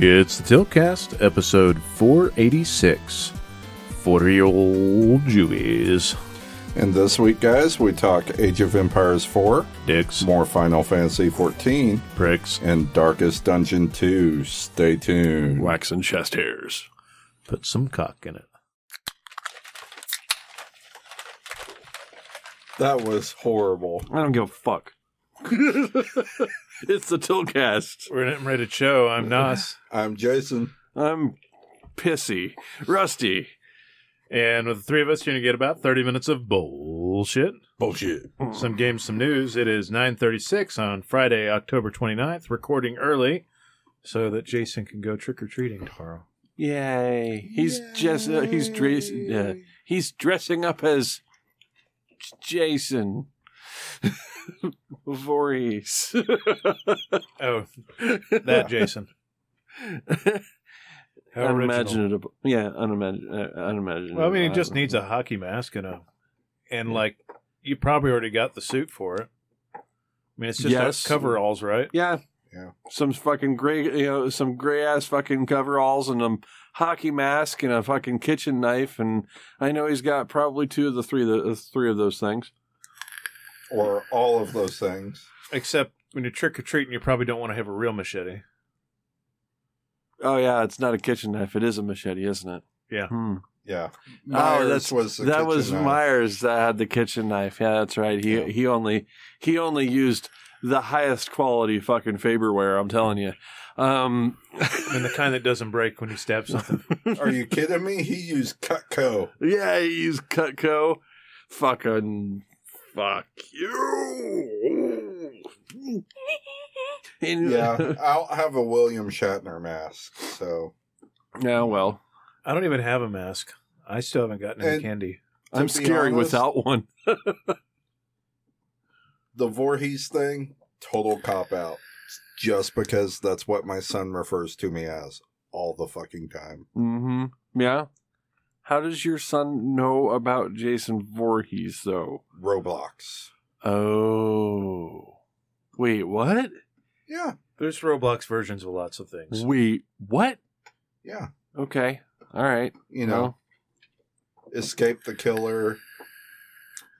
It's the Tiltcast, episode 486. 40 year old Jewies. And this week, guys, we talk Age of Empires 4, Dicks, more Final Fantasy 14, pricks, and Darkest Dungeon 2. Stay tuned. wax and chest hairs. put some cock in it. That was horrible. I don't give a fuck. it's the Tiltcast. We're getting ready to show. I'm Nas. I'm Jason. I'm pissy, rusty. and with the three of us, you're going to get about 30 minutes of bullshit. Bullshit. Some games, some news. It is 9.36 on Friday, October 29th. Recording early so that Jason can go trick-or-treating tomorrow. Yay! He's just uh, he's dress uh, he's dressing up as Jason Voorhees. Oh, that Jason. How original. unimaginable. Yeah, unimagin- uh, unimaginable. Well, I mean, he just needs a hockey mask and a, and like, you probably already got the suit for it. I mean, it's just Yes. coveralls, right? Yeah. Yeah. Some fucking gray, you know, some gray ass fucking coveralls and a hockey mask and a fucking kitchen knife, and I know he's got probably two of the three of the uh, three of those things. Or all of those things. Except when you're trick or treating, you probably don't want to have a real machete. Oh yeah, it's not a kitchen knife; it is a machete, isn't it? Yeah. Hmm. Yeah. oh, Myers that's was the that was knife. Myers that had the kitchen knife. Yeah, that's right. He Yeah. he only he only used the highest quality fucking Farberware. I'm telling you. Um, I mean, the kind that doesn't break when you stab something. Are you kidding me? He used Cutco. Yeah, he used Cutco. Fucking fuck you. And- Yeah. I'll have a William Shatner mask. So yeah, well, I don't even have a mask. I still haven't gotten any And- candy. I'm scary honest- without one. the Voorhees thing, total cop out. Just because that's what my son refers to me as all the fucking time. Mm-hmm. Yeah. How does your son know about Jason Voorhees, though? Roblox. Oh. Wait, what? Yeah. There's Roblox versions of lots of things. Wait, what? Yeah. Okay. All right. You know, escape the killer.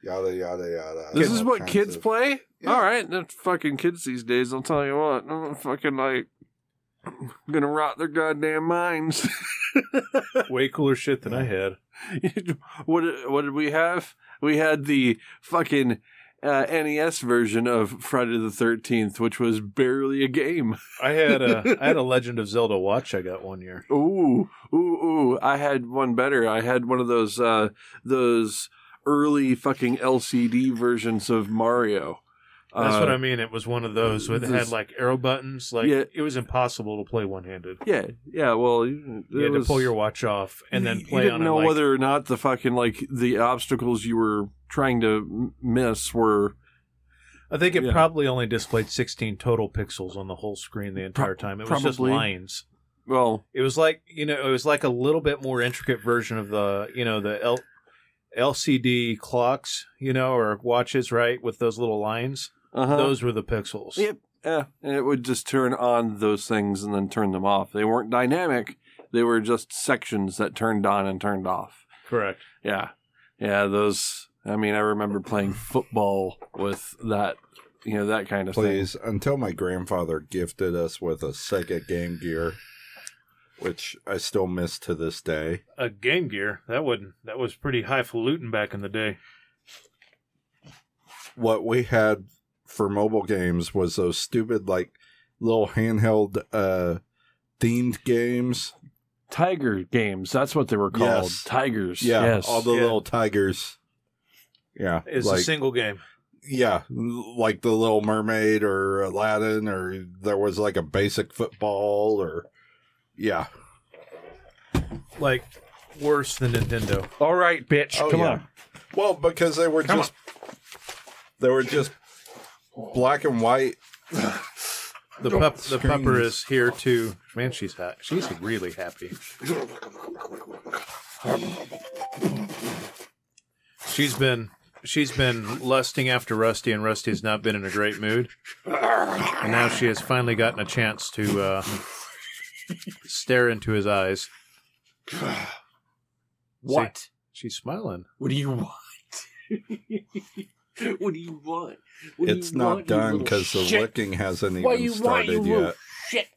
Yada yada yada. This is what kids of- play? Yeah. All right. That's fucking kids these days. I'll tell you what. I'm fucking like. Gonna rot their goddamn minds. Way cooler shit than I had. what what did we have? We had the fucking uh, NES version of Friday the Thirteenth, which was barely a game. I had a I had a Legend of Zelda watch I got one year. Ooh, ooh, ooh! I had one better. I had one of those uh, those early fucking LCD versions of Mario. That's Uh, what I mean. It was one of those with it had like arrow buttons. Like Yeah. it was impossible to play one handed. Yeah, yeah. Well, You had was- to pull your watch off and then you didn't on know it. Like, whether or not the fucking like the obstacles you were trying to miss were I think it yeah. probably only displayed 16 total pixels on the whole screen the entire time. It was just lines. well. It was like you know, it was like a little bit more intricate version of the you know the L- LCD clocks, you know, or watches, right, with those little lines. Uh-huh. Those were the pixels. Yep. Yeah, and it would just turn on those things and then turn them off. They weren't dynamic. They were just sections that turned on and turned off. Correct. Yeah. Yeah, those I mean, I remember playing football with that, you know, that kind of Please, until my grandfather gifted us with a Sega Game Gear, which I still miss to this day. A Game Gear that would that was pretty highfalutin back in the day. What we had for mobile games was those stupid, like, little handheld uh themed games. Tiger games, that's what they were called. Yes. Tigers. Yeah, Yes. all the Yeah. little tigers. Yeah, It's like a single game. yeah, like the Little Mermaid or Aladdin, or there was like a basic football, or yeah. Like worse than Nintendo. all right, bitch. Oh, Come yeah. on. Well, because they were Come just they were just black and white. The pup, the Screens. pupper is here too. Man, she's ha- she's really happy. She's been she's been lusting after Rusty, and Rusty has not been in a great mood. And now she has finally gotten a chance to uh, stare into his eyes. what? She's smiling. What do you want? what do you want? What It's not want, done because the licking hasn't What even you want, you started yet. shit?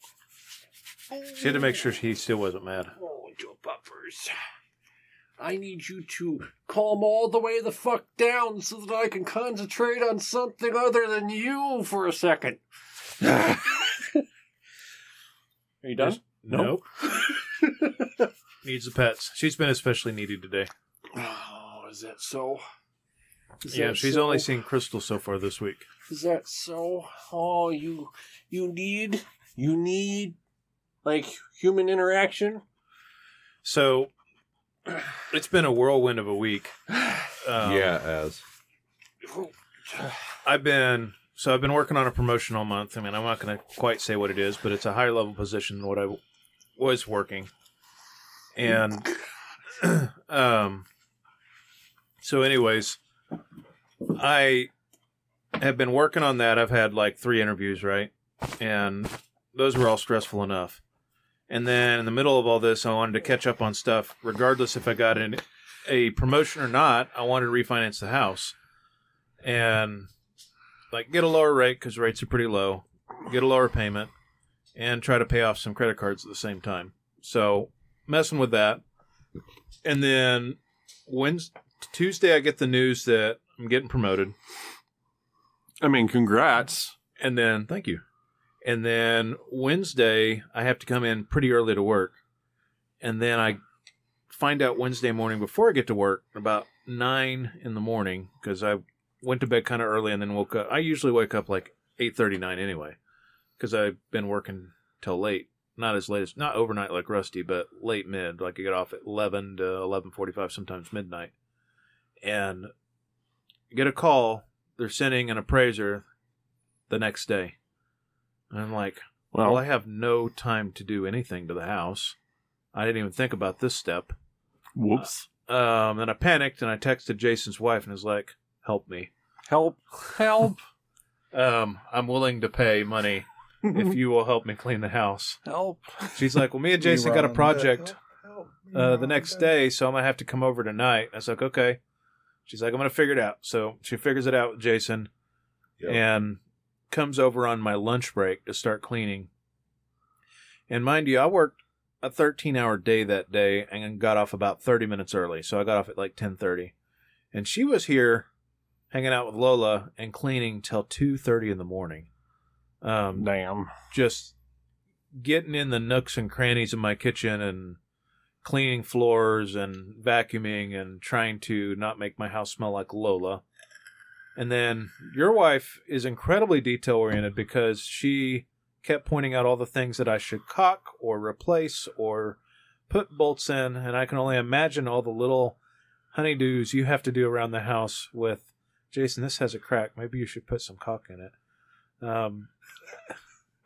She had to make sure he still wasn't mad. Oh, Joe Buffers. I need you to calm all the way the fuck down so that I can concentrate on something other than you for a second. Are you done? Nope. Needs the pets. She's been especially needy today. Oh, is that so? Is Yeah, she's so? only seen Crystal so far this week. Is that so? Oh, you you need you need like human interaction. So it's been a whirlwind of a week. Um, yeah, as I've been so I've been working on a promotion all month. I mean, I'm not going to quite say what it is, but it's a higher level position than what I w- was working. And um so anyways, I have been working on that. I've had like 3 interviews, right? And those were all stressful enough. And then in the middle of all this, I wanted to catch up on stuff regardless if I got an, a promotion or not. I wanted to refinance the house. And like get a lower rate because rates are pretty low, get a lower payment, and try to pay off some credit cards at the same time. So messing with that, and then Wednesday, Tuesday, I get the news that I'm getting promoted, I mean, congrats. and then thank you, and then Wednesday I have to come in pretty early to work, and then I find out Wednesday morning before I get to work about nine in the morning because I went to bed kind of early and then woke up. I usually wake up like eight thirty nine anyway because I've been working till late. Not as late as not overnight like Rusty, but late mid. Like I get off at eleven to eleven forty five, sometimes midnight, and get a call. They're sending an appraiser the next day. And I'm like, well, Well, I have no time to do anything to the house. I didn't even think about this step. whoops. Um, then I panicked and I texted Jason's wife and was like, "Help me. Help. Help. Um, I'm willing to pay money if you will help me clean the house." Help. She's like, "Well, me and Jason got a project uh, the next day, so I'm gonna have to come over tonight." I was like, "Okay." She's like, "I'm gonna figure it out." So she figures it out with Jason Yep. and comes over on my lunch break to start cleaning. And mind you, I worked a 13 hour day that day and got off about 30 minutes early. So I got off at like 10:30. And she was here hanging out with Lola and cleaning till 2:30 in the morning. Um Damn. just getting in the nooks and crannies of my kitchen and cleaning floors and vacuuming and trying to not make my house smell like Lola. And then your wife is incredibly detail oriented because she kept pointing out all the things that I should caulk or replace or put bolts in. And I can only imagine all the little honeydews you have to do around the house with Jason, this has a crack. Maybe you should put some cock in it. Um,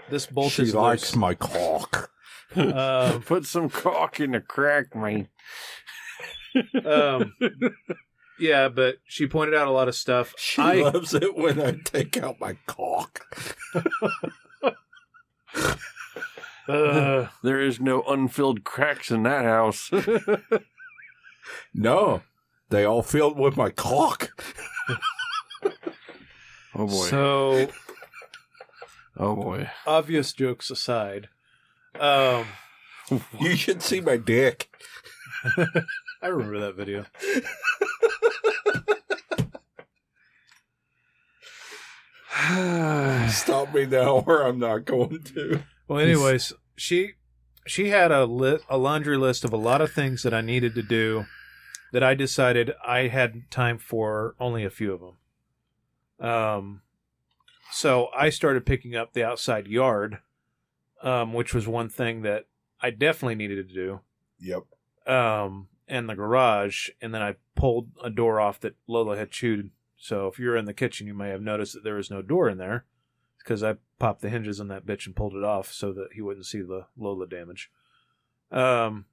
this bolt she is likes loose. my cock. Um, Put some caulk in the crack, man. um, yeah, but she pointed out a lot of stuff. She I loves it when I take out my cock. uh, There is no unfilled cracks in that house. No, they all filled with my cock. oh boy. so oh boy. obvious jokes aside, um, You should see my dick. I remember that video. Stop me now, or I'm not going to. Well, anyways, she she had a lit a laundry list of a lot of things that I needed to do that I decided I had time for only a few of them. Um, so I started picking up the outside yard, um, which was one thing that I definitely needed to do. Yep. um, and the garage, and then I pulled a door off that Lola had chewed. So if you're in the kitchen, you may have noticed that there was no door in there because I popped the hinges on that bitch and pulled it off so that he wouldn't see the Lola damage. Um,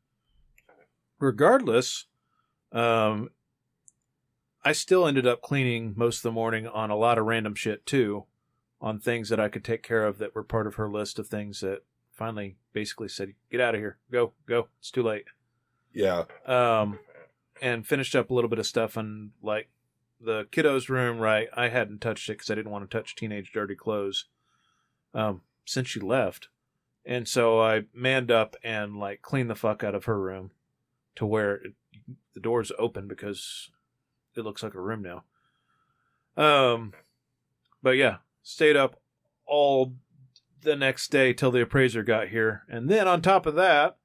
regardless, um, I still ended up cleaning most of the morning on a lot of random shit too, on things that I could take care of that were part of her list of things that finally basically said, "Get out of here, go, go. It's too late." Yeah. Um, and finished up a little bit of stuff in like the kiddos' room. Right, I hadn't touched it because I didn't want to touch teenage dirty clothes. Um, since she left, and so I manned up and like cleaned the fuck out of her room to where it, the door's open because it looks like a room now. Um, but yeah, stayed up all the next day till the appraiser got here, and then on top of that,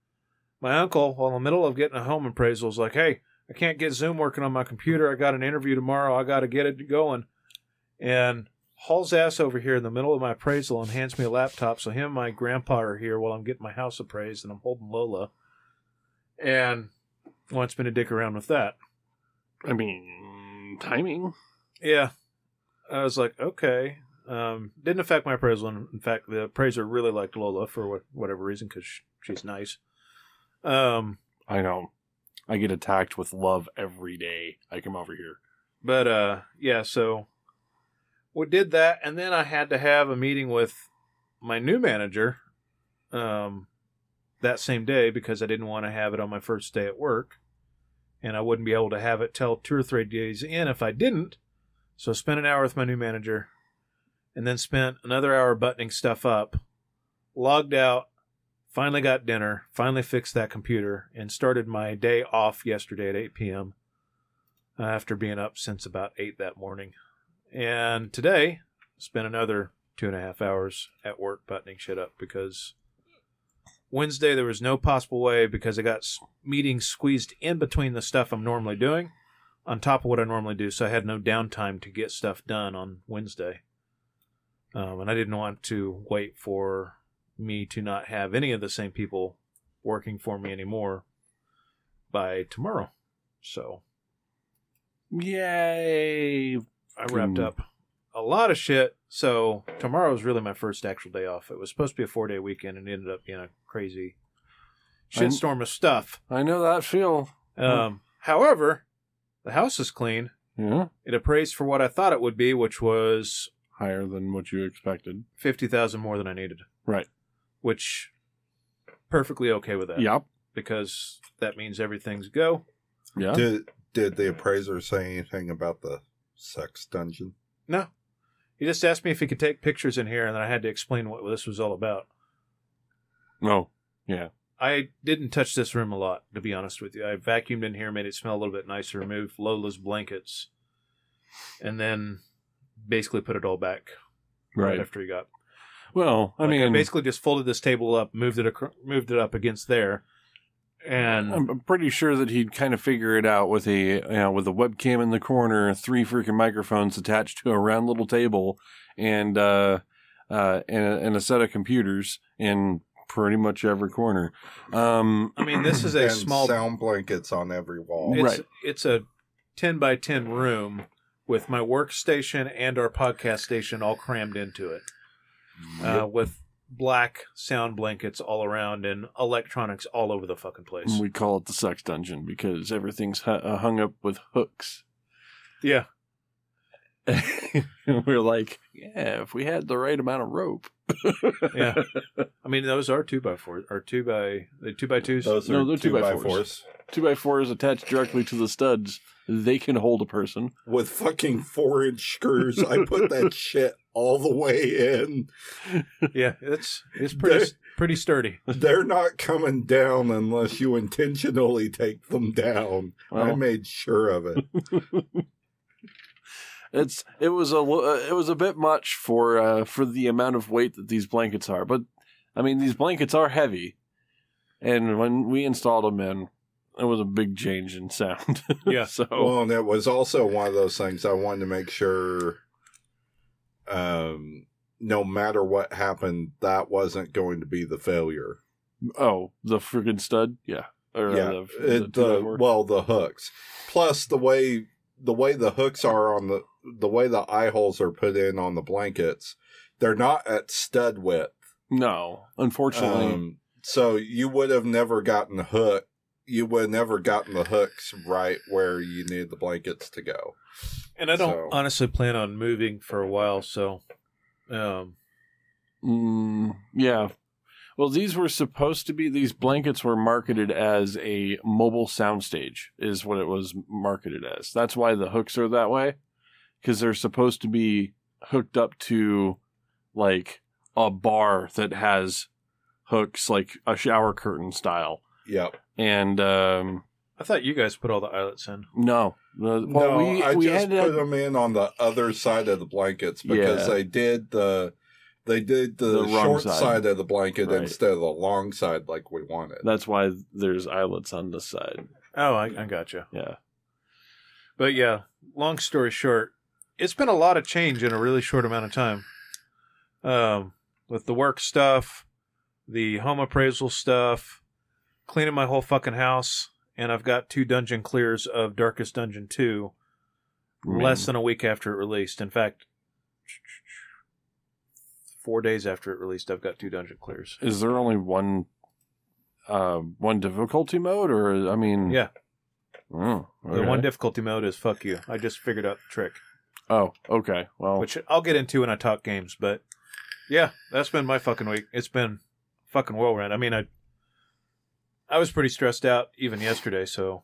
my uncle, while in the middle of getting a home appraisal, was like, "Hey, I can't get Zoom working on my computer. I got an interview tomorrow. I got to get it going," and hauls ass over here in the middle of my appraisal and hands me a laptop. So him and my grandpa are here while I'm getting my house appraised, and I'm holding Lola, and wants me to dick around with that. I mean, timing. Yeah. I was like, okay. Um, didn't affect my appraisal. In fact, the appraiser really liked Lola for what, whatever reason because she's nice. Um, I know. I get attacked with love every day. I come over here. but uh, yeah, so we did that, and then I had to have a meeting with my new manager um, that same day because I didn't want to have it on my first day at work, and I wouldn't be able to have it till two or three days in if I didn't. So I spent an hour with my new manager, and then spent another hour buttoning stuff up. Logged out, finally got dinner, finally fixed that computer, and started my day off yesterday at 8 p.m. uh, after being up since about 8 that morning. And today, spent another two and a half hours at work buttoning shit up because Wednesday there was no possible way because I got meetings squeezed in between the stuff I'm normally doing on top of what I normally do, so I had no downtime to get stuff done on Wednesday. Um, and I didn't want to wait for me to not have any of the same people working for me anymore by tomorrow. So Yay! I wrapped Mm. up a lot of shit. So tomorrow is really my first actual day off. It was supposed to be a four day weekend and it ended up being a crazy shitstorm of stuff. I know that feel. Um, however, the house is clean. Yeah. It appraised for what I thought it would be, which was Higher than what you expected. fifty thousand more than I needed. Right. Which perfectly okay with that. Yep. Because that means everything's go. Yeah. Did did the appraiser say anything about the sex dungeon? No. He just asked me if he could take pictures in here, and then I had to explain what this was all about. No. Yeah. I didn't touch this room a lot, to be honest with you. I vacuumed in here, made it smell a little bit nicer, removed Lola's blankets, and then basically put it all back right, Right. after he got. Well, I like, mean, basically just folded this table up, moved it, acro- moved it up against there, and I'm I'm pretty sure that he'd kind of figure it out with a you know with a webcam in the corner, three freaking microphones attached to a round little table, and uh, uh, and, a, and a set of computers in pretty much every corner. Um, I mean, this is a and small. sound blankets on every wall. It's, Right. It's a ten by ten room with my workstation and our podcast station all crammed into it. uh, with black sound blankets all around and electronics all over the fucking place. we call it the sex dungeon because everything's uh, hung up with hooks. Yeah, we're like, yeah, if we had the right amount of rope. yeah. I mean, those are two by fours, or two by the two by twos. Those are No, they're two, two by by fours. fours Two by fours attached directly to the studs. They can hold a person. with fucking four inch screws. I put that shit all the way in. yeah, it's it's pretty pretty sturdy. They're not coming down unless you intentionally take them down. I made sure of it. It's it was a lo- uh, it was a bit much for uh, for the amount of weight that these blankets are. But I mean, these blankets are heavy, and when we installed them in, it was a big change in sound. Yeah. so Well, and it was also one of those things I wanted to make sure, um, no matter what happened, that wasn't going to be the failure. oh, the friggin' stud, yeah, or, uh, yeah, the, it, two by the, well, the hooks, plus the way the way the hooks are on the the way the eye holes are put in on the blankets, they're not at stud width. no, unfortunately, Um, so you would have never gotten the hook. You would have never gotten the hooks right where you need the blankets to go. And I don't So- honestly plan on moving for a while, so um, Mm, yeah. Well, these were supposed to be these blankets were marketed as a mobile soundstage, is what it was marketed as. That's why the hooks are that way, because they're supposed to be hooked up to like a bar that has hooks, like a shower curtain style. Yep. And um, I thought you guys put all the eyelets in. no, the- No, we I we just had put them in on the other side of the blankets because Yeah. they did the they did the, The short side. side. of the blanket Right. instead of the long side like we wanted. that's why there's eyelets on this side. Oh, I, I gotcha. Yeah. But yeah, long story short, it's been a lot of change in a really short amount of time. Um, with the work stuff, the home appraisal stuff, cleaning my whole fucking house, and I've got two dungeon clears of Darkest Dungeon 2 less than a week after it released. In fact, four days after it released, I've got two dungeon clears. Is there only one uh one difficulty mode or I mean Yeah, oh, the one difficulty mode is fuck you. I just figured out the trick. Oh, okay. Well which I'll get into when I talk games. But yeah, that's been my fucking week. It's been fucking whirlwind. I mean, I I was pretty stressed out even yesterday. So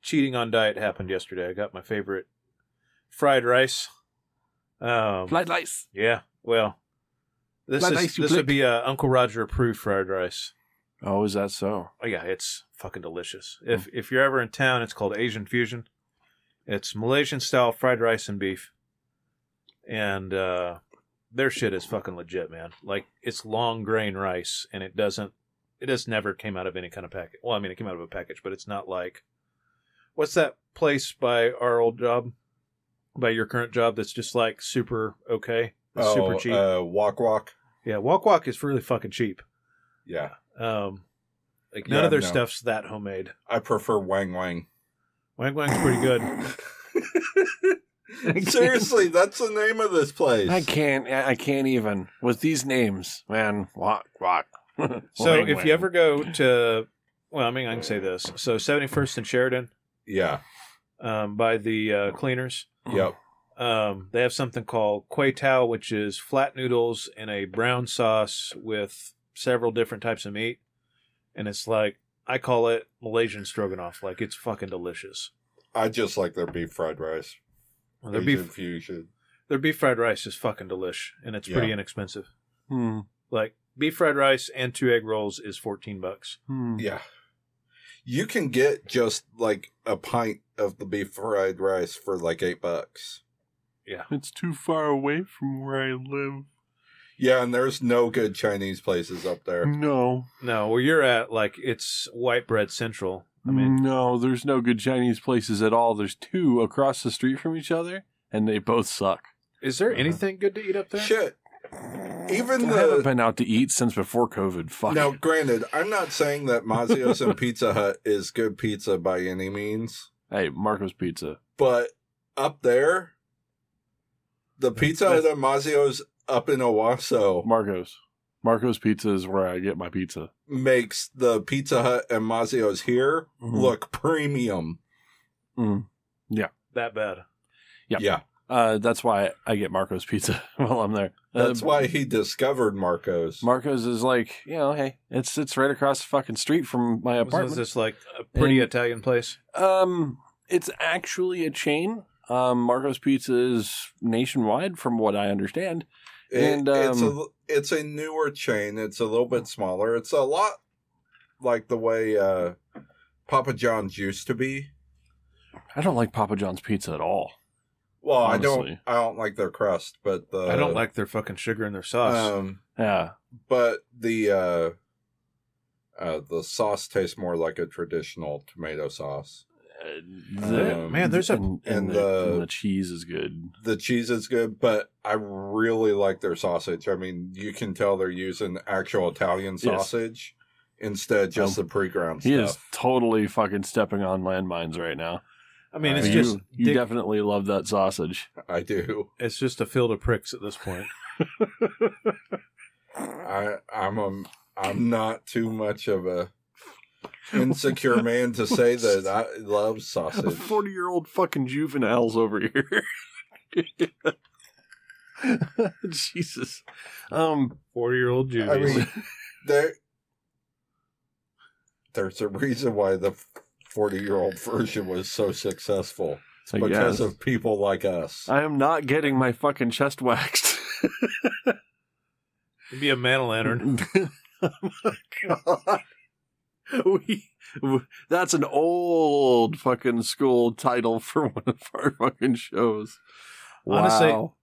cheating on diet happened yesterday. I got my favorite fried rice. Um, Flight lice. yeah. Well, this Fried is rice, this would be uh, Uncle Roger approved fried rice. Oh, is that so? Oh yeah, it's fucking delicious. If if you're ever in town, it's called Asian Fusion. It's Malaysian style fried rice and beef, and uh, their shit is fucking legit, man. Like it's long grain rice, and it doesn't. It just never came out of any kind of package. Well, I mean, it came out of a package, but it's not like what's that place by our old job, by your current job that's just like super okay, It's super cheap. Uh, walk walk. yeah, Walk Walk is really fucking cheap. Yeah. Um, like none Yeah, of their no. stuff's that homemade. I prefer Wang Wang. Wang Wang's pretty good. Seriously, that's the name of this place. I can't I I can't even with these names, man. Walk, walk. So Wang, if wang. you ever go to, well, I mean, I can say this. So 71st and Sheridan, Yeah. um, by the uh, cleaners, Yep. um, they have something called Kway Teow, which is flat noodles in a brown sauce with several different types of meat, and it's like I call it Malaysian stroganoff. Like it's fucking delicious. I just like their beef fried rice. Their Asian beef, fusion. their beef fried rice is fucking delish, and it's pretty inexpensive. Hmm. Like beef fried rice and two egg rolls is 14 bucks. Hmm. Yeah. You can get just like a pint of the beef fried rice for like eight bucks. Yeah, it's too far away from where I live. Yeah, and there's no good Chinese places up there. No. No, where you're at, like it's white bread central. I mean, no, there's no good Chinese places at all. There's two across the street from each other, and they both suck. is there uh-huh. anything good to eat up there? Shit. Even I haven't the been out to eat since before COVID. Fuck. now, granted, I'm not saying that Mazzio's and Pizza Hut is good pizza by any means, Hey, Marco's Pizza. but up there, the Pizza Hut and Mazzio's up in Owasso Marco's. Marco's Pizza is where I get my pizza. makes the Pizza Hut and Mazzio's here Mhm. look premium. Mm. That bad. Yep. Yeah, Uh, that's why I get Marco's Pizza while I'm there. Uh, that's why he discovered Marco's. Marco's is like, you know, hey, it's it's right across the fucking street from my Wasn't apartment. this like a pretty And- Italian place? Um, it's actually a chain. Um, Marco's Pizza is nationwide, from what I understand. It- And, it's a um, it's a newer chain. It's a little bit smaller. It's a lot like the way uh, Papa John's used to be. I don't like Papa John's pizza at all. Well, I don't I don't like their crust, but the I don't like their fucking sugar in their sauce. um Yeah, but the uh uh the sauce tastes more like a traditional tomato sauce. The- Um, man, there's a- and, and and the, the- the cheese is good. The cheese is good, but I really like their sausage. I mean, you can tell they're using actual Italian Yes. sausage instead of just Um, the pre-ground He stuff. is totally fucking stepping on landmines right now. I mean, it's uh, you just you dick- definitely love that sausage. I do. it's just a field of pricks at this point. I I'm a I'm not too much of a insecure man to say that I love sausage. Forty year old fucking juveniles over here. Jesus. Um Forty year old I mean, there there's a reason why the 40 year old version was so successful So because yes. of people like us. I am not getting my fucking chest waxed. It'd be a man o' lantern. oh my god. We, w- that's an old fucking school title for one of our fucking shows. Honestly, Wow.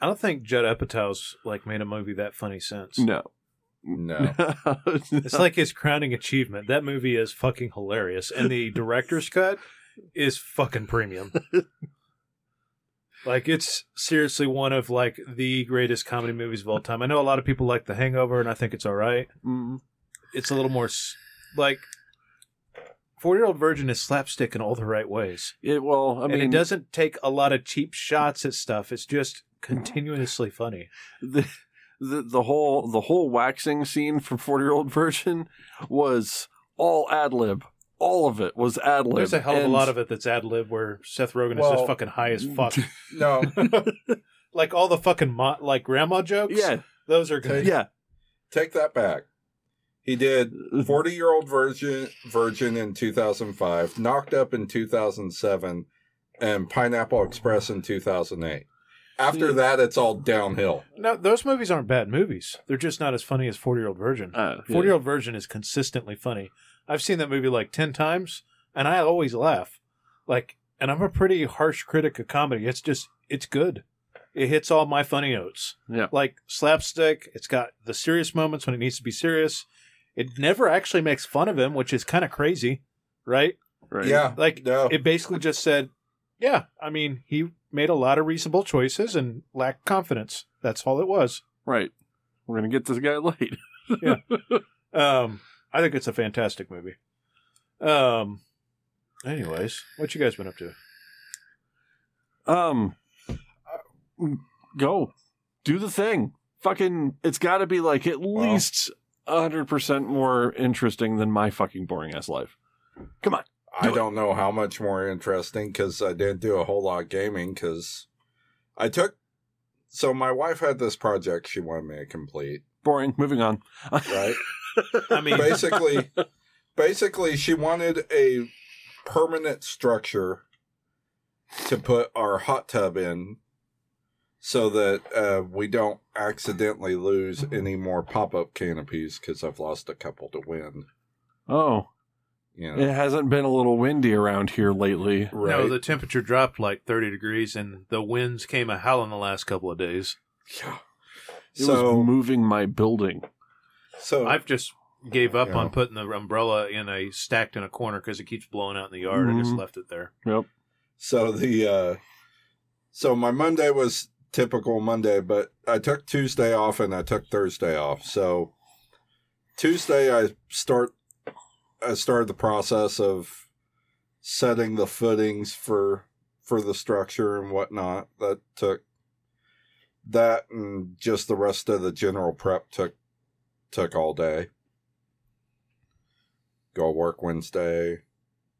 I don't think Judd Apatow's like made a movie that funny since. no. No. It's like his crowning achievement. That movie is fucking hilarious, and the director's cut is fucking premium. like it's seriously one of like the greatest comedy movies of all time. I know a lot of people like The Hangover, and I think it's all right. Mm. It's a little more s- like Forty Year Old Virgin is slapstick in all the right ways, It, well, I and mean, it doesn't take a lot of cheap shots at stuff. It's just continuously funny. the, the the whole the whole waxing scene from Forty Year Old Virgin was all ad lib. All of it was ad lib. There's a hell of a lot of it that's ad lib where Seth Rogen is Well- just fucking high as fuck. No. like all the fucking mo- like grandma jokes. Yeah, those are good. yeah. Take that back. He did 40 year old virgin virgin in 2005, knocked up in 2007, and Pineapple Express in 2008. After that, it's all downhill. No, those movies aren't bad movies. They're just not as funny as Forty Year Old Virgin. Uh, Forty Year Old Virgin is consistently funny. I've seen that movie like ten times, and I always laugh. Like, and I'm a pretty harsh critic of comedy. It's just, it's good. It hits all my funny notes. Yeah. Like slapstick. It's got the serious moments when it needs to be serious. It never actually makes fun of him, which is kind of crazy, right? right. Yeah. Like No. it basically just said, yeah, I mean, he made a lot of reasonable choices and lacked confidence. That's all it was. right. We're gonna get this guy laid. Um, I think it's a fantastic movie. Um, anyways, what you guys been up to? Um, go do the thing. Fucking, it's got to be like at least hundred percent more interesting than my fucking boring ass life. Come on. I don't know how much more interesting because I didn't do a whole lot of gaming because I took. So my wife had this project she wanted me to complete, Boring. Moving on. right? I mean, basically, basically, she wanted a permanent structure to put our hot tub in, so that uh, we don't accidentally lose any more pop-up canopies because I've lost a couple to wind. Oh, You know, it hasn't been a little windy around here lately. right? no, the temperature dropped like 30 degrees and the winds came a howling the last couple of days. Yeah. It So, was moving my building. so I've just gave up Yeah. on putting the umbrella in a stacked in a corner because it keeps blowing out in the yard. I just Mhm. left it there. Yep. So the uh so my Monday was typical Monday, but I took Tuesday off and I took Thursday off. So Tuesday I start I started the process of setting the footings for for the structure and whatnot. That took that and just the rest of the general prep took took all day. Go work Wednesday,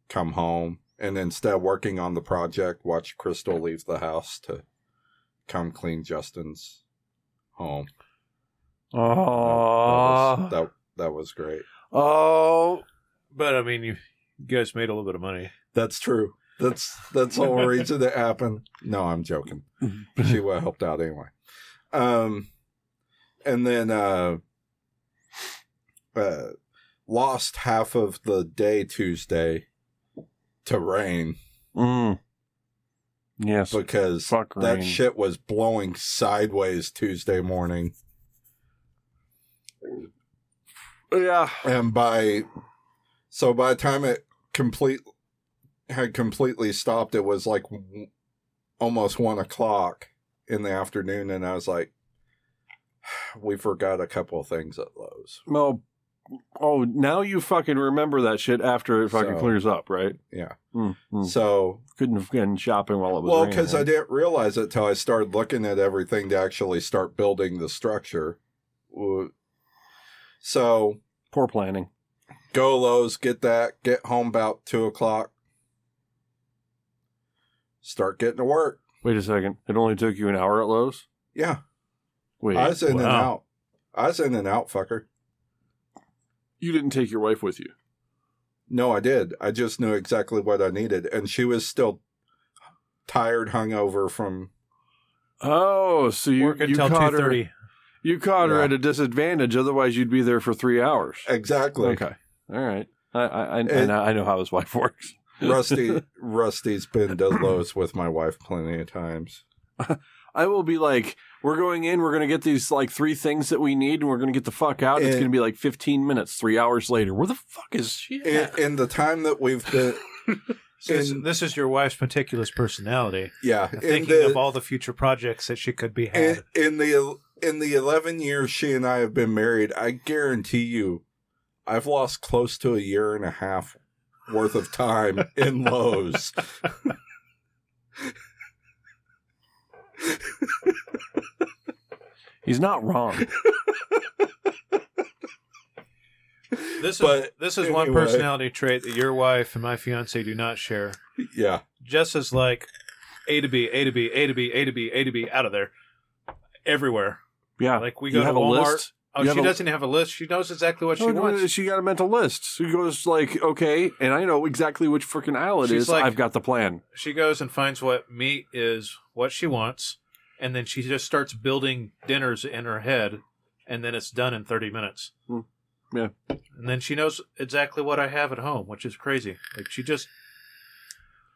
come home, and instead of working on the project, watch Crystal leave the house to come clean Justin's home. That, Oh, was, that, that was great. oh, But I mean, you, you guys made a little bit of money. That's true. That's that's the whole reason it happened. No, I'm joking. She would helped out anyway. Um, and then uh, uh, lost half of the day Tuesday to rain mm. Yes. because Fuck that rain. shit was blowing sideways Tuesday morning. yeah. and by so by the time it complete had completely stopped it was like almost one o'clock in the afternoon and i was like we forgot a couple of things at lowes No. Oh, now you fucking remember that shit after it fucking So- clears up, right? yeah Mm, mm. so Couldn't have been shopping while it was well because huh? i didn't realize it till i started looking at everything to actually start building the structure so Poor planning. go lowe's get that get home about two o'clock start getting to work Wait a second. It only took you an hour at Lowe's? yeah Wait. I was in and out. I was in and out, fucker. You didn't take your wife with you. No, I did. I just knew exactly what I needed, and she was still tired, hungover from. Oh, so you Work you until two caught her. thirty. You caught her at a disadvantage. Otherwise, you'd be there for three hours. Exactly. Okay, all right. I I, I, I, And- know, I know how his wife works. Rusty, Rusty's been to Lowe's with my wife plenty of times. I will be like, we're going in. We're going to get these like three things that we need, and we're going to get the fuck out. it's going to be like fifteen minutes. Three hours later, where the fuck is she? In, in the time that we've been, This, in- this is your wife's meticulous personality, yeah, thinking the of all the future projects that she could be in, had. in the in the eleven years she and I have been married, I guarantee you, I've lost close to a year and a half worth of time in Lowe's. He's not wrong. This is But this is one anyway. personality trait that your wife and my fiance do not share. Yeah, Jess is like A to B, A to B, A to B, A to B, A to B, out of there, everywhere. Yeah, Like we you go to have a Walmart. list. Oh, You she have a- doesn't have a list. She knows exactly what she No, no, no, wants. she got a mental list. She goes like, okay, and I know exactly which freaking aisle it She's is. like- I've got the plan. She goes and finds what meat is what she wants, and then she just starts building dinners in her head, and then it's done in thirty minutes. Hmm. Yeah. And then she knows exactly what I have at home, which is crazy. Like she just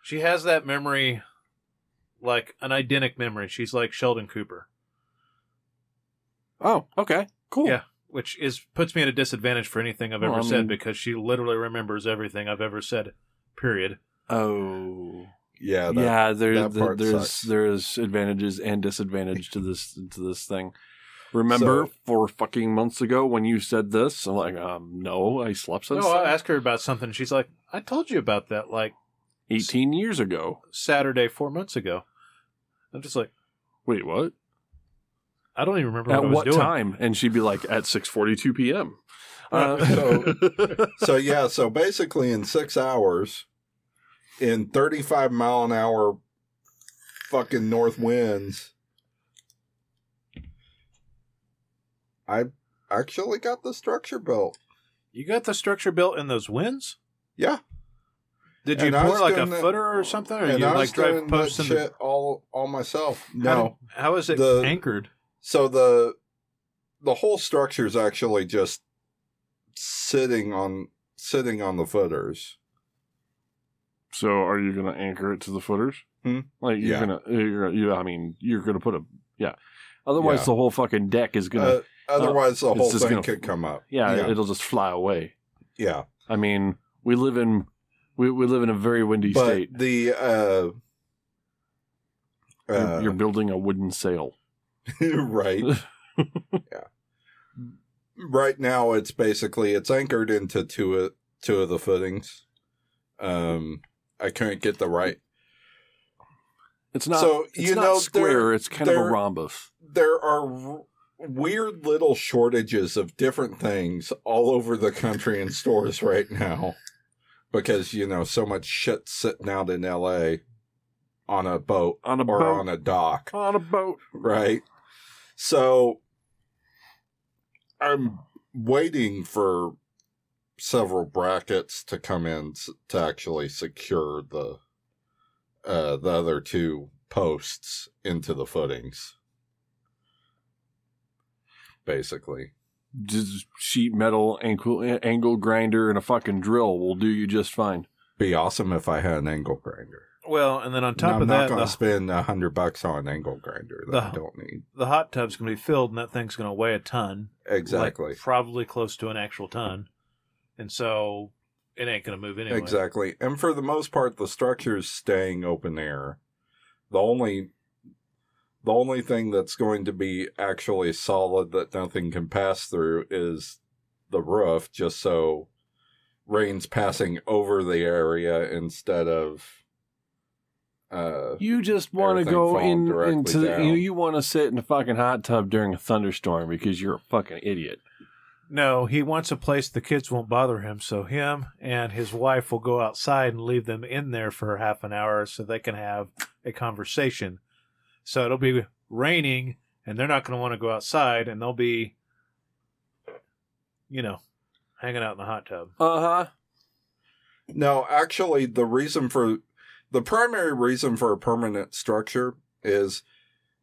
she has that memory like an identical memory. She's like Sheldon Cooper. Oh, okay, cool. Yeah. Which is puts me at a disadvantage for anything I've Well, ever I said mean- because she literally remembers everything I've ever said. Period. Oh, yeah, that, yeah. There, that there part there's sucks. there's advantages and disadvantage to this to this thing. Remember So- four fucking months ago when you said this? I'm like, um, no, I slept since No, I then. asked her about something. She's like, "I told you about that like 18 years ago. Saturday four months ago." I'm just like, Wait, what? I don't even remember At what I was what doing. time? And she'd be like, at 6:42 p.m. Uh, So- so yeah, so basically in six hours, in thirty-five mile an hour, fucking north winds, I actually got the structure built. You got the structure built in those winds? Yeah, Did you And pour like a that- footer or something, or and you I was like drive doing that posts in shit the? all all myself. How, No, did- how is it The- anchored? So the the whole structure is actually just sitting on sitting on the footers. so are you going to anchor it to the footers? Hmm? Like you're Yeah. to you're you I mean, you're going to put a yeah. Otherwise Yeah. the whole fucking deck is going to Uh, otherwise, the whole thing gonna- could come up. yeah, yeah. it'll just fly away. yeah. I mean, we live in we, we live in a very windy but state. the uh, You're, uh, you're building a wooden sail. right yeah right now it's basically it's anchored into two of two of the footings um i couldn't get the right It's not So, it's you not know, square, there- it's kind of a rhombus. there are r- weird little shortages of different things all over the country in stores right now because you know so much shit sitting out in la on a boat On a or boat. on a dock on a boat. right? So I'm waiting for several brackets to come in to actually secure the uh, the other two posts into the footings. Basically, Just sheet metal ankle angle grinder and a fucking drill will do you just fine. be awesome if I had an angle grinder. Well, and then on top no, of that, I'm not going to spend a hundred bucks on an angle grinder that I don't need. the hot tub's going to be filled, and that thing's going to weigh a ton. Exactly. like, probably close to an actual ton, and so it ain't going to move anyway. Exactly. And for the most part the structure's staying open air. The only the only thing that's going to be actually solid that nothing can pass through is the roof just so rain's passing over the area instead of uh You just want to go in into down. you. You want to sit in a fucking hot tub during a thunderstorm because you're a fucking idiot. No, he wants a place the kids won't bother him, so him and his wife will go outside and leave them in there for half an hour so they can have a conversation. So it'll be raining and they're not going to want to go outside and they'll be, you know, hanging out in the hot tub. Uh huh. No, actually, the reason for the primary reason for a permanent structure is,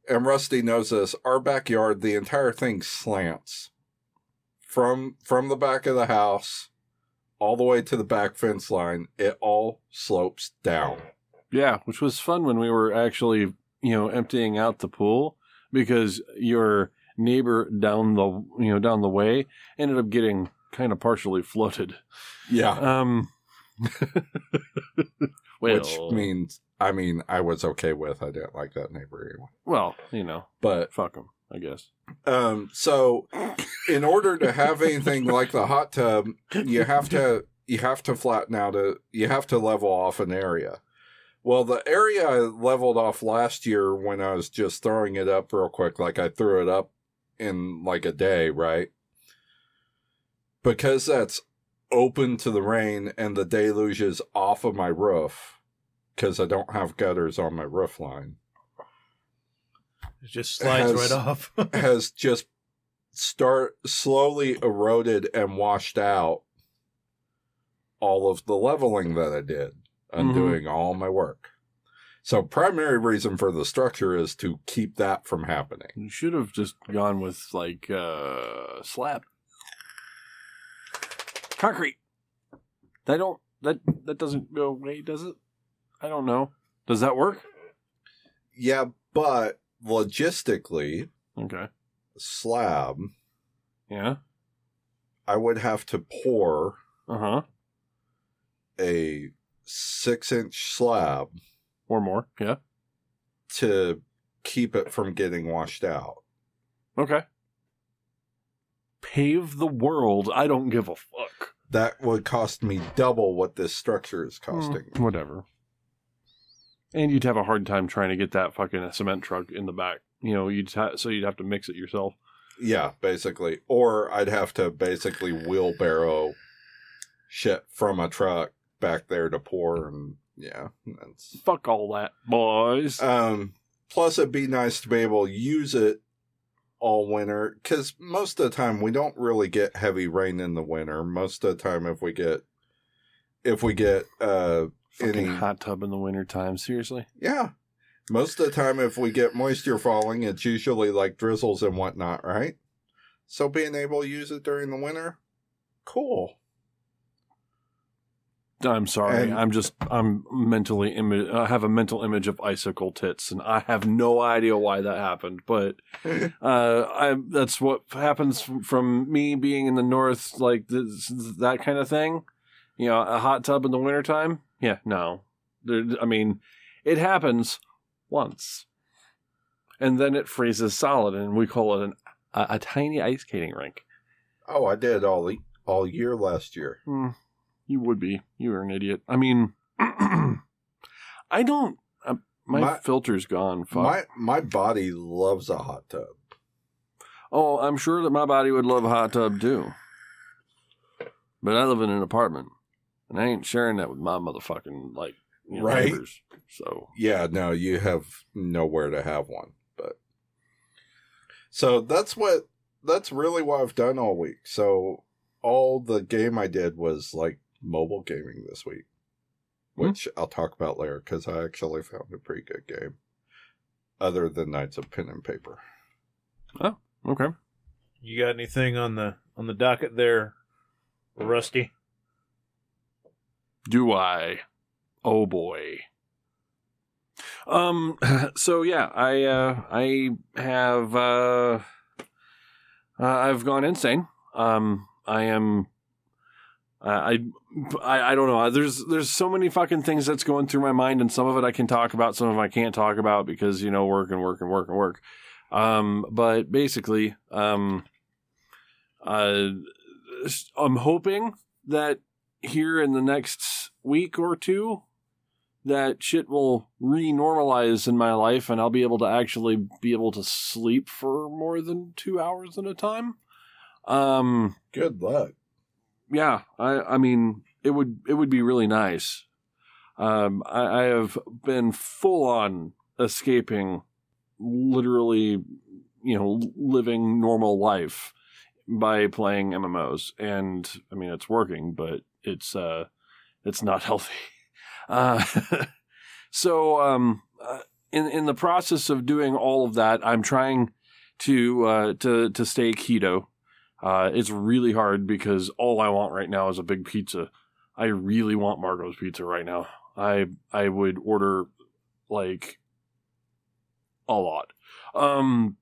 and Rusty knows this, our backyard, the entire thing slants from from the back of the house all the way to the back fence line. It all slopes down. Yeah, which was fun when we were actually, you know, emptying out the pool because your neighbor down the, you know, down the way ended up getting kind of partially floated. Yeah, Um, well, which means I mean I was okay with. I didn't like that neighbor anyway, well, you know, but fuck them, I guess. Um, so in order to have anything like the hot tub, you have to you have to flatten out a you have to level off an area. Well, the area I leveled off last year when I was just throwing it up real quick, like I threw it up in like a day, right? Because that's open to the rain and the deluge is off of my roof because I don't have gutters on my roof line. It just slides Has- right off. has just start slowly eroded and washed out all of the leveling that I did, undoing all my work. So primary reason for the structure is to keep that from happening. You should have just gone with like uh slab. Concrete. That don't that that doesn't go away, does it? I don't know. Does that work? Yeah, but logistically, Okay. slab, Yeah. I would have to pour Uh-huh. a six inch slab Or more. Yeah. to keep it from getting washed out. Okay. Pave the world. I don't give a fuck. That would cost me double what this structure is costing. Mm, whatever. And you'd have a hard time trying to get that fucking cement truck in the back. You know, you'd ha- so you'd have to mix it yourself. Yeah, basically. Or I'd have to basically wheelbarrow shit from a truck back there to pour and yeah, that's Fuck all that, boys. um plus it'd be nice to be able to use it all winter cuz most of the time we don't really get heavy rain in the winter. Most of the time if we get if we get uh fucking any hot tub in the winter time. Seriously. yeah, most of the time if we get moisture falling it's usually like drizzles and whatnot, right? So being able to use it during the winter, cool. I'm sorry. And- I'm just I'm mentally I have a mental image of icicle tits, and I have no idea why that happened. But uh, I that's what happens from me being in the north, like this, that kind of thing. You know, a hot tub in the wintertime? Yeah, no. There, I mean, it happens once, and then it freezes solid, and we call it an, a, a tiny ice skating rink. Oh, I did all all year last year. Hmm. You would be. You are an idiot. I mean, I don't. Uh, my, My- filter's gone. Fuck. My my body loves a hot tub. oh, I'm sure that my body would love a hot tub too. But I live in an apartment, and I ain't sharing that with my motherfucking like you know, Right. neighbors. So Yeah, no, you have nowhere to have one. But so that's what that's really what I've done all week. So all the game I did was like mobile gaming this week, which I'll talk about later because I actually found a pretty good game. Other than Knights of Pen and Paper. Oh, okay. you got anything on the on the docket there, Rusty? Do I? Oh boy. Um. So yeah, I uh, I have uh, uh, I've gone insane. Um. I am. I, I I don't know. There's there's so many fucking things that's going through my mind, and some of it I can talk about, some of it I can't talk about because you know work and work and work and work. Um. But basically, um. Uh, I'm hoping that here in the next week or two that shit will re-normalize in my life and I'll be able to actually be able to sleep for more than 2 hours at a time. Um Good luck. Yeah, I I mean it would it would be really nice. Um I, I have been full on escaping literally you know living normal life by playing MMOs, and I mean it's working, but it's uh, it's not healthy. Uh, so um, uh, in in the process of doing all of that, I'm trying to uh, to to stay keto. Uh, it's really hard because all I want right now is a big pizza. I really want Mazzio's pizza right now. I I would order like a lot. Um,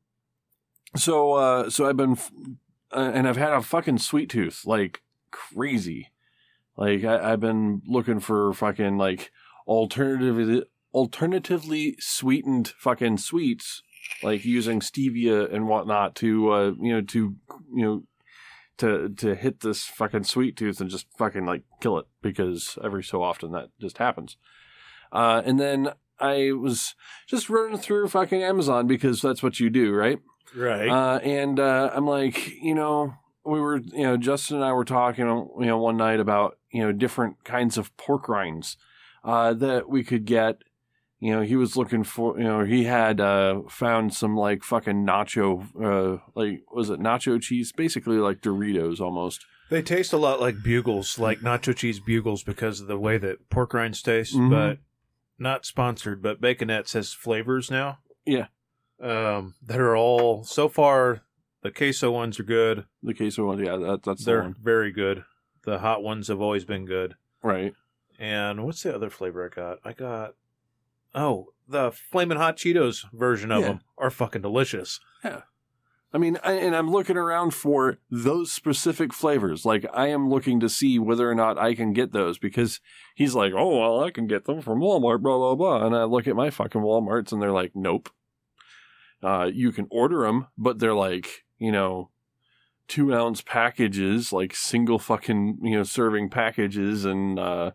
so uh, so I've been f- uh, and I've had a fucking sweet tooth like crazy. Like I, I've been looking for fucking like alternative alternatively sweetened fucking sweets, like using stevia and whatnot to uh you know to you know to to hit this fucking sweet tooth and just fucking like kill it because every so often that just happens. Uh, and then I was just running through fucking Amazon because that's what you do, right? Right. Uh, and uh, I'm like, you know, we were, you know, Justin and I were talking, you know, one night about, you know, different kinds of pork rinds uh, that we could get. You know, he was looking for, you know, he had uh, found some like fucking nacho, uh, like, was it nacho cheese? Basically like Doritos almost. they taste a lot like bugles, like nacho cheese bugles, because of the way that pork rinds taste. Mhm. But not sponsored. But Baconette says flavors now. Yeah. Um, that are all so far. The queso ones are good. The queso ones, yeah, that, that's the They're one. very good. The hot ones have always been good. Right. And what's the other flavor I got? I got oh the flaming hot Cheetos version of Yeah. them are fucking delicious. Yeah. I mean, I, and I'm looking around for those specific flavors. Like, I am looking to see whether or not I can get those because he's like, oh, well, I can get them from Walmart, blah, blah, blah. And I look at my fucking Walmarts and they're like, nope. Uh, you can order them, but they're like, you know, two ounce packages, like single fucking, you know, serving packages. And, uh,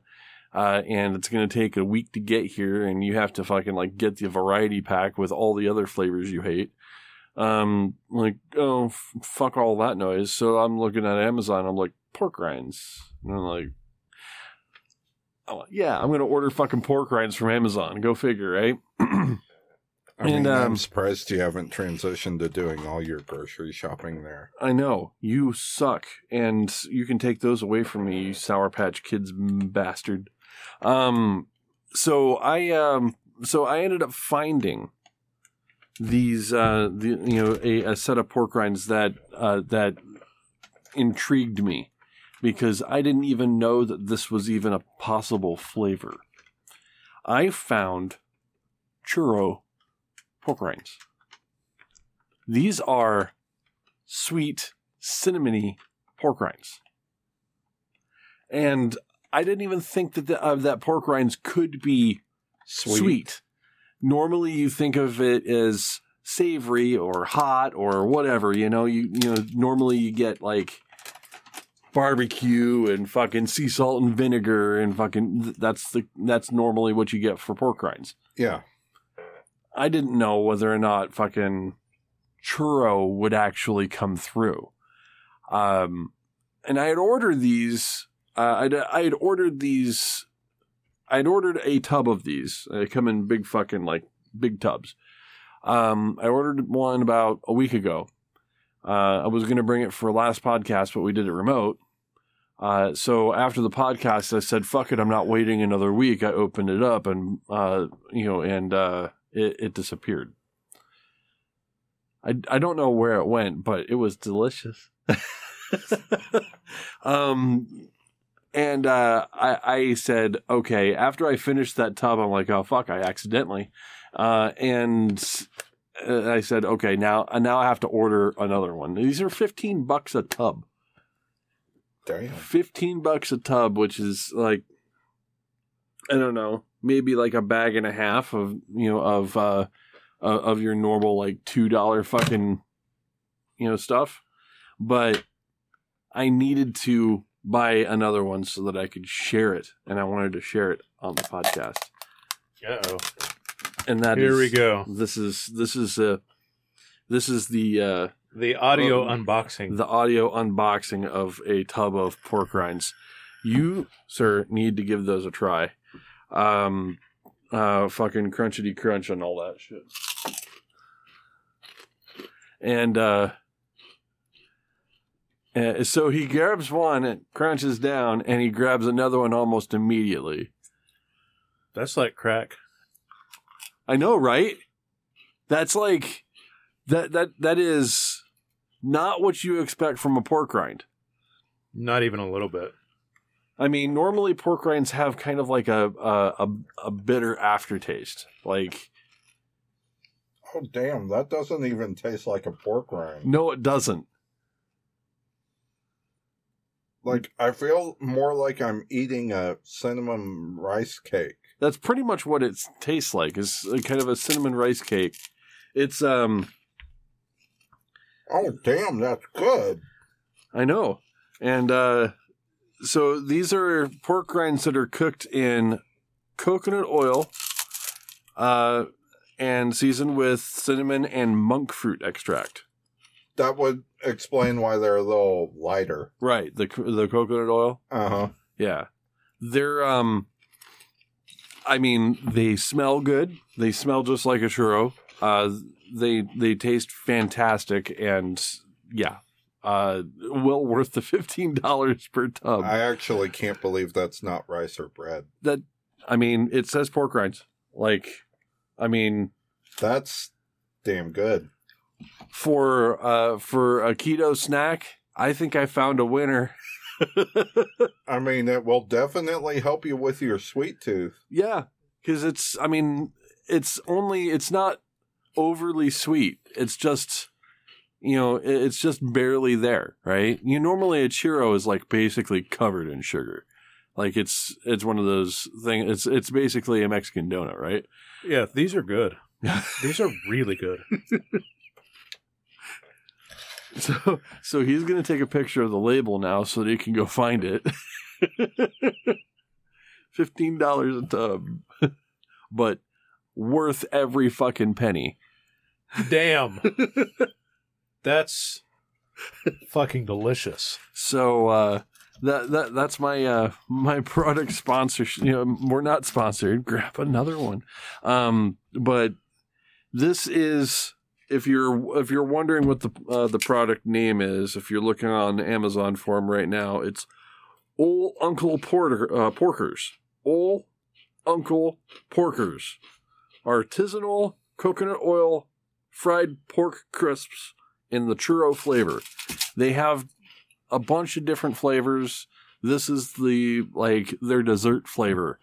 uh, and it's going to take a week to get here. And you have to fucking like get the variety pack with all the other flavors you hate. Um like oh f- fuck all that noise. So i'm looking at amazon. I'm like pork rinds. And i'm like oh yeah i'm gonna order fucking pork rinds from amazon. Go figure right? I And, mean, I'm um, surprised you haven't transitioned to doing all your grocery shopping there. i know. You suck. And you can take those away from me you sour patch kids bastard um so i um so i ended up finding these uh the you know a, a set of pork rinds that uh that intrigued me because I didn't even know that this was even a possible flavor. I found churro pork rinds. These are sweet cinnamony pork rinds. And I didn't even think that the, uh, that pork rinds could be sweet. Normally, you think of it as savory or hot or whatever. You know, you you know normally you get like barbecue and fucking sea salt and vinegar and fucking that's the that's normally what you get for pork rinds. Yeah. I didn't know whether or not fucking churro would actually come through. Um, and I had ordered these. Uh, I'd, I had ordered these. I'd ordered a tub of these. They come in big fucking like big tubs. Um, I ordered one about a week ago. Uh, I was going to bring it for last podcast, but we did it remote. Uh, so after the podcast, I said, "Fuck it, I'm not waiting another week." I opened it up, and uh, you know, and uh, it, it disappeared. I I don't know where it went, but it was delicious. um, and uh, I I said, okay. After I finished that tub, I'm like, oh fuck, I accidentally, uh, and uh, I said, okay, now now I have to order another one. These are fifteen bucks a tub. Damn. 15 bucks a tub, which is like, I don't know, maybe like a bag and a half of, you know, of, uh, uh, of your normal like $2 fucking, you know, stuff. But I needed to buy another one so that I could share it. And I wanted to share it on the podcast. Uh oh. And that Here we go. This is, this is, uh, this is the, uh, The audio Um, unboxing. the audio unboxing of a tub of pork rinds. You, sir, need to give those a try. Um, uh, fucking crunchity crunch and all that shit. And, uh, Uh, so he grabs one, and crunches down, and he grabs another one almost immediately. That's like crack. I know, right? That's like that that that is not what you expect from a pork rind. Not even a little bit. I mean, normally pork rinds have kind of like a a, a, a bitter aftertaste. Like, Oh damn, that doesn't even taste like a pork rind. no, it doesn't. Like I feel more like I'm eating a cinnamon rice cake. That's pretty much what it tastes like. It's kind of a cinnamon rice cake. It's um, Oh damn, that's good. I know, and uh, so these are pork rinds that are cooked in coconut oil, uh, and seasoned with cinnamon and monk fruit extract. That would explain why they're a little lighter. Right, the the coconut oil. Uh huh. Yeah. They're um I mean, they smell good. They smell just like a churro. Uh they they taste fantastic and yeah. Uh well worth the $15 per tub. I actually can't believe that's not rice or bread. that I mean, it says pork rinds. Like I mean, That's damn good. For uh for a keto snack, I think I found a winner. I mean, it will definitely help you with your sweet tooth. Yeah, because it's. I mean, it's only. It's not overly sweet. It's just. You know, it's just barely there, right? You normally a churro is like basically covered in sugar, like it's it's one of those things. It's it's basically a Mexican donut, right? Yeah, these are good. These are really good. So so he's gonna take a picture of the label now so that he can go find it. Fifteen dollars a tub, but worth every fucking penny. Damn. That's fucking delicious. So uh, that that that's my uh, my product sponsorship. You know, we're not sponsored. Grab another one. Um, but this is if you're if you're wondering what the uh, the product name is, if you're looking on Amazon for 'em right now, it's Old Uncle Porter uh, Porkers. Old Uncle Porkers, artisanal coconut oil fried pork crisps in the churro flavor. They have a bunch of different flavors. This is the like their dessert flavor.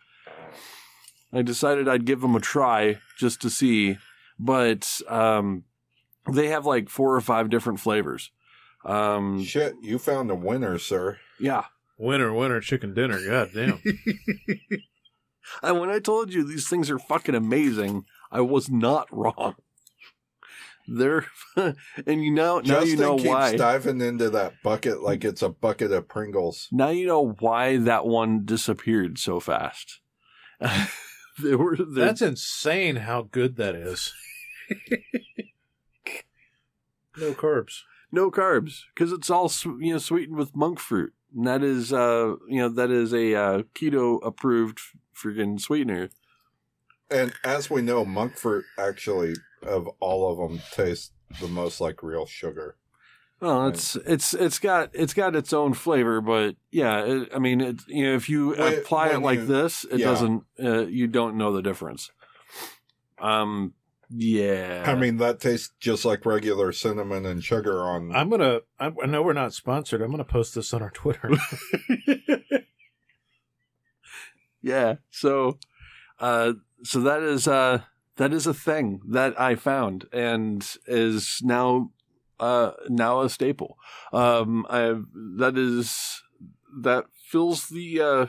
I decided I'd give them a try just to see, but um, they have like four or five different flavors. Um, Shit, you found a winner, sir. yeah, Winner, winner, chicken dinner. God damn. and when I told you these things are fucking amazing, I was not wrong. They're and you know now Justin you know keeps why. diving into that bucket like it's a bucket of Pringles. Now you know why that one disappeared so fast. they were That's insane how good that is. No carbs. no carbs because it's all you know sweetened with monk fruit, and that is uh you know that is a uh, keto approved freaking sweetener. And as we know, monk fruit actually, of all of them, tastes the most like real sugar. Well, it's it's it's got it's got its own flavor, but yeah, it, I mean, it, you know, if you When- apply it like you- this, it yeah. doesn't. Uh, you don't know the difference. Um. Yeah. I mean, that tastes just like regular cinnamon and sugar on. I'm gonna. I I know we're not sponsored. I'm gonna post this on our Twitter. yeah. So, uh, so that is uh that is a thing that I found and is now uh now a staple. Um, I that is that fills the uh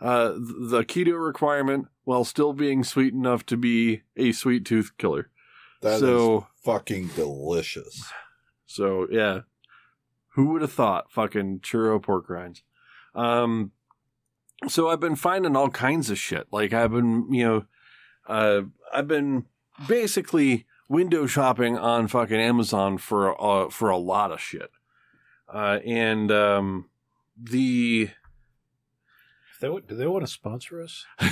uh the keto requirement while still being sweet enough to be a sweet tooth killer. That is so fucking delicious. so yeah. Who would have thought fucking churro pork rinds? Um so I've been finding all kinds of shit. Like I've been, you know, uh I've been basically window shopping on fucking Amazon for uh, for a lot of shit. Uh and um the They, do they want to sponsor us?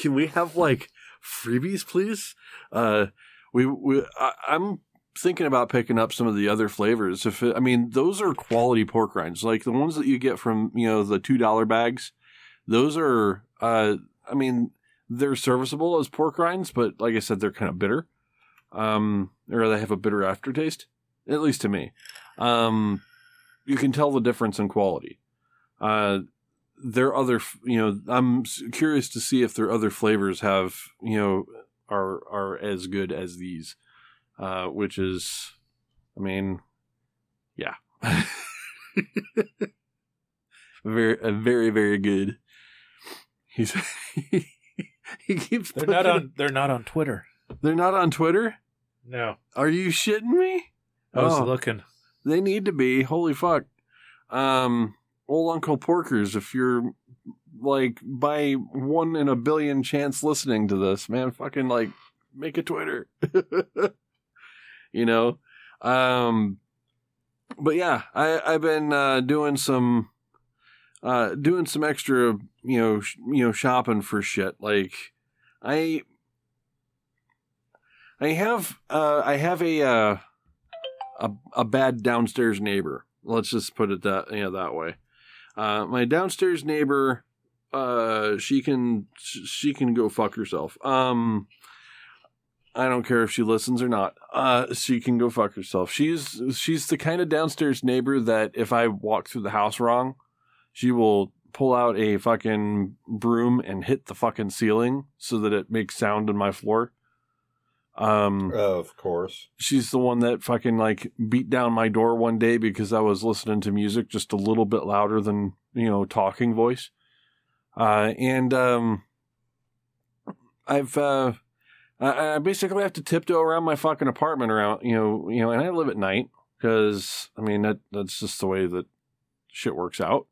Can we have like freebies, please? Uh, we we I, I'm thinking about picking up some of the other flavors. If it, I mean, those are quality pork rinds, like the ones that you get from you know the two dollar bags. Those are, uh, I mean, they're serviceable as pork rinds, but like I said, they're kind of bitter, um, or they have a bitter aftertaste, at least to me. Um, you can tell the difference in quality. Uh, there are other, you know, I'm curious to see if their other flavors have, you know, are are as good as these, uh, which is, I mean, yeah, very, very, very good. He's he keeps. They're not on. They're not on Twitter. They're not on Twitter. No, Are you shitting me? I was Oh. looking. They need to be. Holy fuck. Um, old Uncle Porkers, if you're like by one in a billion chance listening to this, man, fucking like make a Twitter. you know? Um, but yeah, I, I've been uh, doing some uh, doing some extra, you know, sh- you know, shopping for shit. Like, I, I have, uh, I have a, uh, a, a bad downstairs neighbor. Let's just put it that you know that way. Uh, my downstairs neighbor, uh, she can she can go fuck herself. Um, I don't care if she listens or not. Uh, she can go fuck herself. She's she's the kind of downstairs neighbor that if I walk through the house wrong, she will pull out a fucking broom and hit the fucking ceiling so that it makes sound in my floor. Um, Of course. she's the one that fucking like beat down my door one day because I was listening to music just a little bit louder than you know talking voice. Uh, and um, I've uh, I, I basically have to tiptoe around my fucking apartment around you know you know, and I live at night because I mean that that's just the way that shit works out.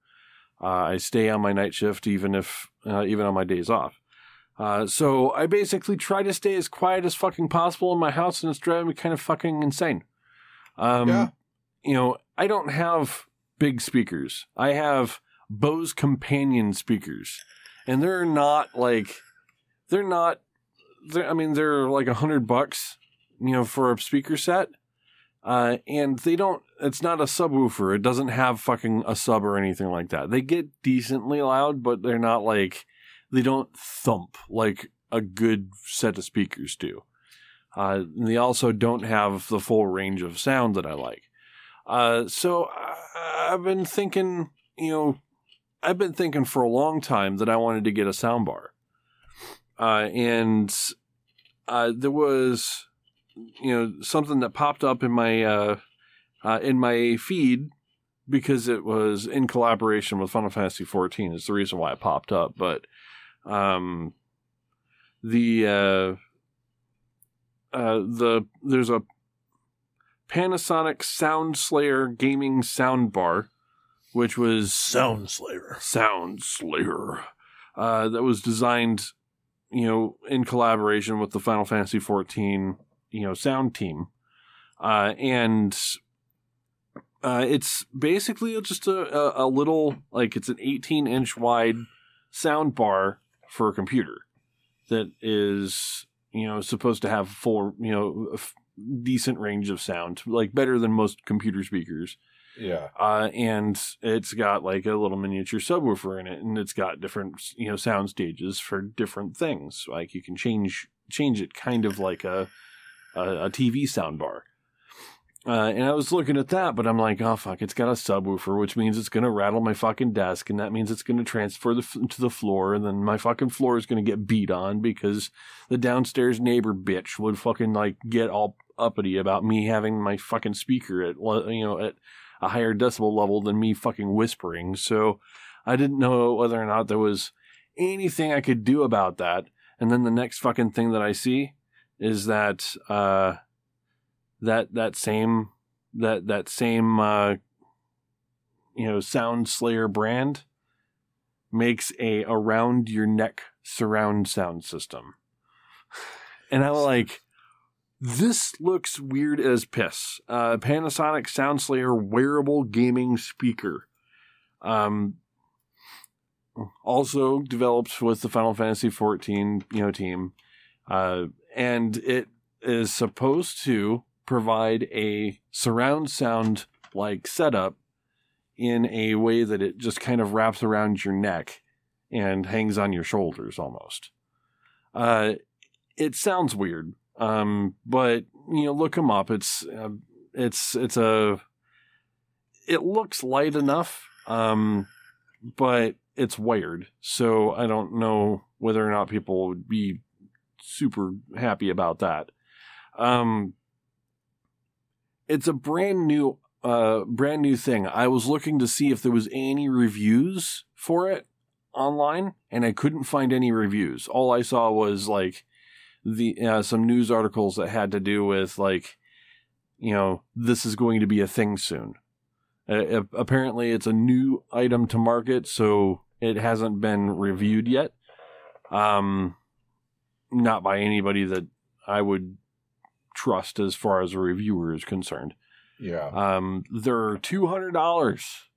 Uh, I stay on my night shift even if uh, even on my days off. Uh, so I basically try to stay as quiet as fucking possible in my house, and it's driving me kind of fucking insane. Um, Yeah. You know, I don't have big speakers. I have Bose companion speakers, and they're not like they're not. They're, I mean, they're like a hundred bucks, you know, for a speaker set. Uh, and they don't, it's not a subwoofer. It doesn't have fucking a sub or anything like that. They get decently loud, but they're not like, they don't thump like a good set of speakers do. Uh, and they also don't have the full range of sound that I like. Uh, so I, I've been thinking, you know, I've been thinking for a long time that I wanted to get a soundbar. Uh, and uh, there was, you know, something that popped up in my uh, uh, in my feed because it was in collaboration with Final Fantasy XIV. Is the reason why it popped up, but um, the uh, uh, the there's a Panasonic Sound Slayer gaming soundbar, which was Sound Slayer. Sound Slayer, uh, that was designed, you know, in collaboration with the Final Fantasy XIV, you know, sound team, uh, and uh, it's basically just a, a, a little like it's an 18 inch wide sound bar for a computer that is you know supposed to have full you know a f- decent range of sound like better than most computer speakers Yeah. uh, and it's got like a little miniature subwoofer in it, and it's got different you know sound stages for different things. Like you can change change it kind of like a a, a TV sound bar. Uh, and I was looking at that, but I'm like, oh fuck, it's got a subwoofer, which means it's gonna rattle my fucking desk, and that means it's gonna transfer the f- to the floor, and then my fucking floor is gonna get beat on because the downstairs neighbor bitch would fucking like get all uppity about me having my fucking speaker at you know at a higher decibel level than me fucking whispering. So I didn't know whether or not there was anything I could do about that. And then the next fucking thing that I see is that uh that that same that that same uh you know sound slayer brand makes a around your neck surround sound system. And I'm like this looks weird as piss. Uh, Panasonic SoundSlayer wearable gaming speaker. Um, also developed with the Final Fantasy XIV, you know, team, uh, and it is supposed to provide a surround sound like setup in a way that it just kind of wraps around your neck and hangs on your shoulders almost. Uh, it sounds weird, um, but you know, look them up. It's uh, it's it's a it looks light enough, um, but it's wired, so I don't know whether or not people would be super happy about that. Um, it's a brand new uh brand new thing. I was looking to see if there was any reviews for it online and I couldn't find any reviews. All I saw was like the uh, some news articles that had to do with like you know this is going to be a thing soon. Uh, apparently it's a new item to market so it hasn't been reviewed yet. Um not by anybody that I would trust as far as a reviewer is concerned. Yeah. Um, they're two hundred dollars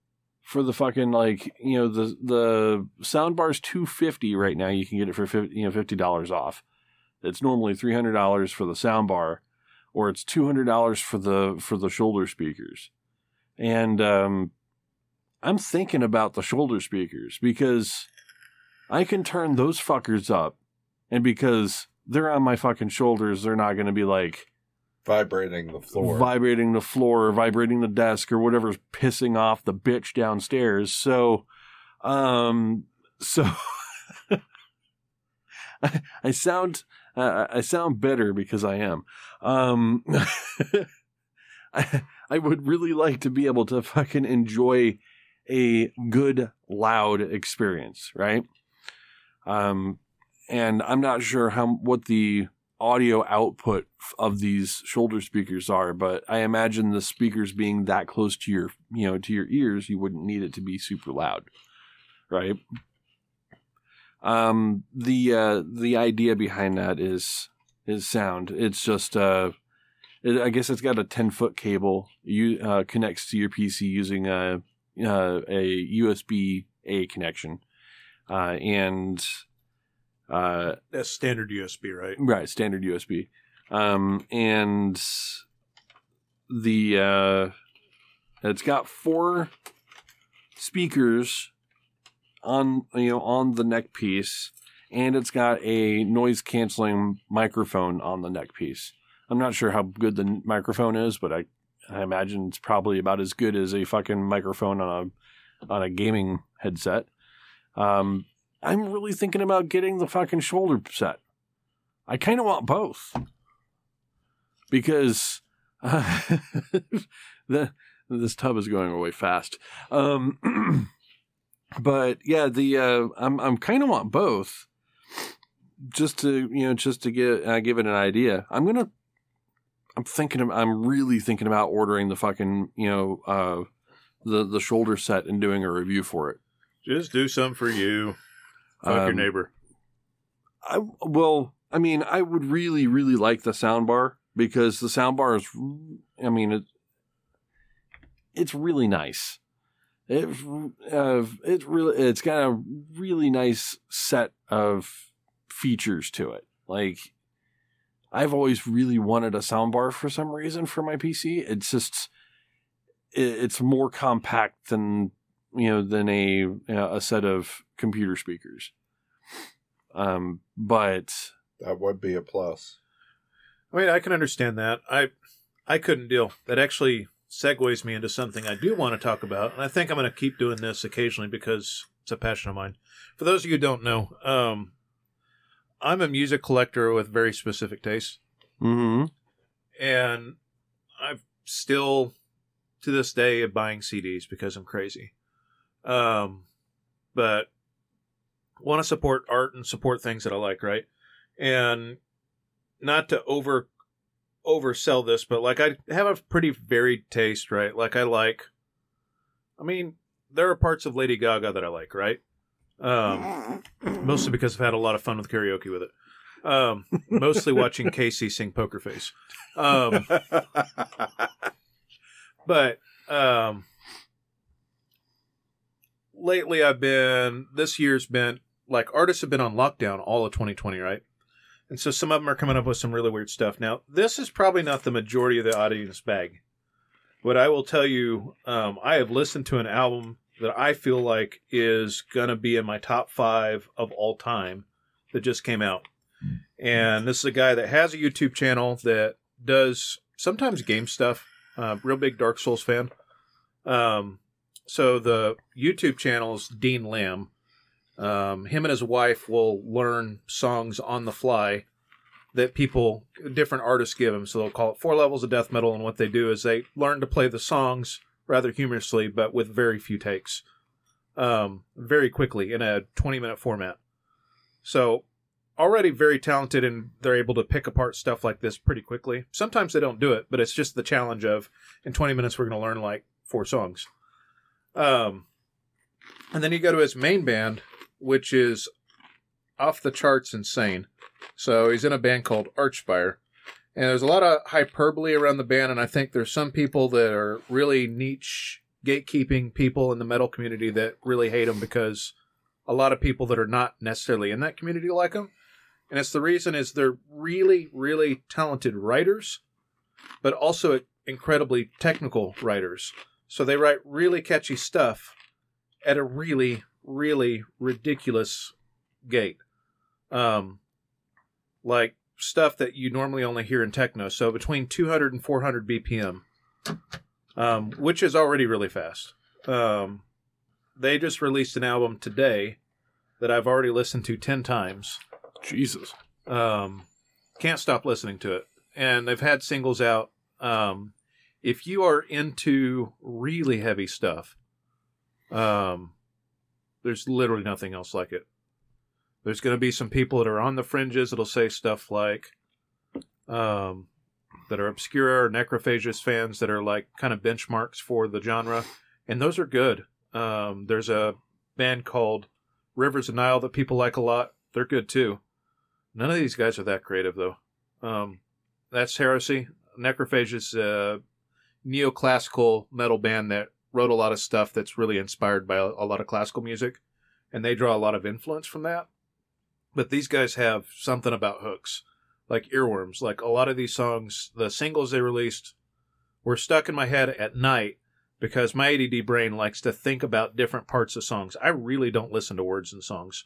for the fucking like you know the the soundbar's two fifty right now. You can get it for 50, you know fifty dollars off. It's normally three hundred dollars for the soundbar, or it's two hundred dollars for the for the shoulder speakers. And um, I'm thinking about the shoulder speakers because I can turn those fuckers up, and because they're on my fucking shoulders, they're not going to be like Vibrating the floor. vibrating the floor or vibrating the desk or whatever's pissing off the bitch downstairs. So, um, so I, I sound, uh, I sound better because I am. Um, I, I would really like to be able to fucking enjoy a good loud experience, right? Um, and I'm not sure how what the audio output of these shoulder speakers are, but I imagine the speakers being that close to your, you know, to your ears, you wouldn't need it to be super loud, right? Um, the uh, the idea behind that is is sound. It's just uh, it, I guess it's got a ten foot cable. You uh, connects to your PC using a uh, a USB A connection, uh, and uh, That's standard USB, right? Right, standard USB. Um, and the uh, it's got four speakers on you know on the neck piece, and it's got a noise canceling microphone on the neck piece. I'm not sure how good the microphone is, but I I imagine it's probably about as good as a fucking microphone on a on a gaming headset. Um, I'm really thinking about getting the fucking shoulder set. I kind of want both because uh, the this tub is going away fast. Um, but yeah, the uh, I'm I'm kind of want both just to you know just to get uh, give it an idea. I'm gonna I'm thinking of, I'm really thinking about ordering the fucking you know uh, the the shoulder set and doing a review for it. Just do some for you. Fuck your Um, neighbor. I well, I mean, I would really, really like the soundbar because the soundbar is, I mean, it, it's really nice. It, uh, it's really, it's got a really nice set of features to it. Like, I've always really wanted a soundbar for some reason for my PC. It's just, it, it's more compact than you know than a a set of computer speakers. Um, but That would be a plus. I mean, I can understand that. I I couldn't deal. That actually segues me into something I do want to talk about, and I think I'm going to keep doing this occasionally because it's a passion of mine. For those of you who don't know, um, I'm a music collector with very specific tastes, mm-hmm. and I'm still to this day buying CDs because I'm crazy. Um, but want to support art and support things that I like, right? And not to over oversell this, but like I have a pretty varied taste, right? Like I like I mean, there are parts of Lady Gaga that I like, right? Um mostly because I've had a lot of fun with karaoke with it. Um mostly watching Casey sing Poker Face. Um but um lately I've been this year's been like artists have been on lockdown all of 2020, right? And so some of them are coming up with some really weird stuff. Now, this is probably not the majority of the audience bag. But I will tell you, um, I have listened to an album that I feel like is going to be in my top five of all time that just came out. And this is a guy that has a YouTube channel that does sometimes game stuff. Uh, real big Dark Souls fan. Um, so the YouTube channel is Dean Lamb. Um, him and his wife will learn songs on the fly that people, different artists give him. So they'll call it four levels of death metal. And what they do is they learn to play the songs rather humorously, but with very few takes, um, very quickly in a 20 minute format. So already very talented and they're able to pick apart stuff like this pretty quickly. Sometimes they don't do it, but it's just the challenge of in 20 minutes we're going to learn like four songs. Um, and then you go to his main band, which is off the charts insane. So he's in a band called Archspire. And there's a lot of hyperbole around the band, and I think there's some people that are really niche gatekeeping people in the metal community that really hate him because a lot of people that are not necessarily in that community like him. And it's the reason is they're really, really talented writers, but also incredibly technical writers. So they write really catchy stuff at a really, really ridiculous gait. Um, like stuff that you normally only hear in techno. So between 200 and 400 BPM, um, which is already really fast. Um, they just released an album today that I've already listened to 10 times. Jesus. Um, can't stop listening to it. And they've had singles out. Um, if you are into really heavy stuff, um, there's literally nothing else like it. There's going to be some people that are on the fringes that'll say stuff like, um, that are Obscura or Necrophagist fans that are like kind of benchmarks for the genre, and those are good. Um, there's a band called Rivers of Nihil that people like a lot. They're good too. None of these guys are that creative though. Um, that's Heresy. Necrophagist, uh, neoclassical metal band that wrote a lot of stuff that's really inspired by a, a lot of classical music, and they draw a lot of influence from that. But these guys have something about hooks, like earworms. Like a lot of these songs, the singles they released were stuck in my head at night because my ADD brain likes to think about different parts of songs. I really don't listen to words in songs.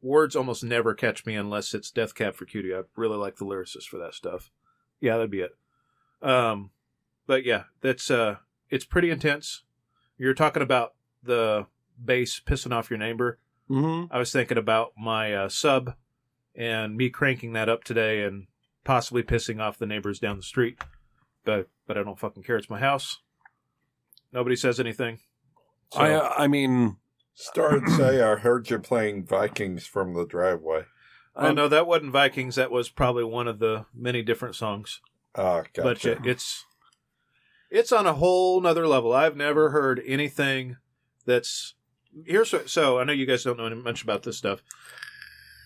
Words almost never catch me unless it's Death Cab for Cutie. I really like the lyricist for that stuff. Yeah, that'd be it. Um, but yeah, that's uh, it's pretty intense. You're talking about the bass pissing off your neighbor. Mm-hmm. I was thinking about my uh, sub and me cranking that up today and possibly pissing off the neighbors down the street. But but I don't fucking care. It's my house. Nobody says anything. So, I I mean, Started say I heard you playing Vikings from the driveway. oh I'm- no, that wasn't Vikings. That was probably one of the many different songs. Ah, But gotcha. yeah, it's it's on a whole nother level. I've never heard anything that's here's what, so I know you guys don't know much about this stuff.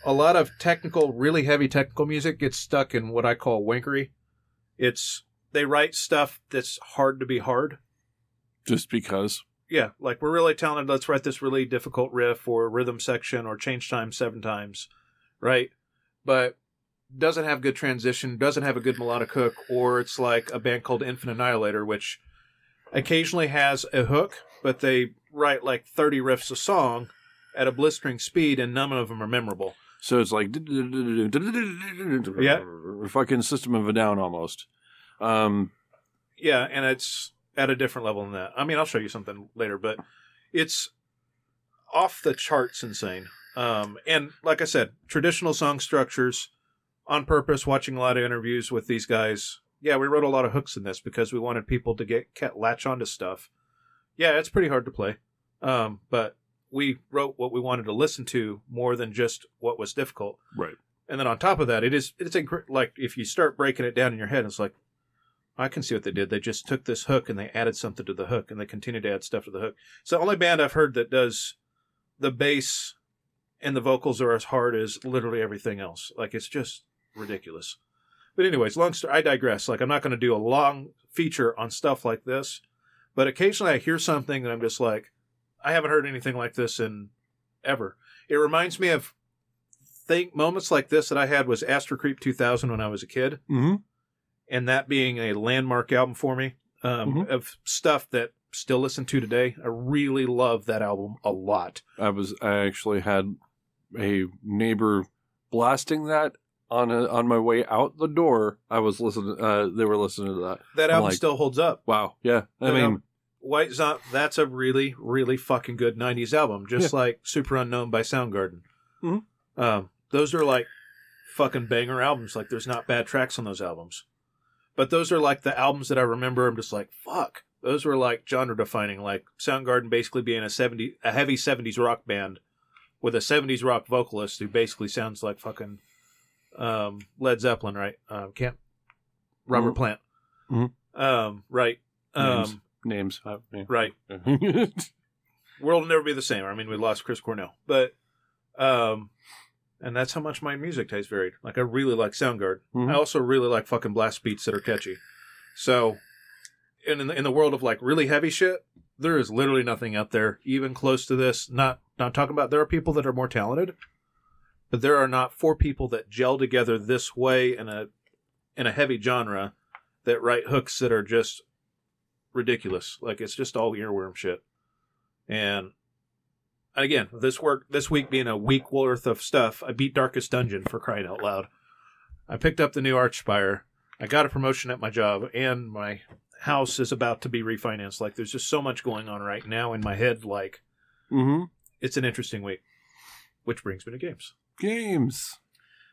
A lot of technical, really heavy technical music gets stuck in what I call wankery. It's they write stuff that's hard to be hard. just because. Yeah, like we're really talented. Let's write this really difficult riff or rhythm section or change time seven times, right? But doesn't have good transition, doesn't have a good melodic hook, or it's like a band called Infinite Annihilator, which occasionally has a hook, but they write like 30 riffs a song at a blistering speed, and none of them are memorable. So it's like Yeah. fucking System of a Down almost. Um, Yeah, and it's at a different level than that. I mean, I'll show you something later, but it's off the charts insane. Um, and like I said, traditional song structures on purpose, watching a lot of interviews with these guys. Yeah, we wrote a lot of hooks in this because we wanted people to get, get latch onto stuff. Yeah, it's pretty hard to play. Um, but we wrote what we wanted to listen to more than just what was difficult. right. And then on top of that, it is it's incre- like if you start breaking it down in your head, it's like I can see what they did. They just took this hook and they added something to the hook, and they continue to add stuff to the hook. It's the only band I've heard that does the bass and the vocals are as hard as literally everything else. Like it's just ridiculous. But anyways, long story. I digress. Like I'm not going to do a long feature on stuff like this, but occasionally I hear something and I'm just like, I haven't heard anything like this in ever. It reminds me of think moments like this that I had was Astro Creep 2000 when I was a kid, Mm-hmm. and that being a landmark album for me um, Mhm. of stuff that still listen to today. I really love that album a lot. I was I actually had a neighbor blasting that on a, on my way out the door. I was listening. Uh, they were listening to that. That I'm album like- still holds up. Wow. Yeah. I That mean, album- White Zombie, that's a really, really fucking good 90s album, just like Superunknown by Soundgarden. Mhm. Um, those are like fucking banger albums. Like, there's not bad tracks on those albums. But those are like the albums that I remember. I'm just like, fuck. Those were like genre defining, like Soundgarden basically being a 70, a heavy 70s rock band with a 70s rock vocalist who basically sounds like fucking um, Led Zeppelin, right? Um, can't Robert Mhm. Plant. Mhm. Um, right. Names. Um, names. Uh, yeah. right. world will never be the same. I mean, we lost Chris Cornell, but um, and that's how much my music taste varied. Like I really like Soundgarden. Mhm. I also really like fucking blast beats that are catchy. So, in in the, in the world of like really heavy shit, there is literally nothing out there even close to this. Not not talking about there are people that are more talented, but there are not four people that gel together this way in a in a heavy genre that write hooks that are just ridiculous. Like it's just all earworm shit. And again, this work this week being a week worth of stuff, I beat Darkest Dungeon for crying out loud. I picked up the new Archspire. I got a promotion at my job, and my house is about to be refinanced. Like there's just so much going on right now in my head. Like mm-hmm. it's an interesting week. Which brings me to games. Games.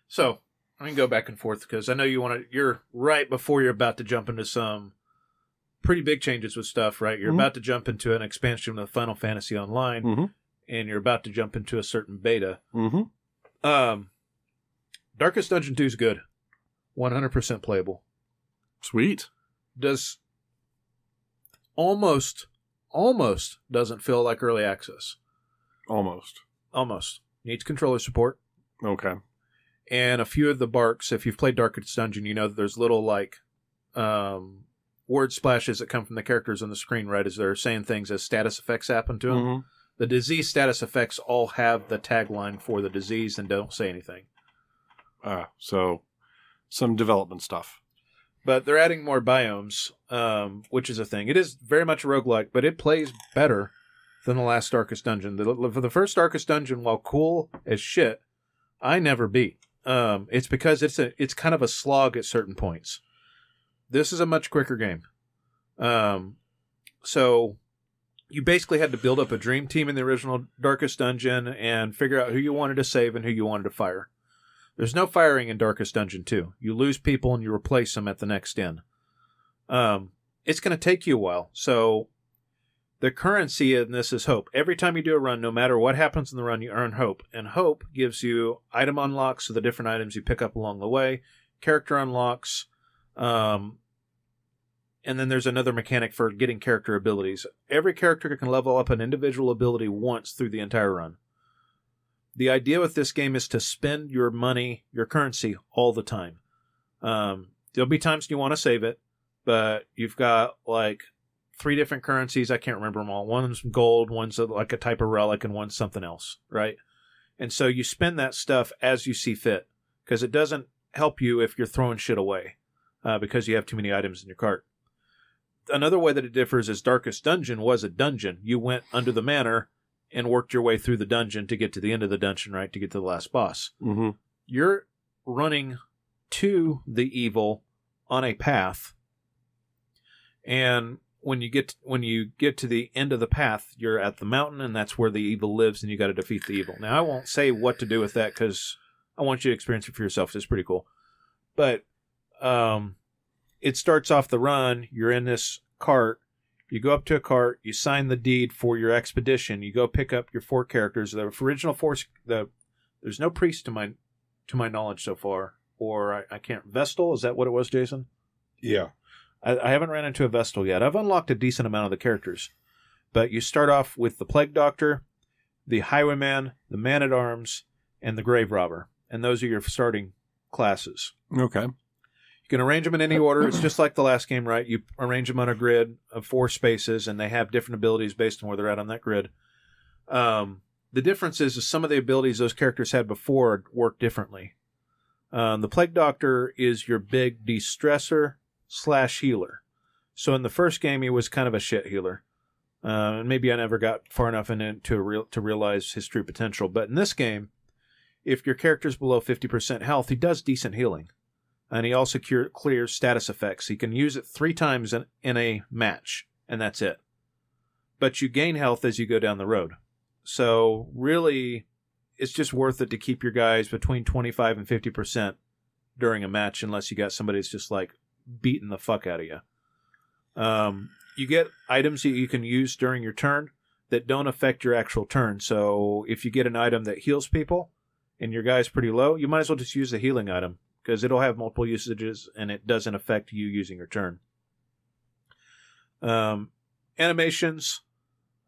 So I can go back and forth because I know you want to. You're right before you're about to jump into some pretty big changes with stuff, right? You're Mhm. about to jump into an expansion of Final Fantasy Online, Mhm. and you're about to jump into a certain beta. Mm-hmm. Um, Darkest Dungeon Two is good, 100% playable. Sweet. Does almost, almost doesn't feel like early access. Almost. Almost needs controller support. Okay. and a few of the barks if you've played darkest dungeon you know that there's little like um word splashes that come from the characters on the screen right as they're saying things as status effects happen to them Mhm. the disease status effects all have the tagline for the disease and don't say anything Ah, so some development stuff. but they're adding more biomes um which is a thing it is very much a roguelike but it plays better than the last darkest dungeon the, for the first darkest dungeon while cool as shit i never beat um it's because it's a it's kind of a slog at certain points this is a much quicker game um so you basically had to build up a dream team in the original darkest dungeon and figure out who you wanted to save and who you wanted to fire there's no firing inn Darkest Dungeon 2. You lose people and you replace them at the next in. Um, it's going to take you a while. So the currency in this is hope. Every time you do a run, no matter what happens in the run, you earn hope. And hope gives you item unlocks, so the different items you pick up along the way, character unlocks, um, and then there's another mechanic for getting character abilities. Every character can level up an individual ability once through the entire run. The idea with this game is to spend your money, your currency, all the time. Um, there'll be times you want to save it, but you've got like three different currencies. I can't remember them all. One's gold, one's like a type of relic, and one's something else, right? And so you spend that stuff as you see fit because it doesn't help you if you're throwing shit away uh, because you have too many items in your cart. Another way that it differs is Darkest Dungeon was a dungeon. You went under the manor and worked your way through the dungeon to get to the end of the dungeon, right? To get to the last boss. Mm-hmm. You're running to the evil on a path. And when you get when you get to the end of the path, you're at the mountain and that's where the evil lives and you got to defeat the evil. Now I won't say what to do with that cuz I want you to experience it for yourself. It's pretty cool. But um it starts off the run, you're in this cart you go up to a cart, you sign the deed for your expedition. You go pick up your four characters. The original four, the there's no priest to my to my knowledge so far, or I, I can't. Vestal is that what it was, Jason? Yeah. I, I haven't ran into a Vestal yet. I've unlocked a decent amount of the characters, but you start off with the Plague Doctor, the Highwayman, the Man at Arms, and the Grave Robber, and those are your starting classes. Okay. You can arrange them in any order. It's just like the last game, right? You arrange them on a grid of four spaces, and they have different abilities based on where they're at on that grid. Um, the difference is, is some of the abilities those characters had before work differently. Um, the Plague Doctor is your big de-stressor slash healer. So in the first game, he was kind of a shit healer. Uh, and maybe I never got far enough in it to real, to realize his true potential. But in this game, if your character's below 50% health, he does decent healing. And he also cure, clears status effects. He can use it three times in, in a match, and that's it. But you gain health as you go down the road. So really, it's just worth it to keep your guys between 25 and 50% during a match, unless you got somebody that's just like beating the fuck out of you. Um, you get items that you can use during your turn that don't affect your actual turn. So if you get an item that heals people and your guy's pretty low, you might as well just use the healing item because it'll have multiple usages and it doesn't affect you using your turn. Um, animations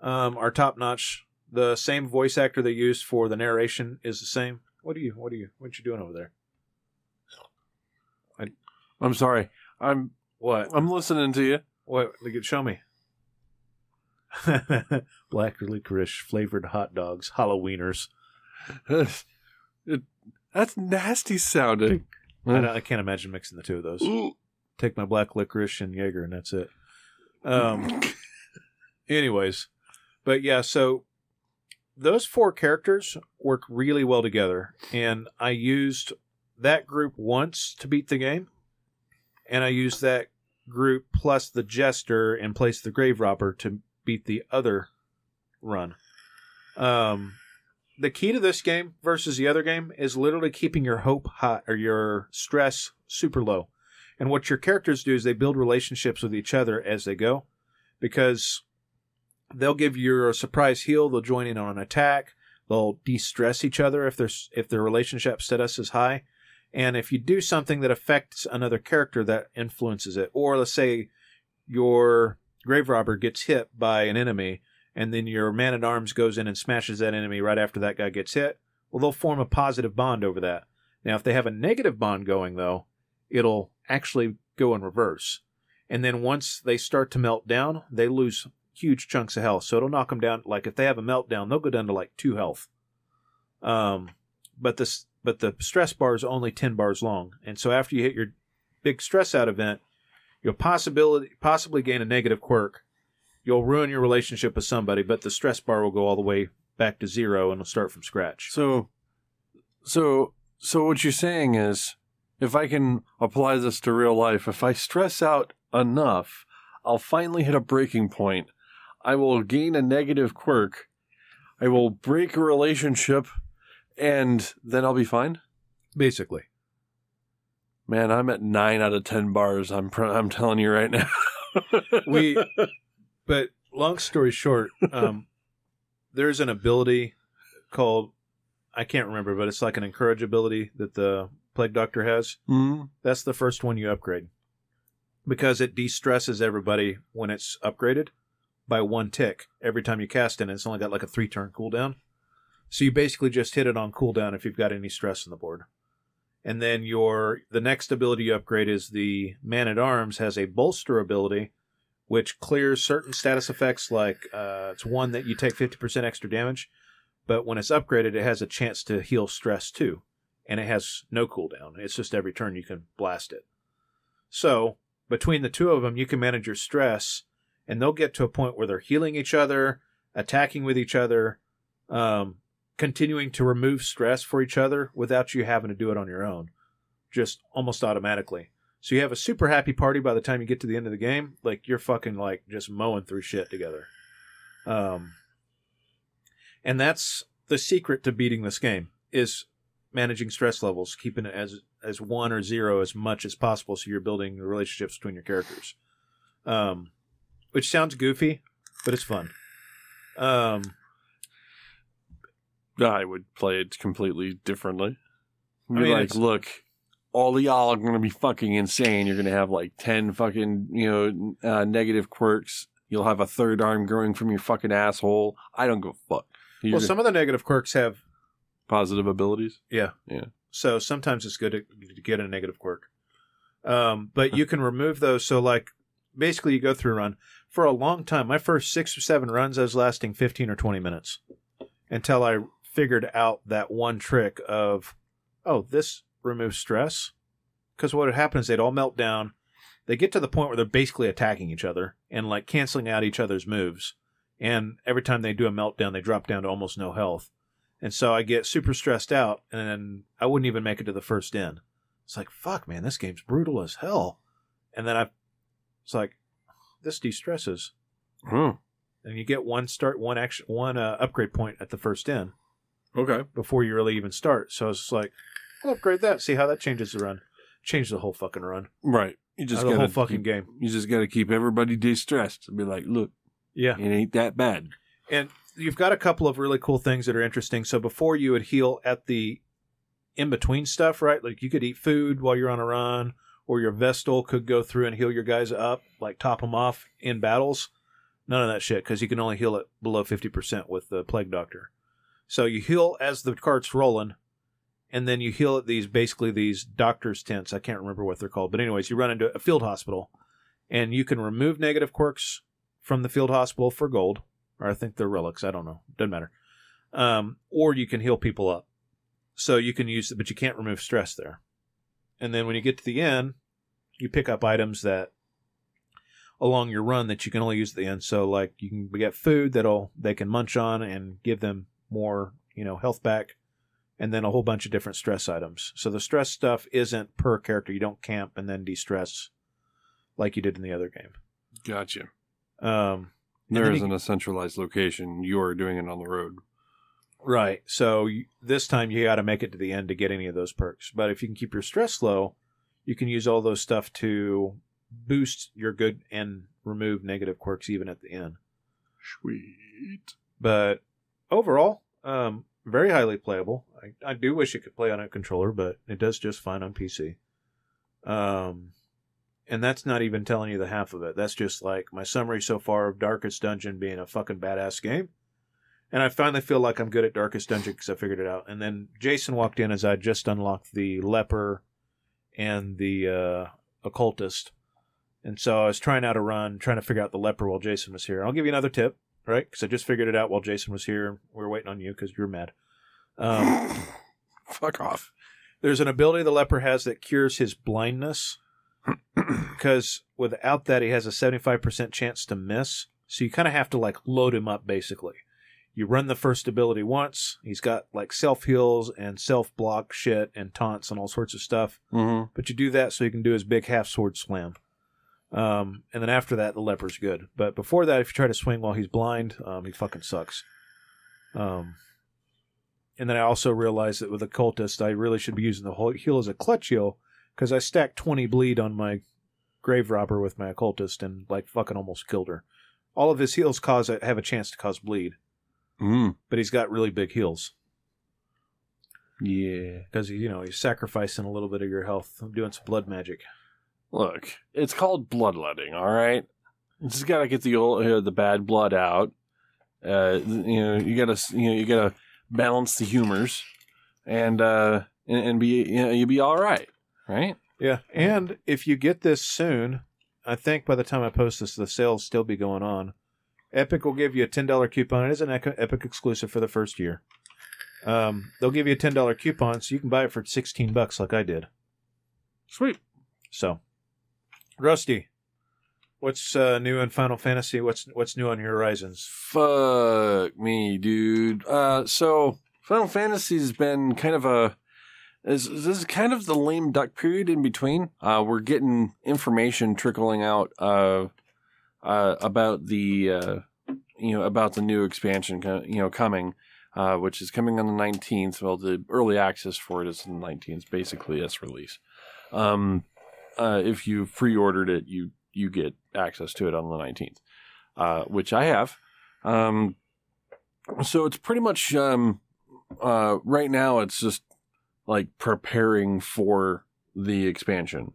um, are top notch. The same voice actor they used for the narration is the same. What are you? What are you? What are you doing over there? I'm sorry. I'm What? I'm listening to you. What? Look at show me. Black licorice flavored hot dogs, Halloweeners. That's nasty sounding. I, I can't imagine mixing the two of those. Take my black licorice and Jaeger, and that's it. Um. anyways, but yeah, so those four characters work really well together, and I used that group once to beat the game, and I used that group plus the jester and place the grave robber to beat the other run. Um, the key to this game versus the other game is literally keeping your hope high or your stress super low. And what your characters do is they build relationships with each other as they go, because they'll give you a surprise heal. They'll join in on an attack. They'll de-stress each other if their if their relationship status is high. And if you do something that affects another character, that influences it. Or let's say your grave robber gets hit by an enemy, and then your man at arms goes in and smashes that enemy right after that guy gets hit. Well, they'll form a positive bond over that. Now, if they have a negative bond going, though, it'll actually go in reverse. And then once they start to melt down, they lose huge chunks of health. So it'll knock them down. Like if they have a meltdown, they'll go down to like two health. Um, but this but the stress bar is only ten bars long, and so after you hit your big stress out event, you'll possibility possibly gain a negative quirk. You'll ruin your relationship with somebody, but the stress bar will go all the way back to zero and it'll start from scratch. So, so, so what you're saying is, if I can apply this to real life, if I stress out enough, I'll finally hit a breaking point. I will gain a negative quirk. I will break a relationship, and then I'll be fine. Basically, Man, I'm at nine out of ten bars. I'm pr- I'm telling you right now. We- but long story short, um, there's an ability called I can't remember, but it's like an encourage ability that the plague doctor has. Mhm. That's the first one you upgrade because it de-stresses everybody when it's upgraded by one tick every time you cast it. It's only got like a three turn cooldown, so you basically just hit it on cooldown if you've got any stress on the board. And then your the next ability you upgrade is the man at arms has a bolster ability, which clears certain status effects. Like uh, it's one that you take fifty percent extra damage, but when it's upgraded, it has a chance to heal stress too and it has no cooldown. It's just every turn you can blast it. So between the two of them, you can manage your stress, and they'll get to a point where they're healing each other, attacking with each other, um, continuing to remove stress for each other without you having to do it on your own, just almost automatically. So you have a super happy party by the time you get to the end of the game. Like you're fucking like just mowing through shit together. Um, and that's the secret to beating this game is managing stress levels, keeping it as as one or zero as much as possible, so you're building the relationships between your characters. Um, which sounds goofy, but it's fun. Um, I would play it completely differently. I Be mean, like, look, all of y'all are going to be fucking insane. You're going to have like 10 fucking, you know, uh, negative quirks. You'll have a third arm growing from your fucking asshole. I don't give a fuck. You're well, some of the negative quirks have positive abilities. Yeah. Yeah. So sometimes it's good to, to get a negative quirk. Um, but you can remove those. So like basically, you go through a run for a long time. My first six or seven runs, I was lasting fifteen or twenty minutes, until I figured out that one trick of, oh, this removes stress. Because what would happen is they'd all melt down. They get to the point where they're basically attacking each other and like canceling out each other's moves. And every time they do a meltdown, they drop down to almost no health. And so I get super stressed out, and then I wouldn't even make it to the first end. It's like, fuck, man, this game's brutal as hell. And then I, it's like, this de-stresses, Hmm. and you get one start, one action, one uh, upgrade point at the first end Okay. before you really even start. So it's like, I'll upgrade that, see how that changes the run. Change the whole fucking run, Right. You just Out the whole fucking keep, game. You just gotta keep everybody de-stressed and be like, look, Yeah, it ain't that bad. and you've got a couple of really cool things that are interesting. So before you would heal at the in between stuff, right? Like you could eat food while you're on a run, or your Vestal could go through and heal your guys up, like top them off in battles. None of that shit because you can only heal it below fifty percent with the Plague Doctor. So you heal as the cart's rolling, and then you heal at these basically these doctors' tents. I can't remember what they're called, but anyways, you run into a field hospital, and you can remove negative quirks from the field hospital for gold or I think they're relics. I don't know. Doesn't matter. Um, or you can heal people up. So you can use it, but you can't remove stress there. And then when you get to the end, you pick up items that along your run that you can only use at the end. So like you can get food that'll they can munch on and give them more, you know, health back. And then a whole bunch of different stress items. So the stress stuff isn't per character. You don't camp and then de-stress like you did in the other game. Gotcha. Um, There isn't you- a centralized location. You're doing it on the road. Right. So you, this time you got to make it to the end to get any of those perks. But if you can keep your stress low, you can use all those stuff to boost your good and remove negative quirks even at the end. Sweet. But overall, um, very highly playable. I, I do wish it could play on a controller, but it does just fine on PC. Um, and that's not even telling you the half of it. That's just like my summary so far of Darkest Dungeon being a fucking badass game. And I finally feel like I'm good at Darkest Dungeon because I figured it out. And then Jason walked in as I just unlocked the Leper and the uh, Occultist. And so I was trying out a run, trying to figure out the Leper while Jason was here. I'll give you another tip, right? Because I just figured it out while Jason was here. We were waiting on you because you're mad. Um, Fuck off. there's an ability the leper has that cures his blindness because without that he has a 75% chance to miss so you kind of have to like load him up basically you run the first ability once he's got like self heals and self block shit and taunts and all sorts of stuff Mm-hmm. but you do that so he can do his big half sword slam um, and then after that the leper's good but before that if you try to swing while he's blind um, he fucking sucks um, and then I also realized that with a cultist, I really should be using the whole heal as a clutch heal because I stacked 20 bleed on my grave robber with my occultist and like fucking almost killed her. All of his heals cause have a chance to cause bleed, Mm. but he's got really big heals Yeah. because you know he's sacrificing a little bit of your health, doing some blood magic. Look, it's called bloodletting. All right. You just gotta get the old, uh, the bad blood out. Uh, you know, you gotta, you know, you gotta balance the humors, and uh, and, and be, you know, you'll be all right, right? Yeah, and if you get this soon, I think by the time I post this, the sale'll still be going on. Epic will give you a ten dollar coupon. It is an Epic exclusive for the first year. Um, they'll give you a ten dollar coupon, so you can buy it for sixteen bucks, like I did. Sweet. So, Rusty, what's uh, new in Final Fantasy? What's what's new on your horizons? Fuck me, dude. Uh, so Final Fantasy's been kind of a is this is kind of the lame duck period in between. Uh, we're getting information trickling out uh, uh, about the uh, you know about the new expansion you know coming, uh, which is coming on the nineteenth. Well, the early access for it is the nineteenth, basically its release. Um, uh, if you pre-ordered it, you you get access to it on the nineteenth, uh, which I have. Um, so it's pretty much um, uh, right now. It's just like preparing for the expansion,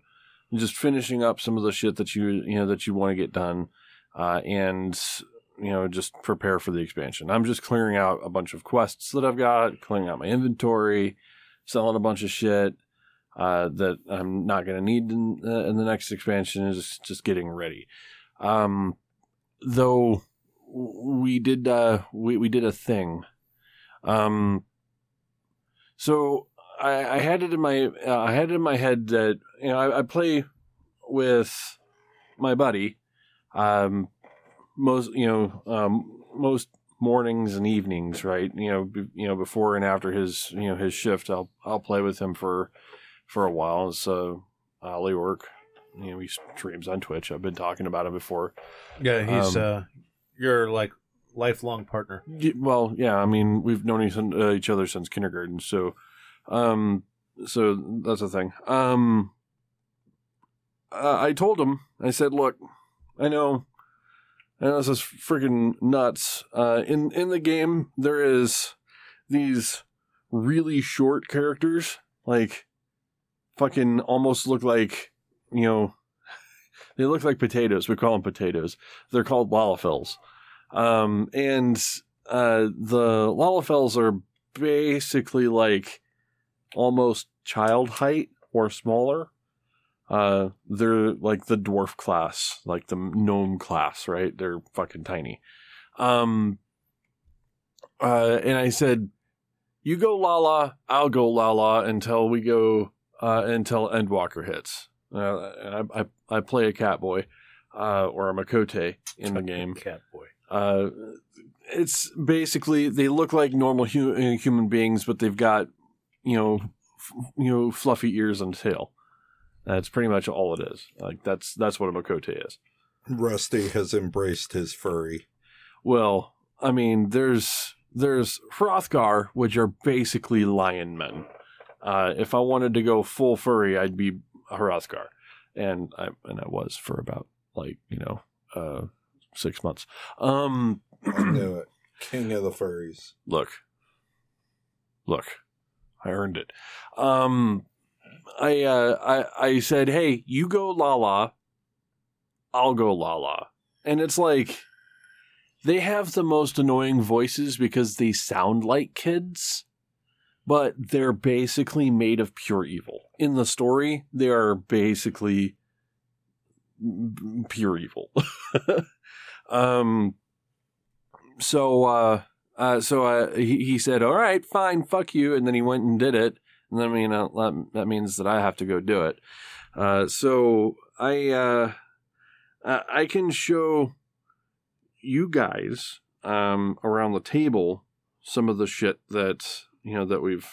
just finishing up some of the shit that you you know that you want to get done, uh, and you know just prepare for the expansion. I'm just clearing out a bunch of quests that I've got, clearing out my inventory, selling a bunch of shit uh, that I'm not going to need in, uh, in the next expansion. Is just, getting ready. Um, though we did uh, we we did a thing Um, so I, I had it in my uh, I had it in my head that you know I, I play with my buddy, um, most you know um, most mornings and evenings, right? You know, be, you know before and after his you know his shift, I'll I'll play with him for for a while. So Ollie work. You know, he streams on Twitch. I've been talking about him before. Yeah, he's Um, uh, your like lifelong partner. Y- Well, yeah, I mean, we've known each, uh, each other since kindergarten, so, um, so that's the thing. Um, uh, I told him, I said, look, I know, I know this is freaking nuts. Uh, in in the game, there is these really short characters, like fucking almost look like, you know, they look like potatoes. We call them potatoes. They're called Lalafells. Um, and uh, the Lalafells are basically like almost child height or smaller. Uh, they're like the dwarf class, like the gnome class, right? They're fucking tiny. Um, uh, and I said, "You go Lala, I'll go Lala until we go uh, until Endwalker hits." Uh, and I, I I play a Catboy, uh, or a Miqo'te in the game. Cat boy. Uh, it's basically they look like normal hu- uh, human beings, but they've got you know f- you know fluffy ears and tail. That's pretty much all it is. Like that's that's what a Miqo'te is. Rusty has embraced his furry. Well, I mean, there's there's Hrothgar, which are basically lion men. Uh, if I wanted to go full furry, I'd be a Hrothgar, and I and I was for about like you know uh, six months. Um, I knew it. King of the furries. look, look, I earned it. Um, I uh, I I said, hey, you go Lala, I'll go Lala, and it's like they have the most annoying voices because they sound like kids, but they're basically made of pure evil. In the story, they are basically pure evil. um, so uh, uh, so uh, he, he said, "All right, fine, fuck you," and then he went and did it. And I mean, uh, that, means that I have to go do it. Uh, so I uh, I can show you guys um, around the table some of the shit that you know that we've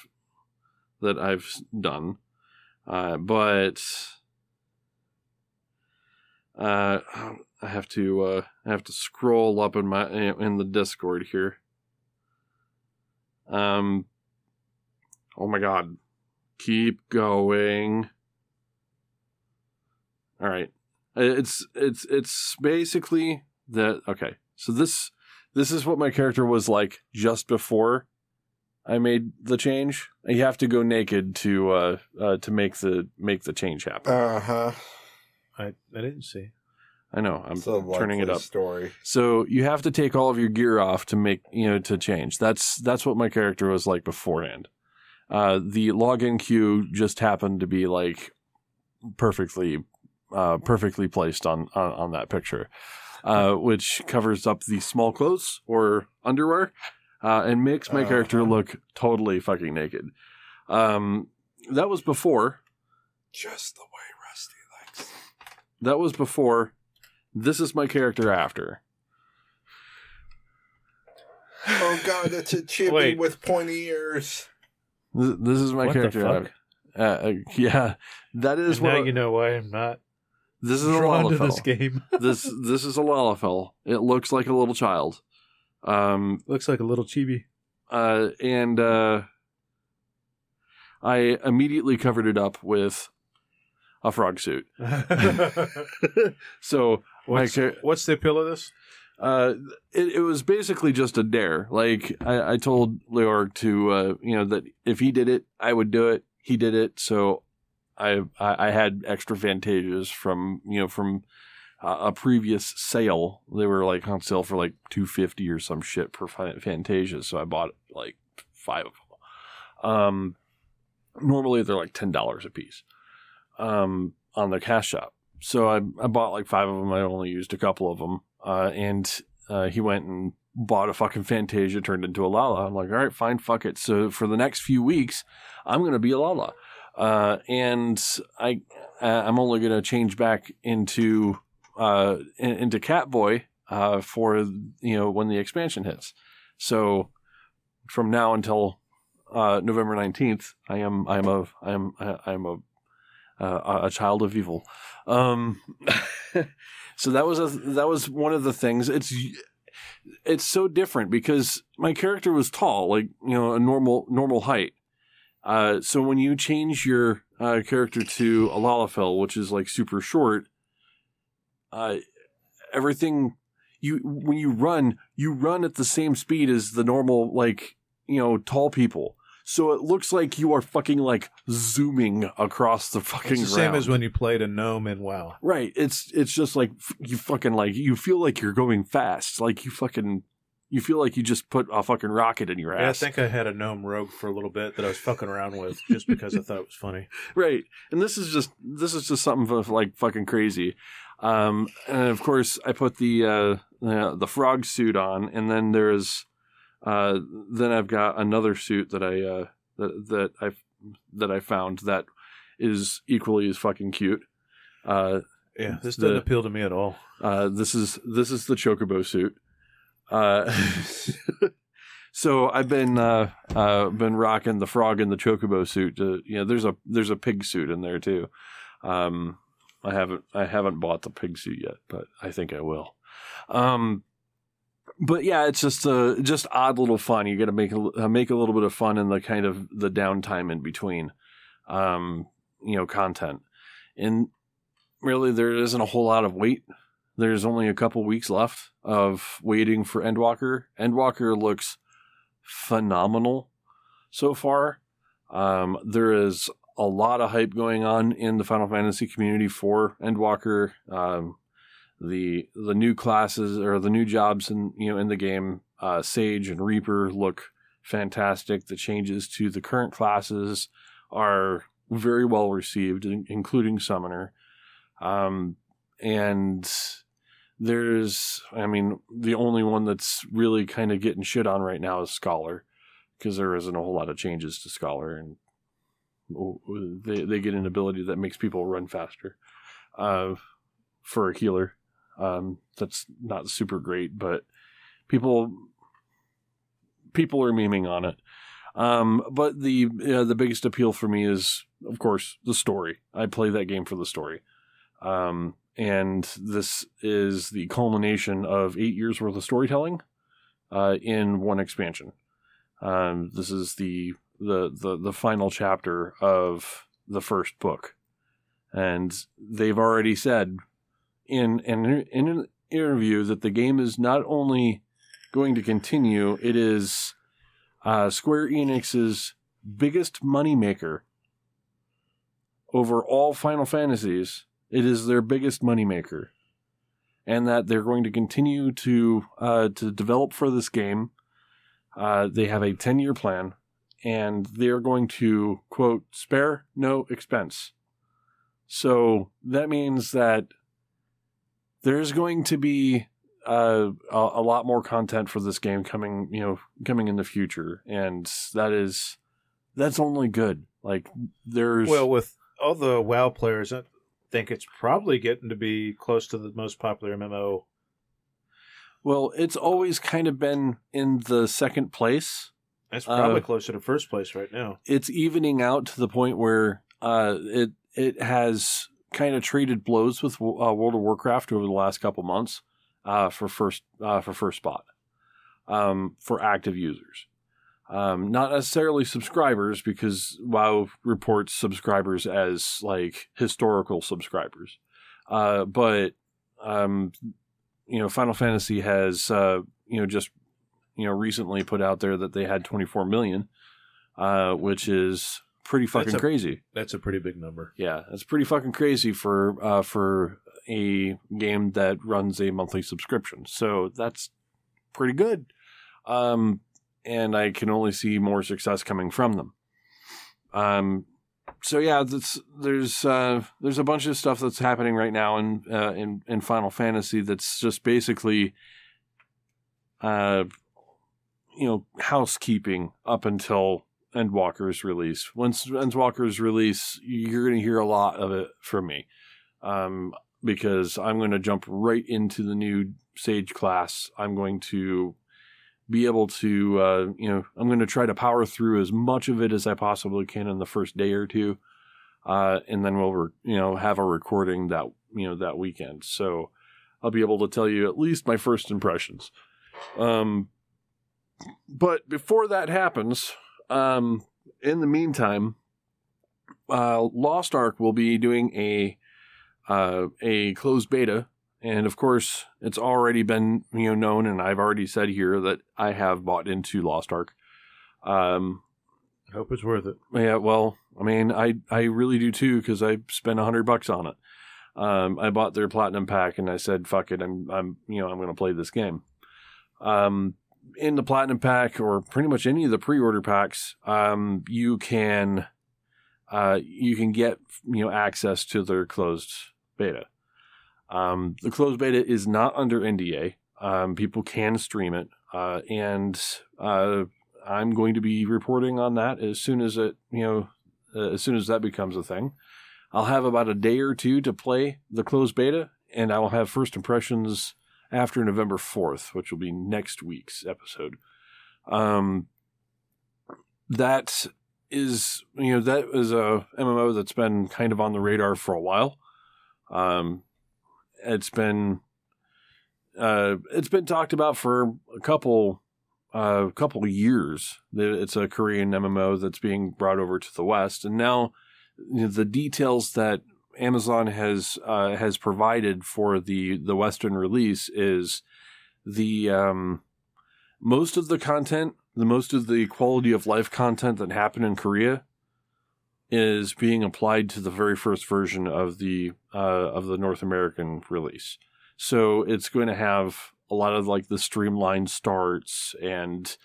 that I've done, uh, but uh, I have to uh, I have to scroll up in my in the Discord here. Um. Oh my God! Keep going. All right. It's it's it's basically that. Okay. So this this is what my character was like just before I made the change. You have to go naked to uh, uh to make the make the change happen. Uh huh. I I didn't see. I know. I'm It's a turning it up. Story. So you have to take all of your gear off to make you know to change. That's that's what my character was like beforehand. Uh, the login queue just happened to be like perfectly uh, perfectly placed on, on on that picture, uh, which covers up the small clothes or underwear, uh, and makes my Uh-huh. character look totally fucking naked. Um, that was before. Just the way Rusty likes. That was before. This is my character after. Oh God, it's a chibi with pointy ears. This, this is my What the character. fuck? Uh, uh, yeah, that is And what now you know why I'm not this is a drawn to this game. this this is a Lalafell. It looks like a little child. Um, Looks like a little chibi. uh, and uh, I immediately covered it up with a frog suit. so what's, char- what's the appeal of this? uh, it, it was basically just a dare. Like I, I told Leorg to, uh, you know, that if he did it, I would do it. He did it, so I I, I had extra Fantasias from you know from uh, a previous sale. They were like on sale for like two fifty or some shit Fa- Fantasia, so I bought like five of them. Um, normally they're like ten dollars a piece, um, on the cash shop. So I I bought like five of them. I only used a couple of them, uh, and uh, he went and bought a fucking Fantasia turned into a Lala. I'm like, all right, fine, fuck it. So for the next few weeks, I'm gonna be a Lala, uh, and I uh, I'm only gonna change back into uh into Catboy uh for you know when the expansion hits. So from now until uh, November nineteenth, I am I am a I am I am a uh, a child of evil. Um, so that was a that was one of the things. It's it's so different because my character was tall, like you know a normal normal height. Uh, so when you change your uh, character to a Lalafell, which is like super short, uh, everything you when you run, you run at the same speed as the normal like you know tall people. So it looks like you are fucking like zooming across the fucking It's the same ground. as when you played a gnome in WoW. Right. It's it's just like you fucking like you feel like you're going fast. Like you fucking you feel like you just put a fucking rocket in your ass. Yeah, I think I had a gnome rogue for a little bit that I was fucking around with just because I thought it was funny. right. And this is just this is just something like fucking crazy. Um and of course I put the uh the, the frog suit on and then there's uh then I've got another suit that I uh that that I that I found that is equally as fucking cute. Uh Yeah, this The- doesn't appeal to me at all. Uh, this is this is the chocobo suit. Uh, so I've been uh, uh, been rocking the frog in the chocobo suit. To, you know, there's a there's a pig suit in there too. Um, I haven't I haven't bought the pig suit yet, but I think I will. Um, but yeah, it's just uh just odd little fun. You got to make a, make a little bit of fun in the kind of the downtime in between, um, you know, content. And really, there isn't a whole lot of wait there's only a couple weeks left of waiting for Endwalker. Endwalker looks phenomenal so far. Um, there is a lot of hype going on in the Final Fantasy community for Endwalker. Um, the the new classes or the new jobs in you know in the game, uh, Sage and Reaper look fantastic. The changes to the current classes are very well received, including Summoner. Um, and there's i mean the only one that's really kind of getting shit on right now is scholar because there isn't a whole lot of changes to scholar and they, they get an ability that makes people run faster uh, for a healer. Um, that's not super great but people people are memeing on it. Um, but the uh, the biggest appeal for me is of course the story. I play that game for the story. Um, and this is the culmination of eight years worth of storytelling uh, in one expansion. Um, this is the, the the the final chapter of the first book, and they've already said in in in an interview that the game is not only going to continue, it is uh, Square Enix's biggest moneymaker over all Final Fantasies. It is their biggest moneymaker, and that they're going to continue to uh, to develop for this game. Uh, they have a ten year plan, and they're going to quote spare no expense. So that means that there's going to be uh, a, a lot more content for this game coming, you know, coming in the future, and that is that's only good. Like there's Well, with all the WoW players, I think it's probably getting to be close to the most popular MMO. Well, it's always kind of been in the second place. It's probably Uh, closer to first place right now. It's evening out to the point where uh, it it has kind of traded blows with uh, World of Warcraft over the last couple months uh, for first uh, for first spot um, for active users. Um, not necessarily subscribers because WoW reports subscribers as like historical subscribers, uh, but um, you know Final Fantasy has uh, you know just you know recently put out there that they had 24 million, uh, which is pretty fucking That's a- crazy. That's a pretty big number. Yeah, that's pretty fucking crazy for uh, for a game that runs a monthly subscription. So that's pretty good. Um, and I can only see more success coming from them. Um, so yeah, that's, there's uh, there's a bunch of stuff that's happening right now in uh, in in Final Fantasy that's just basically uh, you know, housekeeping up until Endwalker's release. Once Endwalker's release, you're going to hear a lot of it from me, um, because I'm going to jump right into the new Sage class. I'm going to be able to, uh, you know, I'm going to try to power through as much of it as I possibly can in the first day or two, uh, and then we'll, re- you know, have a recording that, you know, that weekend. So I'll be able to tell you at least my first impressions. Um, but before that happens, um, in the meantime, uh, Lost Ark will be doing a uh, a closed beta, and of course, it's already been you know known, and I've already said here that I have bought into Lost Ark. Um, I Hope it's worth it. yeah, well, I mean, I I really do too because I spent a hundred bucks on it. Um, I bought their platinum pack and I said, "Fuck it, I'm I'm you know I'm going to play this game." Um, in the platinum pack or pretty much any of the pre-order packs, um, you can uh, you can get you know access to their closed beta. Um, the closed beta is not under NDA. Um, people can stream it, uh, and uh, I'm going to be reporting on that as soon as it you know uh, as soon as that becomes a thing. I'll have about a day or two to play the closed beta, and I will have first impressions after November 4th, which will be next week's episode. Um, that is, you know, that is a MMO that's been kind of on the radar for a while. Um, it's been, uh, it's been talked about for a couple, uh, couple years. It's a Korean MMO that's being brought over to the West, and now you know, the details that Amazon has uh, has provided for the the Western release is the um, most of the content, the most of the quality of life content that happened in Korea is being applied to the very first version of the uh, of the North American release. So it's going to have a lot of like the streamlined starts and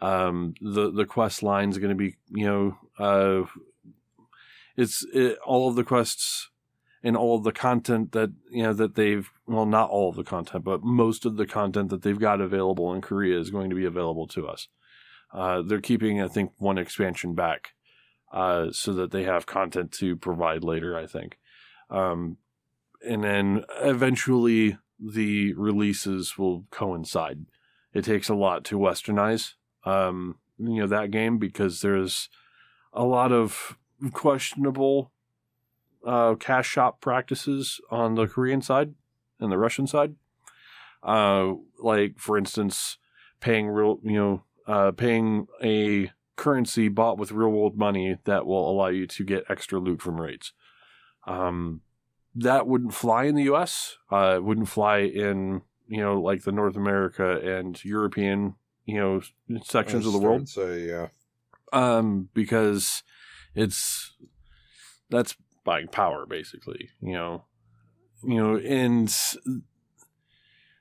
um, the the quest lines going to be you know uh, it's it, all of the quests and all of the content that you know that they've well not all of the content but most of the content that they've got available in korea is going to be available to us. Uh, they're keeping i think one expansion back uh, so that they have content to provide later i think. Um, and then eventually the releases will coincide. It takes a lot to westernize um, you know that game because there's a lot of questionable uh, cash shop practices on the Korean side and the Russian side. Uh, like for instance, paying real, you know, uh, paying a currency bought with real world money that will allow you to get extra loot from raids. Um, that wouldn't fly in the U.S. Uh, it wouldn't fly in you know like the North America and European you know sections of the world. Say yeah. Um, because it's that's buying power basically you know you know and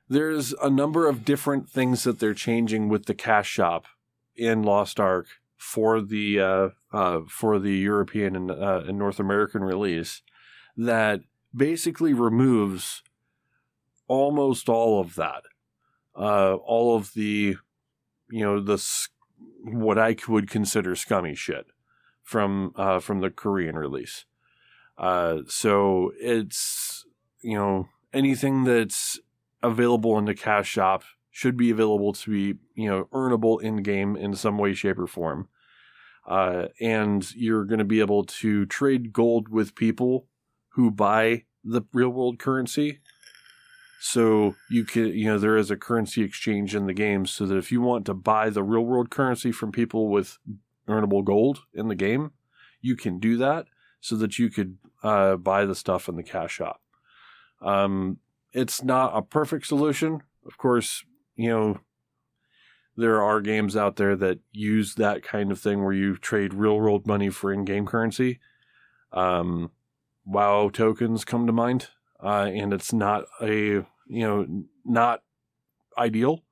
there's a number of different things that they're changing with the cash shop in lost ark for the uh, uh, for the european and, uh, and north american release that basically removes almost all of that uh, all of the you know the what i would consider scummy shit from uh, from the Korean release. Uh, so it's you know anything that's available in the cash shop should be available to be you know earnable in game in some way, shape, or form. Uh, and you're going to be able to trade gold with people who buy the real world currency. So you can, you know, there is a currency exchange in the game so that if you want to buy the real world currency from people with earnable gold in the game, you can do that so that you could uh, buy the stuff in the cash shop. Um, it's not a perfect solution. Of course, you know, there are games out there that use that kind of thing where you trade real world money for in game currency. Um, WoW tokens come to mind, uh, and it's not a, you know, not ideal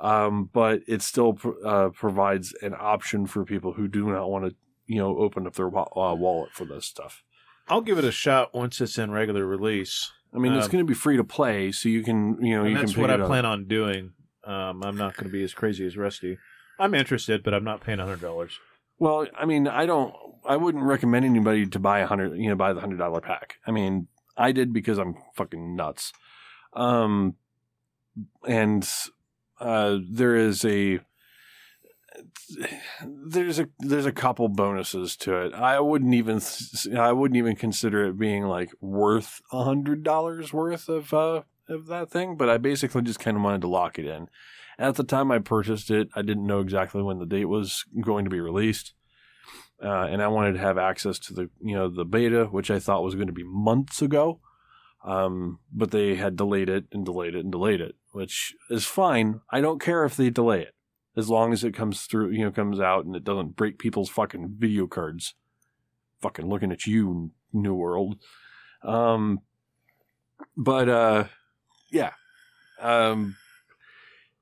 um, but it still pr- uh, provides an option for people who do not want to, you know, open up their wa- uh, wallet for this stuff. I'll give it a shot once it's in regular release. I mean, it's Um, going to be free to play, so you can, you know, you that's can pick what I plan on doing. Um, I'm not going to be as crazy as Rusty. I'm interested, but I'm not paying hundred dollars. Well, I mean, I don't. I wouldn't recommend anybody to buy a hundred. You know, buy the hundred dollar pack. I mean, I did because I'm fucking nuts. Um, and uh, there is a there's a there's a couple bonuses to it. I wouldn't even I wouldn't even consider it being like worth a hundred dollars worth of uh of that thing, but I basically just kind of wanted to lock it in. At the time I purchased it, I didn't know exactly when the date was going to be released. Uh, and I wanted to have access to the you know the beta, which I thought was going to be months ago, um, but they had delayed it and delayed it and delayed it, which is fine. I don't care if they delay it, as long as it comes through, you know, comes out and it doesn't break people's fucking video cards. Fucking looking at you, New World. Um, but uh, yeah, um,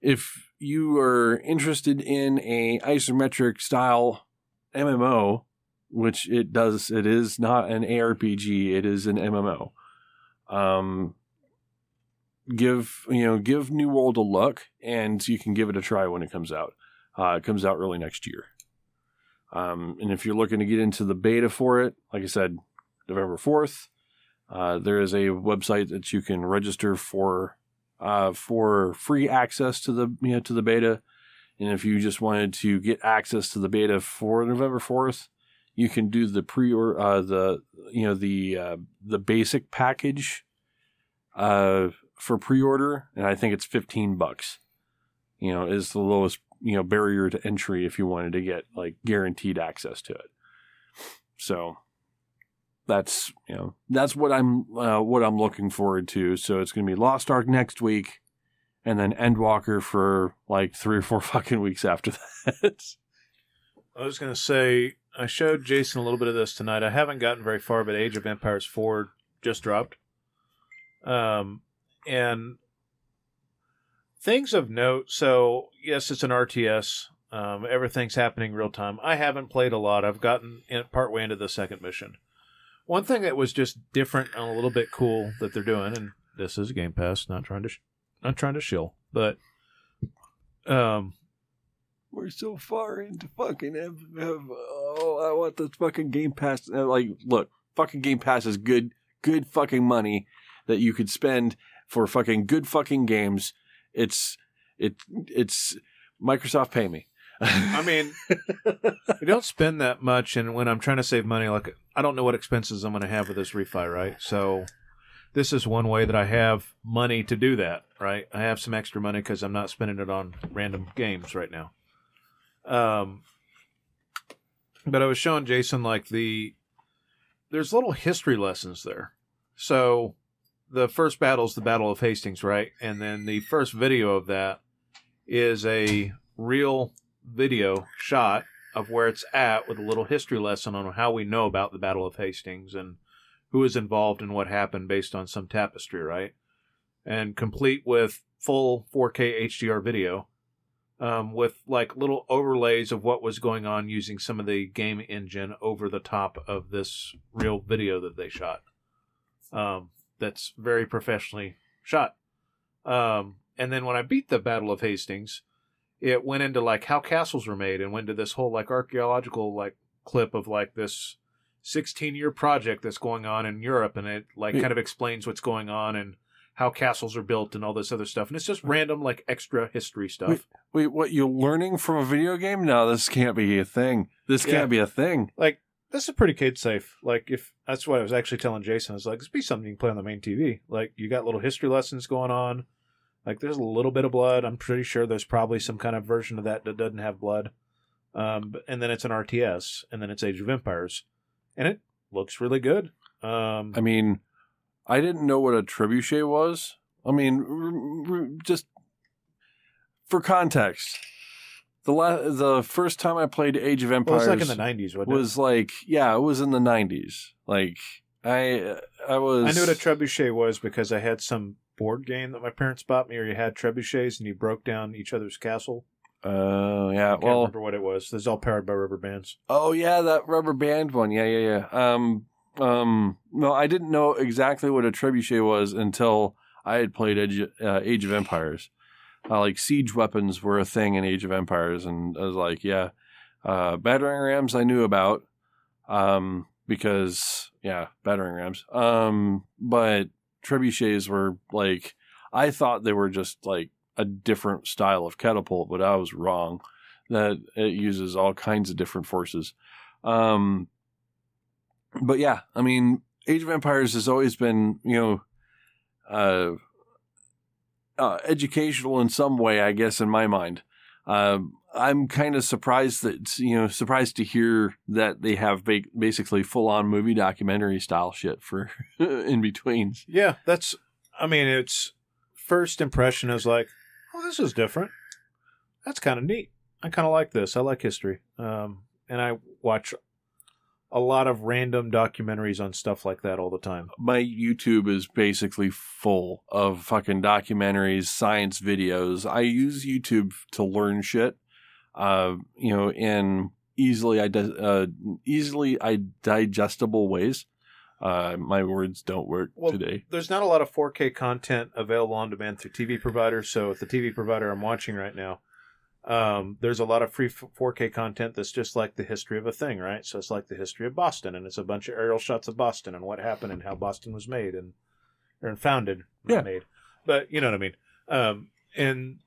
if you are interested in a isometric style MMO, which it does, it is not an ARPG, it is an MMO. Um, give you know give New World a look, and you can give it a try when it comes out. Uh, it comes out early next year. Um, and if you're looking to get into the beta for it, like I said, November fourth, uh, there is a website that you can register for uh, for free access to the you know to the beta. And if you just wanted to get access to the beta for November fourth, you can do the pre or uh, the you know the uh, the basic package uh, for pre order, and I think it's fifteen bucks. You know, is the lowest you know barrier to entry if you wanted to get like guaranteed access to it. So that's you know that's what I'm uh, what I'm looking forward to. So it's going to be Lost Ark next week, and then Endwalker for like three or four fucking weeks after that. I was going to say I showed Jason a little bit of this tonight. I haven't gotten very far, but Age of Empires Four just dropped. Um, and things of note. So yes, it's an RTS. Um, everything's happening real time. I haven't played a lot. I've gotten in, partway into the second mission. One thing that was just different and a little bit cool that they're doing, and this is Game Pass, not trying to, sh- not trying to shill, but um, We're so far into fucking MMO. Oh, I want this fucking Game Pass. Uh, Like, look, fucking Game Pass is good, good fucking money that you could spend for fucking good fucking games. It's, it, it's Microsoft pay me. I mean, we don't spend that much, and when I'm trying to save money, like I don't know what expenses I'm going to have with this refi, right? So this is one way that I have money to do that, right? I have some extra money because I'm not spending it on random games right now. Um, but I was showing Jason like the there's little history lessons there. So the first battle is the Battle of Hastings, right? And then the first video of that is a real video shot of where it's at with a little history lesson on how we know about the Battle of Hastings and who is involved and what happened based on some tapestry, right? And complete with full 4K HDR video um, with like little overlays of what was going on using some of the game engine over the top of this real video that they shot. Um, that's very professionally shot. Um, and then when I beat the Battle of Hastings, it went into like how castles were made and went to this whole like archaeological like clip of like this 16 year project that's going on in Europe and it like Yeah. kind of explains what's going on and how castles are built and all this other stuff and it's just random like extra history stuff. Wait, what? You're learning from a video game? No, this can't be a thing. This can't be a thing. Like this is pretty kid safe. Like if that's what I was actually telling Jason, I was like, this be something you can play on the main TV. Like you got little history lessons going on. Like there's a little bit of blood. I'm pretty sure there's probably some kind of version of that that doesn't have blood. Um, and then it's an RTS, and then it's Age of Empires, and it looks really good. Um, I mean, I didn't know what a trebuchet was. I mean, r- r- just for context, the la- the first time I played Age of well, Empires it's like in the '90s, wasn't was like, yeah, it was in the '90s. Like, I I was. I knew what a trebuchet was because I had some board game that my parents bought me, or you had trebuchets and you broke down each other's castle. Uh, I yeah. can't Well, remember what it was. This is all powered by rubber bands. Oh yeah, that rubber band one. Yeah, yeah, yeah. Um, um, no, I didn't know exactly what a trebuchet was until I had played Age, uh, Age of Empires. Uh, like siege weapons were a thing in Age of Empires, and I was like, yeah, uh, battering rams I knew about, um, because yeah, battering rams. Um, but trebuchets were like, I thought they were just like a different style of catapult, but I was wrong. That it uses all kinds of different forces. Um, but yeah, I mean, Age of Empires has always been, you know, uh, uh, educational in some way, I guess, in my mind. Um, I'm kind of surprised that you know surprised to hear that they have ba- basically full on movie documentary style shit for in betweens. Yeah, that's. I mean, it's first impression is like, oh, this is different. That's kind of neat. I kind of like this. I like history. Um, and I watch a lot of random documentaries on stuff like that all the time. My YouTube is basically full of fucking documentaries, science videos. I use YouTube to learn shit, uh, you know, in easily uh, easily I digestible ways. Uh, my words don't work Well, today. There's not a lot of 4K content available on demand through TV providers. So, at the TV provider I'm watching right now, um, there's a lot of free 4K content that's just like the history of a thing, right? So, it's like the history of Boston, and it's a bunch of aerial shots of Boston and what happened and how Boston was made and or founded, Yeah. made. But you know what I mean. Um, and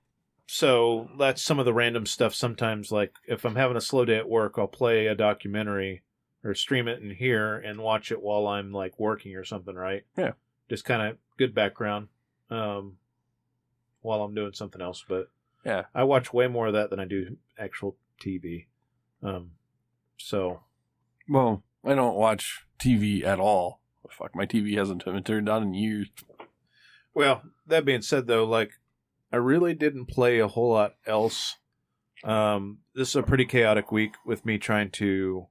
so that's some of the random stuff. Sometimes, like if I'm having a slow day at work, I'll play a documentary or stream it in here and watch it while I'm like working or something, right? Yeah. Just kind of good background um, while I'm doing something else. But Yeah. I watch way more of that than I do actual TV. Um, so Well, I don't watch TV at all. Fuck, my TV hasn't been turned on in years. Well, that being said, though, like I really didn't play a whole lot else. Um, this is a pretty chaotic week with me trying to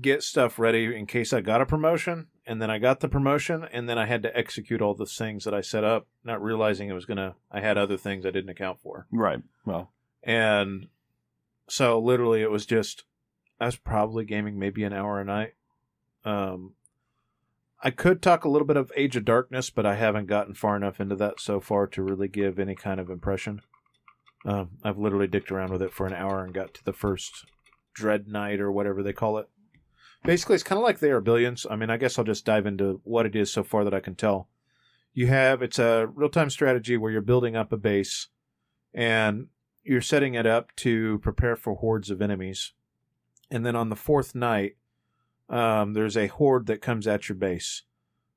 get stuff ready in case I got a promotion, and then I got the promotion, and then I had to execute all the things that I set up, not realizing it was gonna. I had other things I didn't account for, Right. Well, and so literally it was just I was probably gaming maybe an hour a night. Um, I could talk a little bit of Age of Darkness, but I haven't gotten far enough into that so far to really give any kind of impression. Um, I've literally dicked around with it for an hour and got to the first Dread Knight or whatever they call it. Basically, it's kind of like they are billions. I mean, I guess I'll just dive into what it is so far that I can tell. You have it's a real time strategy where you're building up a base, and you're setting it up to prepare for hordes of enemies. And then on the fourth night, um, there's a horde that comes at your base.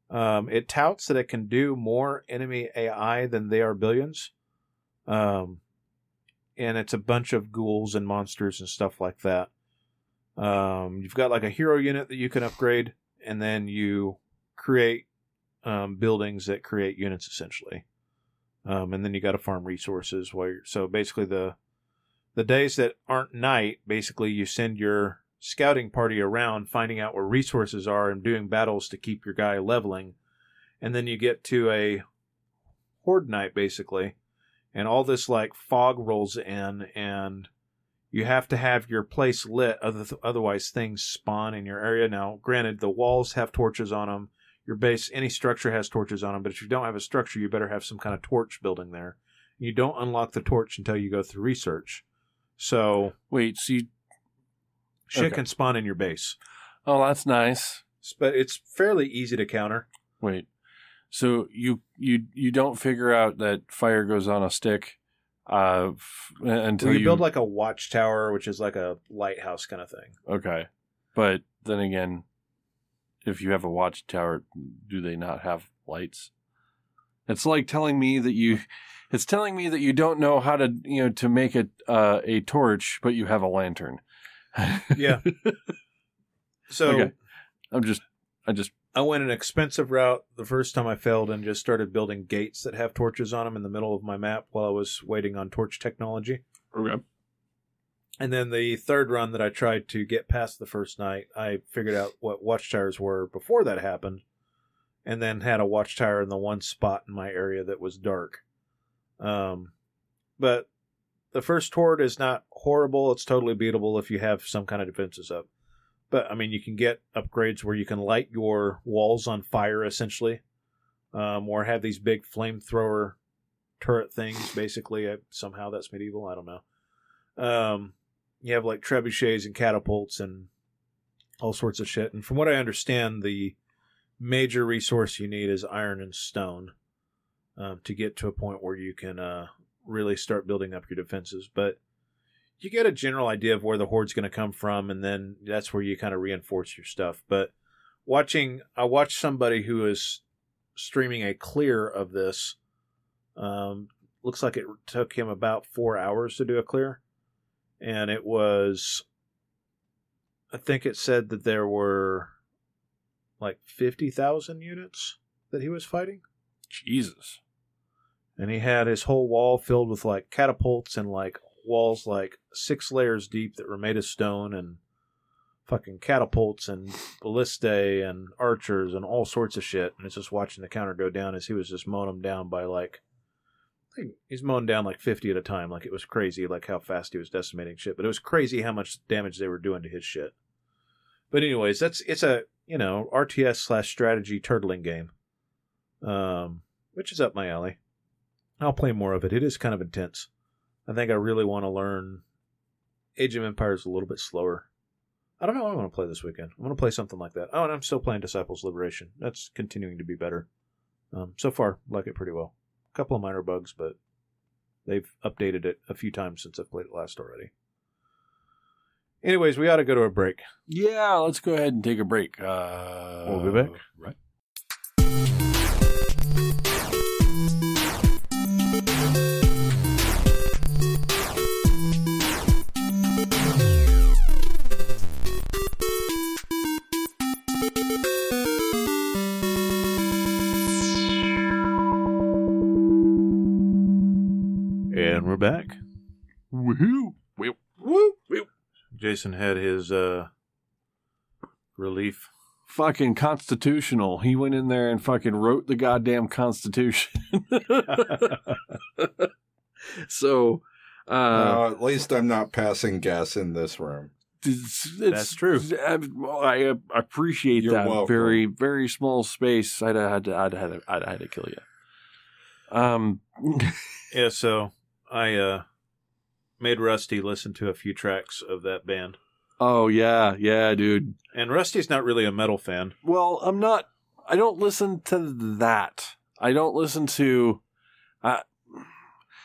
Um, it touts that it can do more enemy AI than they are billions. Um, and it's a bunch of ghouls and monsters and stuff like that. Um, you've got like a hero unit that you can upgrade, and then you create um, buildings that create units essentially. Um, and then you got to farm resources while you're, so basically the the days that aren't night, basically you send your scouting party around finding out where resources are and doing battles to keep your guy leveling. And then you get to a horde night basically, and all this like fog rolls in and you have to have your place lit otherwise things spawn in your area. Now, granted the walls have torches on them, your base any structure has torches on them, but if you don't have a structure, you better have some kind of torch building there. You don't unlock the torch until you go through research. So wait. See, shit Okay. can spawn in your base, oh, that's nice. but it's fairly easy to counter. Wait. So you you you don't figure out that fire goes on a stick uh f- until you, you build like a watchtower, which is like a lighthouse kind of thing. okay. But then again, if you have a watchtower, do they not have lights? It's like telling me that you it's telling me that you don't know how to, you know, to make a uh, a torch, but you have a lantern. Yeah. So Okay. I'm just I just I went an expensive route the first time I failed and just started building gates that have torches on them in the middle of my map while I was waiting on torch technology. okay. And then the third run that I tried to get past the first night, I figured out what watchtowers were before that happened, and then had a watchtower in the one spot in my area that was dark. Um, but the first horde is not horrible. It's totally beatable if you have some kind of defenses up. But I mean, you can get upgrades where you can light your walls on fire essentially, um, or have these big flamethrower turret things. Basically, I, somehow that's medieval. I don't know. Um, you have like trebuchets and catapults and all sorts of shit. And from what I understand, the major resource you need is iron and stone um, to get to a point where you can uh, really start building up your defenses. But you get a general idea of where the horde's going to come from, and then that's where you kind of reinforce your stuff. But watching, I watched somebody who is streaming a clear of this. Um, looks like it took him about four hours to do a clear, and it was. I think it said that there were like fifty thousand units that he was fighting Jesus. and he had his whole wall filled with like catapults and like walls like six layers deep that were made of stone and fucking catapults and ballistae and archers and all sorts of shit. And it's just watching the counter go down as he was just mowing them down by like I think he's mowing down like fifty at a time. Like it was crazy, like how fast he was decimating shit. But it was crazy how much damage they were doing to his shit. But anyways, that's it's a you know RTS slash strategy turtling game, um, which is up my alley. I'll play more of it. It is kind of intense. I think I really want to learn Age of Empires a little bit slower. I don't know what I want to play this weekend. I want to play something like that. Oh, and I'm still playing Disciples Liberation. That's continuing to be better. Um, so far, like it pretty well. A couple of minor bugs, but they've updated it a few times since I've played it last already. Anyways, we ought to go to a break. Yeah, let's go ahead and take a break. Uh, We'll be back. Right. Jason had his uh, relief. Fucking constitutional. He went in there and fucking wrote the goddamn constitution. so, uh, Uh, at least I'm not passing gas in this room. it's, That's true. I, I appreciate You're that welcome. very, very small space. I'd had to, I'd had to, I'd had to kill you. Um, Yeah, so I uh, made Rusty listen to a few tracks of that band. oh yeah, yeah, dude. And Rusty's not really a metal fan. Well, I'm not. I don't listen to that. I don't listen to. Uh,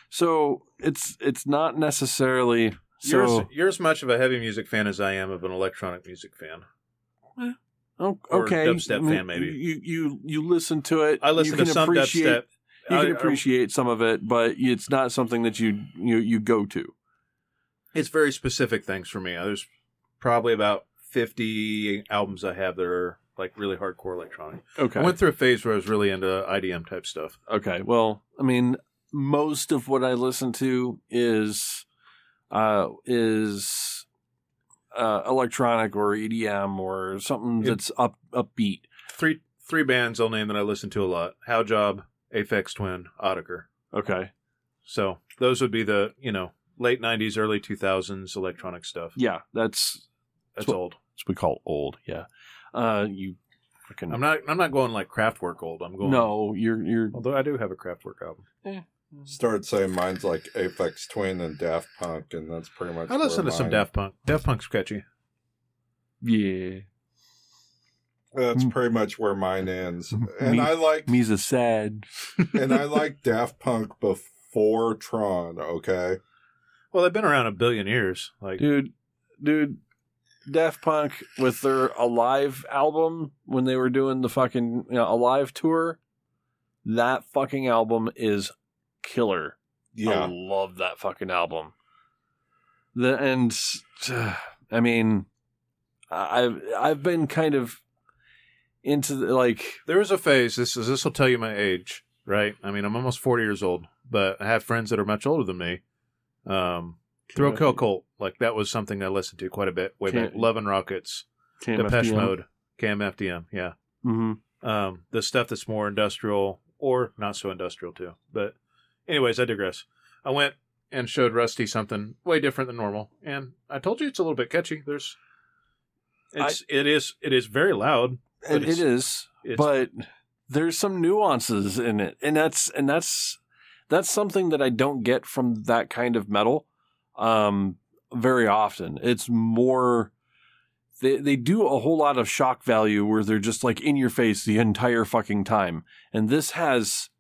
so it's it's not necessarily. So you're, as, you're as much of a heavy music fan as I am of an electronic music fan. or okay, dubstep I mean, fan, maybe. You you you listen to it. I listen you to some dubstep. You can I- appreciate some of it, but it's not something that you you you go to. It's very specific things for me. There's probably about 50 albums I have that are like really hardcore electronic. Okay. I went through a phase where I was really into IDM type stuff. Okay. Well, I mean, most of what I listen to is uh is uh electronic or EDM or something that's up upbeat. Three three bands I'll name that I listen to a lot: Haujobb, Aphex Twin, Autechre. Okay. So those would be the you know late '90s, early 2000s electronic stuff. Yeah, that's That's what- old. that's what we call old. Yeah. Uh you fucking I'm not. I'm not going like Kraftwerk old. I'm going. No, you're you're Although I do have a Kraftwerk album. Started saying mine's like Aphex Twin and Daft Punk, and that's pretty much. I listen where to some Daft Punk. Daft Punk's catchy. yeah. That's Mm. pretty much where mine ends, Me- and I like Me's a sad. and I like Daft Punk before Tron. Okay, Well, they've been around a billion years. Like dude, dude, Daft Punk with their Alive album when they were doing the fucking you know, Alive tour, that fucking album is killer. I yeah, love that fucking album. The and uh, I mean, I've I've been kind of into the, like there was a phase. This is this will tell you my age, right? I mean, I'm almost 40 years old, but I have friends that are much older than me. Um, Thrill Kill Kult, like that was something I listened to quite a bit. Way back, Can't- Love and Rockets, Depeche Mode, KMFDM, yeah. hmm um, the stuff that's more industrial or not so industrial too. But anyways, I digress. I went and showed Rusty something way different than normal, and I told you it's a little bit catchy. There's, it's it is it is very loud. But It, it's- it is, it's- but there's some nuances in it, and that's and that's that's something that I don't get from that kind of metal um, very often. It's more they they do a whole lot of shock value where they're just like in your face the entire fucking time. And this has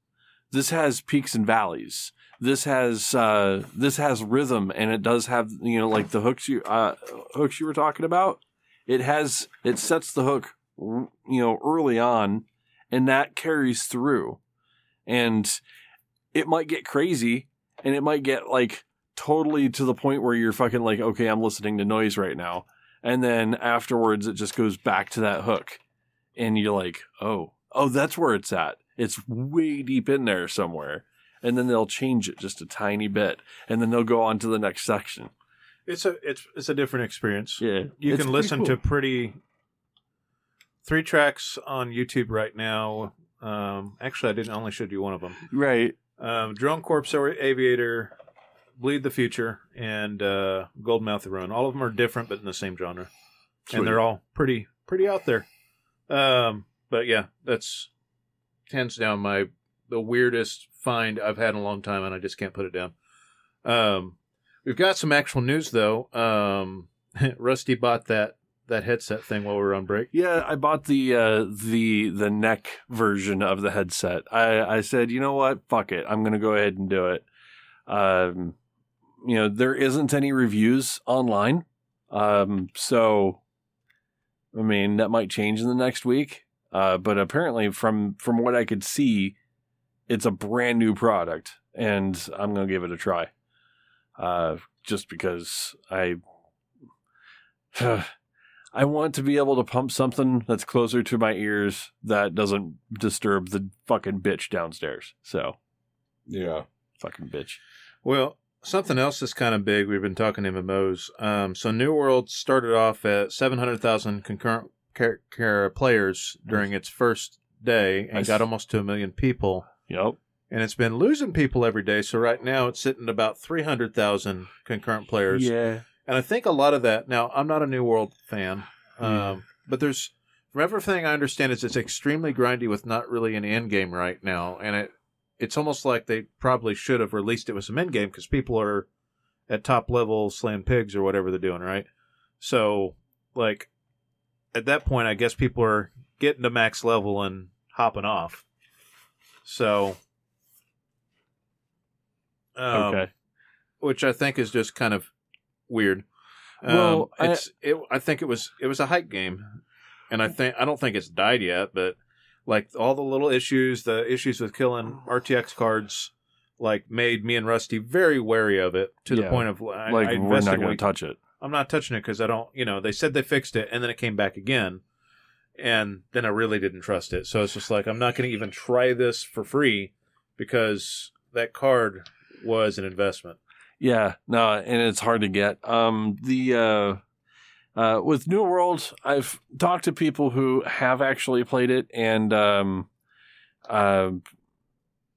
this has peaks and valleys. This has uh this has rhythm and it does have you know like the hooks you uh hooks you were talking about. It has it sets the hook you know early on and that carries through. And it might get crazy and it might get like totally to the point where you're fucking like okay, I'm listening to noise right now and then afterwards it just goes back to that hook and you're like oh oh that's where it's at it's way deep in there somewhere and then they'll change it just a tiny bit and then they'll go on to the next section It's a it's it's a different experience. yeah You can listen cool. to pretty three tracks on YouTube right now. Um, actually, I didn't I only showed you one of them. right Um, Drone Corpse Aviator, Bleed the Future, and uh, Gold Mouth Run. All of them are different, but in the same genre, Sweet. and they're all pretty pretty out there. Um, but yeah, that's hands down my the weirdest find I've had in a long time, and I just can't put it down. Um, we've got some actual news though. Um, Rusty bought that that headset thing while we were on break. Yeah, I bought the uh, the the neck version of the headset. I I said, you know what, fuck it, I'm gonna go ahead and do it. Um, you know, there isn't any reviews online, um, so I mean that might change in the next week. Uh, but apparently, from from what I could see, it's a brand new product, and I'm gonna give it a try. Uh, just because I. I want to be able to pump something that's closer to my ears that doesn't disturb the fucking bitch downstairs. So, Yeah. fucking bitch. Well, something else that's kind of big. We've been talking MMOs. Um, so New World started off at seven hundred thousand concurrent car- car- players during its first day, and Nice. got almost to a million people. Yep. And it's been losing people every day. So right now it's sitting at about three hundred thousand concurrent players. Yeah. And I think a lot of that. Now I'm not a New World fan, um, but there's from everything I understand is it's extremely grindy with not really an end game right now, and it it's almost like they probably should have released it with some end game because people are at top level slaying pigs or whatever they're doing, right? So like at that point, I guess people are getting to max level and hopping off. So. Um, Okay. which I think is just kind of weird. Well, I- um, it's it. I think it was it was a hype game, and I think I don't think it's died yet, but like all the little issues, the issues with killing RTX cards, like made me and Rusty very wary of it to the point of I, Like, I we're not going to touch it. I'm not touching it because I don't. You know, they said they fixed it, and then it came back again, and then I really didn't trust it. So it's just like I'm not going to even try this for free because that card was an investment. Yeah, no, and it's hard to get. Um, the uh, uh, with New World, I've talked to people who have actually played it, and um, uh,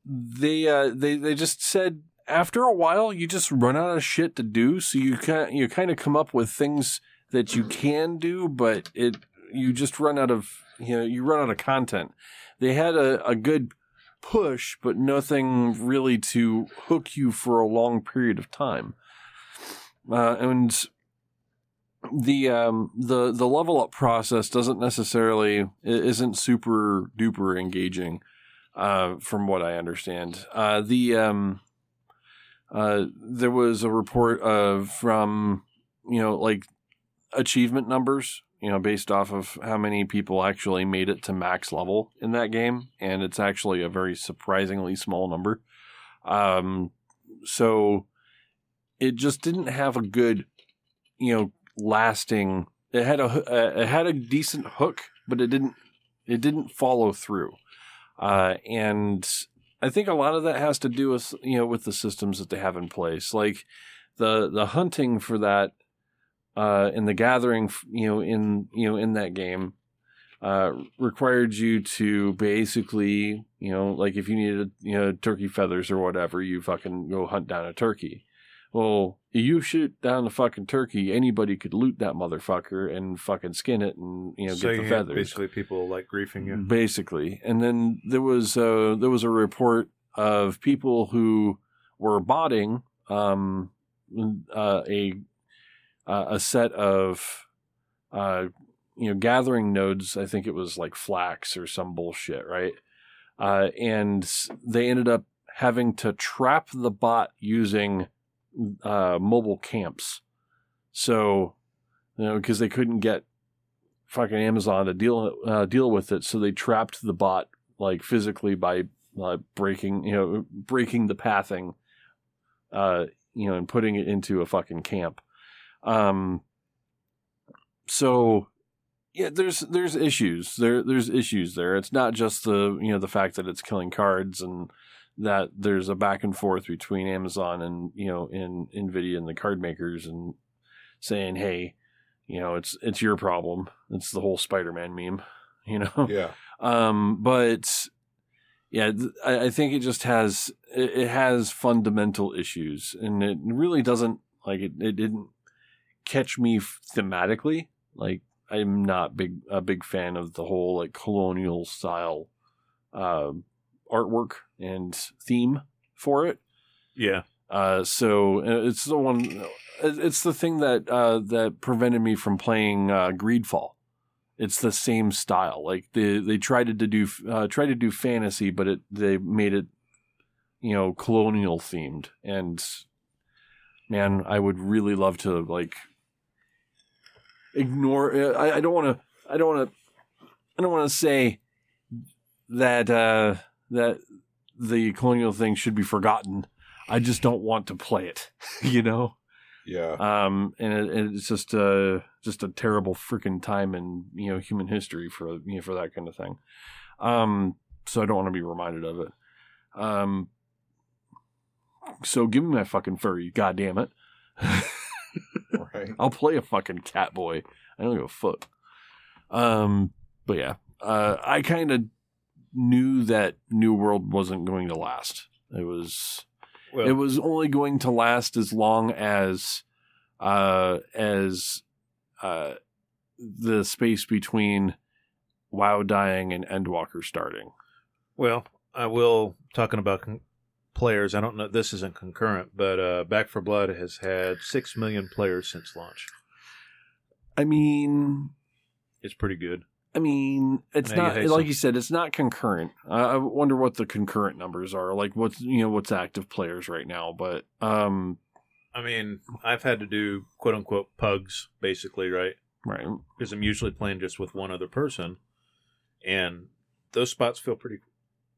they uh, they they just said after a while you just run out of shit to do, so you kind you kind of come up with things that you can do, but it you just run out of you know you run out of content. They had a, a good push, but nothing really to hook you for a long period of time. Uh, and the um, the the level up process doesn't necessarily isn't super duper engaging, uh, from what I understand. Uh, the um, uh, there was a report of from you know like achievement numbers you know, based off of how many people actually made it to max level in that game, and it's actually a very surprisingly small number. Um, so it just didn't have a good, you know, lasting. It had a uh, it had a decent hook, but it didn't it didn't follow through, uh, and I think a lot of that has to do with you know with the systems that they have in place, like the the hunting for that uh, in the gathering, you know, in you know in that game, uh, required you to basically, you know, like if you needed, you know, turkey feathers or whatever, you fucking go hunt down a turkey. Well, you shoot down the fucking turkey, anybody could loot that motherfucker and fucking skin it and you know so get the feathers. basically people like griefing you. Basically, and then there was uh, there was a report of people who were botting um, uh, a uh, a set of uh, you know gathering nodes. I think it was like Flax or some bullshit, right? Uh, and they ended up having to trap the bot using uh, mobile camps. So, you know, because they couldn't get fucking Amazon to deal uh, deal with it, so they trapped the bot like physically by uh, breaking, you know, breaking the pathing, you know, and putting it into a fucking camp. Um, so yeah, there's there's issues there. There's issues there. It's not just the you know the fact that it's killing cards and that there's a back and forth between Amazon and you know in Nvidia and the card makers and saying, hey, you know it's it's your problem. It's the whole Spider-Man meme, you know. Yeah. Um, but yeah, I, I think it just has it, it has fundamental issues, and it really doesn't like it. It didn't catch me thematically. Like I'm not big a big fan of the whole like colonial style uh, artwork and theme for it. Yeah. Uh, so uh, it's the one. It's the thing that uh, that prevented me from playing uh, Greedfall. It's the same style. Like they they tried to do uh, tried to do fantasy, but it they made it you know colonial themed. And man, I would really love to like ignore. I, I don't want to. I don't want to. I don't want to say that uh, that the colonial thing should be forgotten. I just don't want to play it. You know. Yeah. Um, and, it, and it's just uh just a terrible freaking time in you know human history for you know for that kind of thing. Um, so I don't want to be reminded of it. Um, so give me my fucking furry, god damn it. Right. I'll play a fucking cat boy. I don't give a fuck. Um, but yeah, uh, I kind of knew that New World wasn't going to last. It was Well, it was only going to last as long as uh as uh the space between WoW dying and Endwalker starting. well, I will talking about con- players. I don't know. This isn't concurrent, but uh, Back 4 Blood has had six million players since launch. I mean, It's pretty good. I mean, it's not like some- you said. It's not concurrent. I, I wonder what the concurrent numbers are. Like what's you know what's active players right now. But um, I mean, I've had to do quote unquote pugs basically, right? right, Because I'm usually playing just with one other person, and those spots feel pretty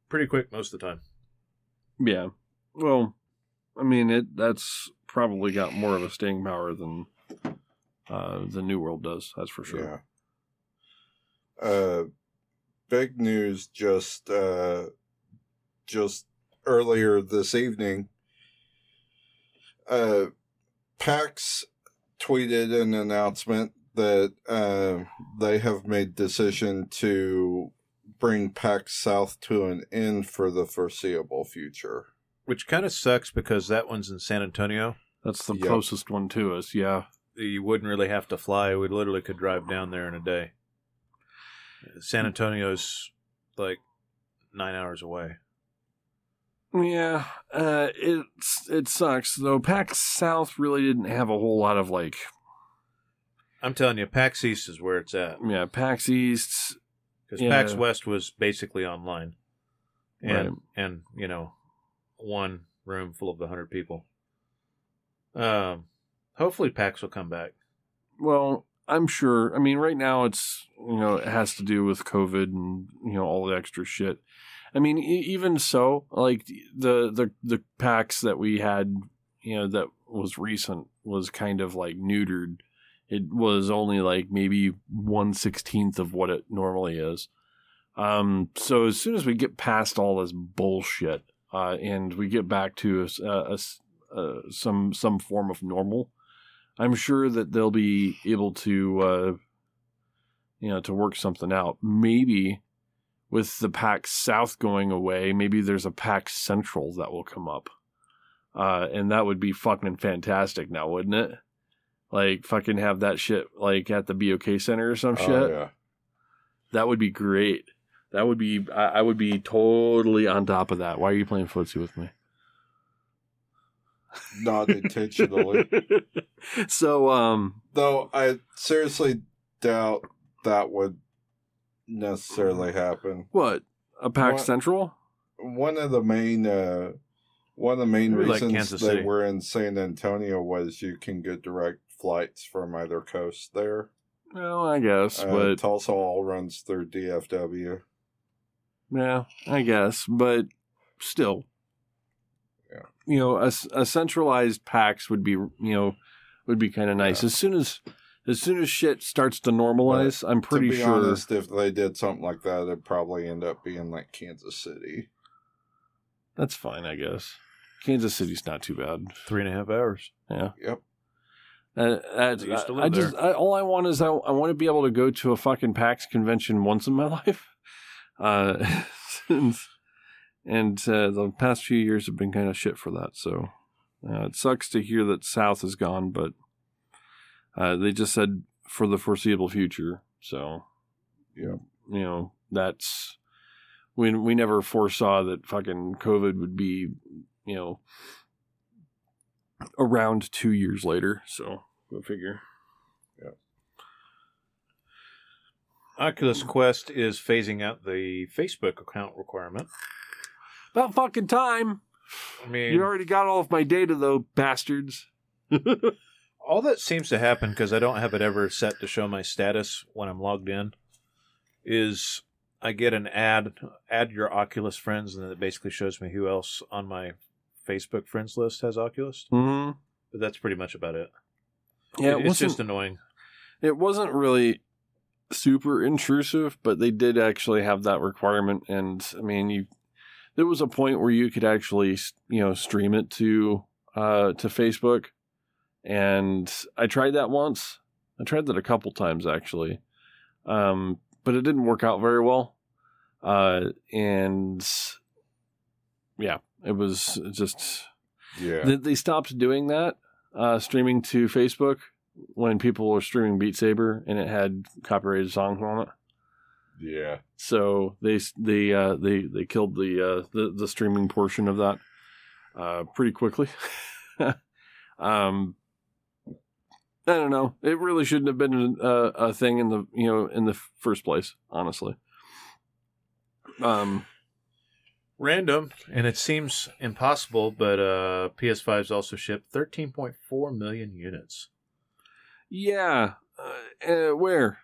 pretty quick most of the time. Yeah. Well, I mean, it that's probably got more of a staying power than uh the New World does. That's for sure. Yeah. Uh, big news just uh, just earlier this evening. Uh, PAX tweeted an announcement that uh, they have made decision to bring PAX South to an end for the foreseeable future. Which kind of sucks because that one's in San Antonio. That's the Yep. closest one to us. Yeah. You wouldn't really have to fly. We literally could drive down there in a day. San Antonio's like nine hours away. Yeah, uh, it's it sucks though. PAX South really didn't have a whole lot of like, I'm telling you, PAX East is where it's at. yeah, PAX East. Because Yeah. PAX West was basically online, and Right. and you know, one room full of the hundred people. Um, hopefully PAX will come back. Well, I'm sure. I mean, right now it's you know it has to do with COVID and you know all the extra shit. I mean, e- even so, like the the the PAX that we had, you know, that was recent was kind of like neutered. It was only like maybe one sixteenth of what it normally is. Um, so as soon as we get past all this bullshit, uh, and we get back to a s- a s- uh, some some form of normal, I'm sure that they'll be able to, uh, you know, to work something out. Maybe with the PAX South going away, maybe there's a PAX Central that will come up, uh, and that would be fucking fantastic. Now, wouldn't it? Like fucking have that shit like at the BOK Center or some shit. Oh, yeah. That would be great. That would be I, I would be totally on top of that. Why are you playing footsie with me? Not intentionally. so um Though I seriously doubt that would necessarily happen. what? A What? Central? One of the main uh one of the main like reasons Kansas they were in San Antonio was you can get direct flights from either coast there. Well, I guess, Uh, but Tulsa all runs through DFW. Yeah, I guess, but still, Yeah. you know, a centralized PAX would be, you know, would be kind of nice. Yeah. As soon as, as soon as shit starts to normalize, I'm pretty to be sure. honest, if they did something like that, it'd probably end up being like Kansas City. That's fine, I guess. Kansas City's not too bad. Three and a half hours. Yeah, Yep. Uh, that's, I I, just I, all I want is I, I want to be able to go to a fucking PAX convention once in my life. Uh, and and uh, the past few years have been kind of shit for that. So uh, it sucks to hear that South is gone, but uh, they just said for the foreseeable future. So Yeah. you know that's we we never foresaw that fucking COVID would be you know around two years later. So go figure. Yeah. Oculus Quest is phasing out the Facebook account requirement. About fucking time. I mean, You already got all of my data though, bastards. all that seems to happen because I don't have it ever set to show my status when I'm logged in. Is I get an ad, add your Oculus friends, and then it basically shows me who else on my Facebook friends list has Oculus. Mm-hmm. But that's pretty much about it. Yeah, it it's wasn't, just annoying. it wasn't really super intrusive, but they did actually have that requirement. And I mean, you there was a point where you could actually you know stream it to uh to Facebook, and I tried that once. I tried that a couple times actually, um, but it didn't work out very well. Uh, and yeah, it was just Yeah. they, they stopped doing that uh, streaming to Facebook when people were streaming Beat Saber and it had copyrighted songs on it. yeah. So they they uh, they they killed the uh, the the streaming portion of that uh, pretty quickly. um, I don't know. It really shouldn't have been a, a thing in the you know in the first place. Honestly. Um. Random, and it seems impossible, but uh, PS5's also shipped 13.4 million units. Yeah. Uh, uh, where?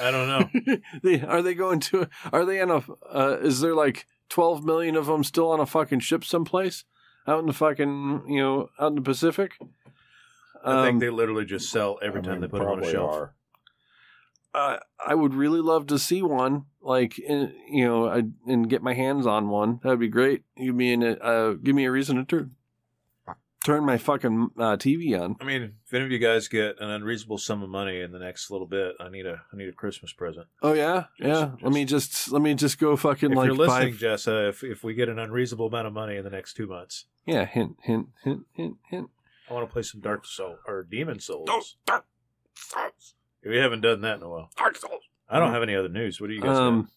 I don't know. they, are they going to? Are they on a? Uh, is there like twelve million of them still on a fucking ship someplace out in the fucking you know out in the Pacific? I think Um, they literally just sell every I time mean, they put them on a shelf. are. uh, I would really love to see one, like in, you know, I, and get my hands on one. That'd be great. Give me an, uh, give me a reason to turn turn my fucking uh, TV on. I mean, if any of you guys get an unreasonable sum of money in the next little bit, I need a I need a Christmas present. Oh yeah, Just- yeah. let me just let me just go fucking if like you're listening, five. Jessa, if if we get an unreasonable amount of money in the next two months, Yeah, hint, hint, hint, hint, hint. I want to play some Dark Soul or Demon Souls. dark souls We haven't done that in a while. I don't have any other news. What do you guys Um,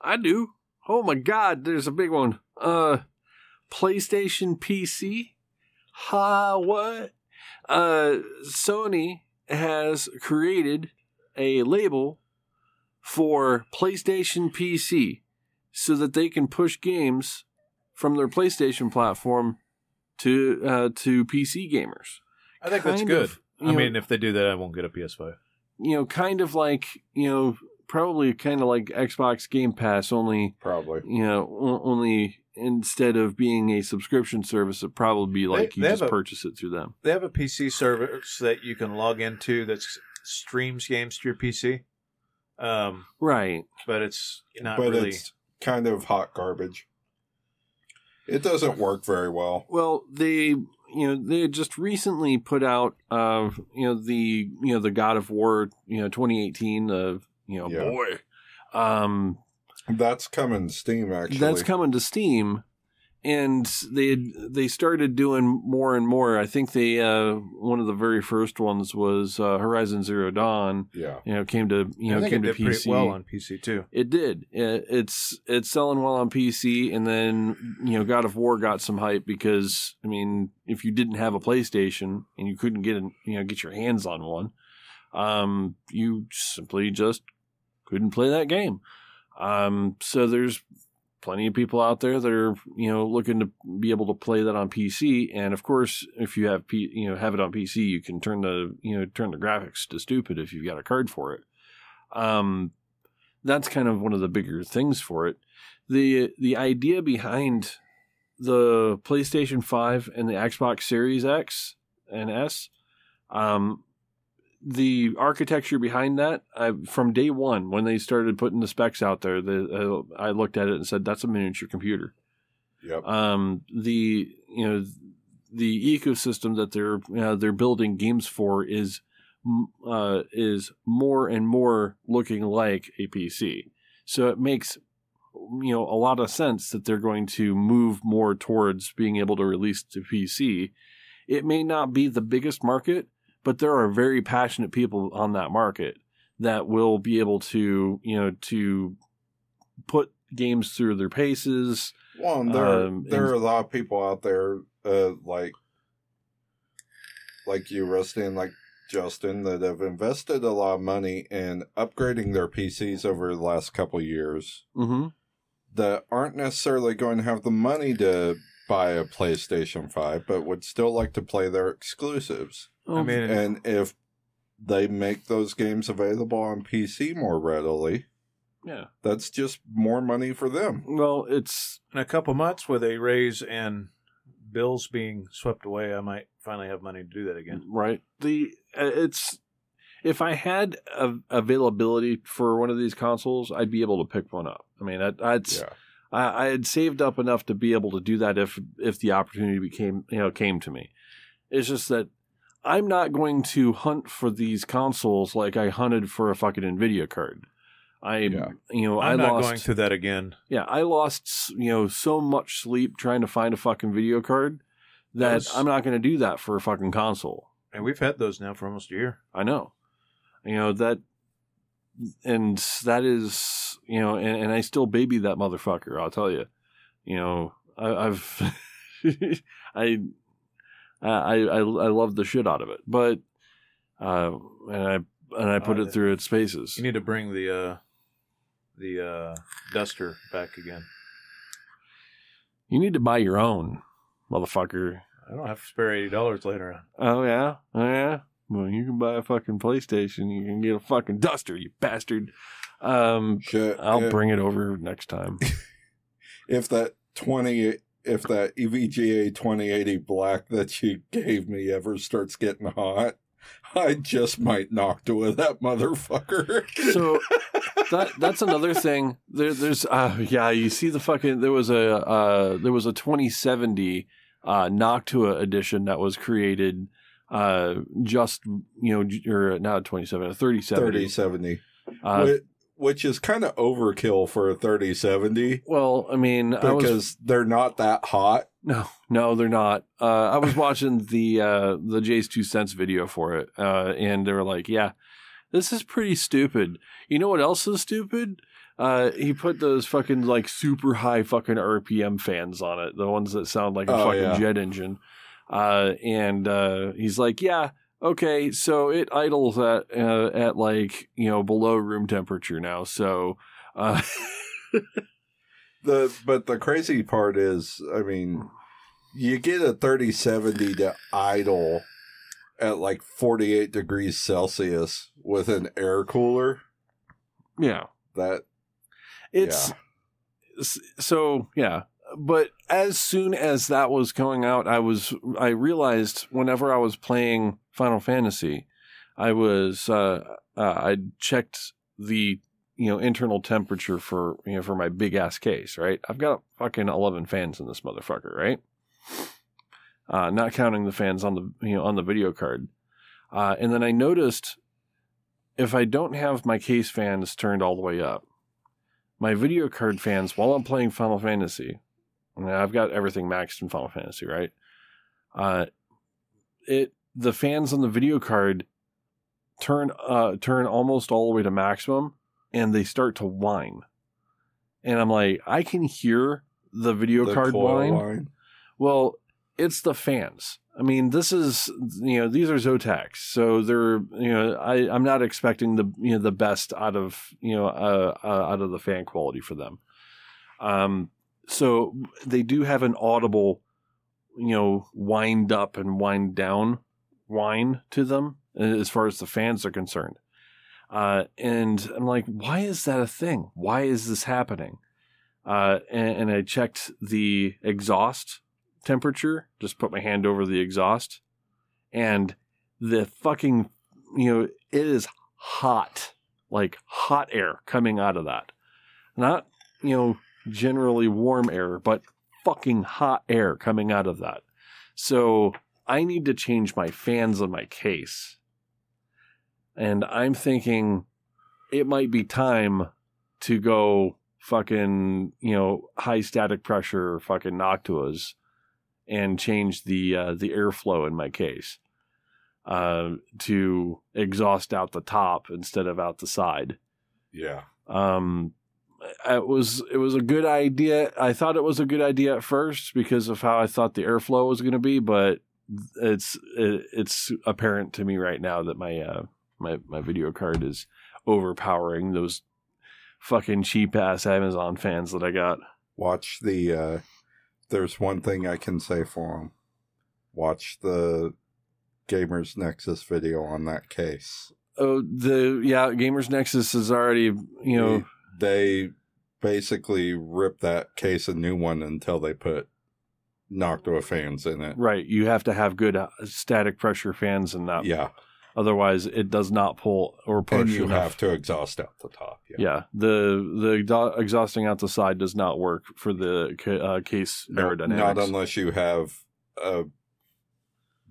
I do. Oh my god, there's a big one. Uh, PlayStation PC. Ha, what? Uh, Sony has created a label for PlayStation PC so that they can push games from their PlayStation platform to uh, to PC gamers. I think that's good. of, I know- mean, if they do that, I won't get a PS5. You know, kind of like you know, probably kind of like Xbox Game Pass, only Probably. you know, only instead of being a subscription service, it'd probably be like They- you they just a- purchase it through them. They have a PC service that you can log into that streams games to your PC. Um, Right. but it's not but really. it's kind of hot garbage. It doesn't work very well. Well, they you know they had just recently put out uh you know the you know the God of War you know 2018 of you know Yeah. boy um That's coming to Steam actually. that's coming to Steam and they they started doing more and more. I think they uh, one of the very first ones was uh, Horizon Zero Dawn. Yeah. You know, came to you know I think came it to did PC. well on PC too. It did. It- It's it's selling well on PC, and then you know God of War got some hype because I mean, if you didn't have a PlayStation and you couldn't get an, you know get your hands on one, um, you simply just couldn't play that game. Um, so there's plenty of people out there that are you know looking to be able to play that on PC, and of course, if you have P, you know have it on PC, you can turn the you know turn the graphics to stupid if you've got a card for it. Um, that's kind of one of the bigger things for it. the The idea behind the PlayStation Five and the Xbox Series X and S, um, the architecture behind that, I, from day one when they started putting the specs out there, the, uh, I looked at it and said, "That's a miniature computer." Yep. um, the you know the ecosystem that they're uh, they're building games for is uh, is more and more looking like a PC. So it makes you know a lot of sense that they're going to move more towards being able to release to PC. It may not be the biggest market, but there are very passionate people on that market that will be able to you know to put games through their paces. Well, and there Um, there and- are a lot of people out there, uh, like like you, Rusty, and like Justin, that have invested a lot of money in upgrading their PCs over the last couple of years. Mm-hmm. That aren't necessarily going to have the money to buy a PlayStation Five, but would still like to play their exclusives. I mean, And if they make those games available on PC more readily, yeah. that's just more money for them. Well, it's in a couple months with a raise and bills being swept away, I might finally have money to do that again. right. The uh, it's if I had a, availability for one of these consoles, I'd be able to pick one up. I mean, I, I'd Yeah. I, I had saved up enough to be able to do that if if the opportunity became you know came to me. It's just that I'm not going to hunt for these consoles like I hunted for a fucking Nvidia card. I Yeah. you know I'm I not lost going through that again. yeah I lost you know so much sleep trying to find a fucking video card that Those- I'm not going to do that for a fucking console. And we've had those now for almost a year. I know. You know that and that is you know and, and I still baby that motherfucker, I'll tell you. You know, I, I've I I I I love the shit out of it. But uh and I and I put Uh, it through its paces. You need to bring the uh, the uh, duster back again. You need to buy your own, motherfucker. I don't have to spare eighty dollars later. on. Oh yeah? Oh yeah? Well, you can buy a fucking PlayStation. You can get a fucking duster, you bastard. Um, Shit, I'll yeah. bring it over next time. if that 20 if that EVGA 2080 black that you gave me ever starts getting hot i just might knock to that motherfucker So that that's another thing. There, there's uh, yeah, you see the fucking there was a uh, there was a 2070 uh, Noctua edition that was created uh, just you know or not 27 a 3070. 3070 Uh, which is kind of overkill for a 3070 well, I mean, I was because they're not that hot No, no, they're not. Uh, I was watching the uh, the JayzTwoCents video for it, uh, and they were like, "Yeah, this is pretty stupid." You know what else is stupid? Uh, he put those fucking like super high fucking RPM fans on it, the ones that sound like a Oh, fucking yeah. jet engine. Uh, and uh, he's like, "Yeah, okay, so it idles at uh, at like you know below room temperature now." So. Uh, the but the crazy part is i mean you get a 3070 to idle at like 48 degrees celsius with an air cooler yeah, that It's s- so yeah. But as soon as that was going out, I was I realized whenever I was playing Final Fantasy, I was uh, uh I checked the you know internal temperature for you know for my big ass case, right? I've got fucking eleven fans in this motherfucker, right? Uh, not counting the fans on the you know on the video card. Uh, and then I noticed if I don't have my case fans turned all the way up, my video card fans while I'm playing Final Fantasy I've got everything maxed in Final Fantasy, right? Uh, it the fans on the video card turn uh turn almost all the way to maximum, and they start to whine, and I'm like, I can hear the video The card whine. line. Well, it's the fans. I mean, this is you know these are Zotacs, so they're you know I I'm not expecting the you know the best out of you know uh, uh, out of the fan quality for them. Um, so they do have an audible, you know, wind up and wind down whine to them uh, as far as the fans are concerned. Uh, and I'm like, why is that a thing? Why is this happening? Uh, and, and I checked the exhaust temperature, just put my hand over the exhaust, and the fucking, you know, it is hot, like hot air coming out of that. Not, you know, generally warm air, but fucking hot air coming out of that. So I need to change my fans on my case. And I'm thinking it might be time to go fucking, you know, high static pressure fucking Noctuas and change the uh, the airflow in my case uh, to exhaust out the top instead of out the side. Yeah. Um, it was it was a good idea. I thought it was a good idea at first because of how I thought the airflow was going to be, but it's it, it's apparent to me right now that my uh, my my video card is overpowering those fucking cheap ass Amazon fans that I got. Watch the. uh There's one thing I can say for them. Watch the Gamers Nexus video on that case. Oh, the yeah, Gamers Nexus is already you know they basically rip that case a new one until they put Noctua fans in it. right. You have to have good uh, static pressure fans and that. Yeah, Otherwise, it does not pull or push and you enough. have to exhaust out the top. Yeah, Yeah, the the exha- exhausting out the side does not work for the ca- uh, case No, aerodynamics. not unless you have a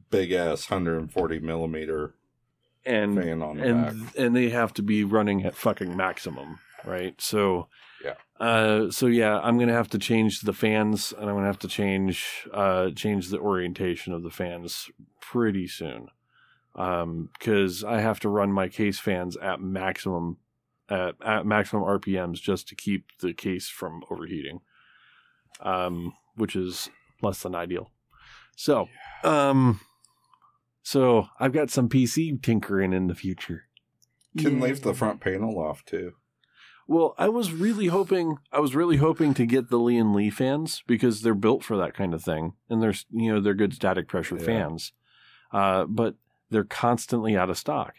big ass 140 millimeter and fan on the back. and and they have to be running at fucking maximum, right? So Yeah. Uh, so yeah, I'm gonna have to change the fans, and I'm gonna have to change uh change the orientation of the fans pretty soon, um, because I have to run my case fans at maximum at at maximum RPMs just to keep the case from overheating, um, which is less than ideal. So, um, so I've got some PC tinkering in the future. Can Yeah. leave the front panel off too. Well, I was really hoping I was really hoping to get the Lian Li fans because they're built for that kind of thing, and they're you know they're good static pressure Yeah. fans, uh, but they're constantly out of stock.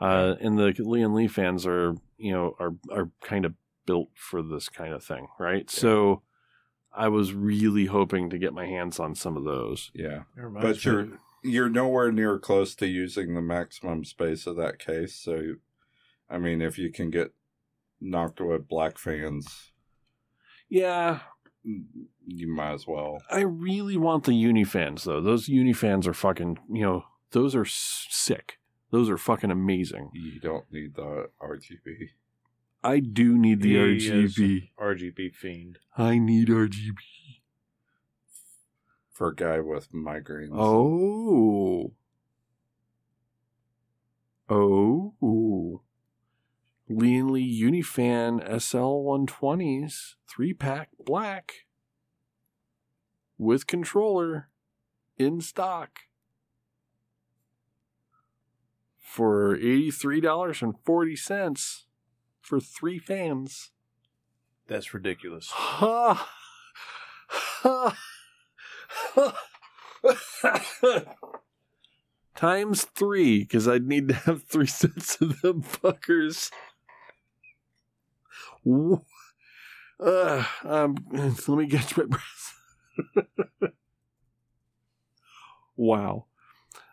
Uh, and the Lian Li fans are you know are are kind of built for this kind of thing, right? So I was really hoping to get my hands on some of those. Yeah, but you're you're nowhere near close to using the maximum space of that case. So, I mean, if you can get Noctua black fans, Yeah, mm, you might as well. I really want the Unifans though. Those Unifans are fucking, you know, those are sick. Those are fucking amazing. You don't need the RGB. I do need the He is RGB. RGB fiend. I need RGB. for a guy with migraines. Oh. Oh. Lee Unifan SL 120s, three pack black with controller in stock for $83.40 for three fans. That's ridiculous. Ha! Ha! Times three, because I'd need to have three sets of them fuckers. Uh, um, let me catch my breath. wow.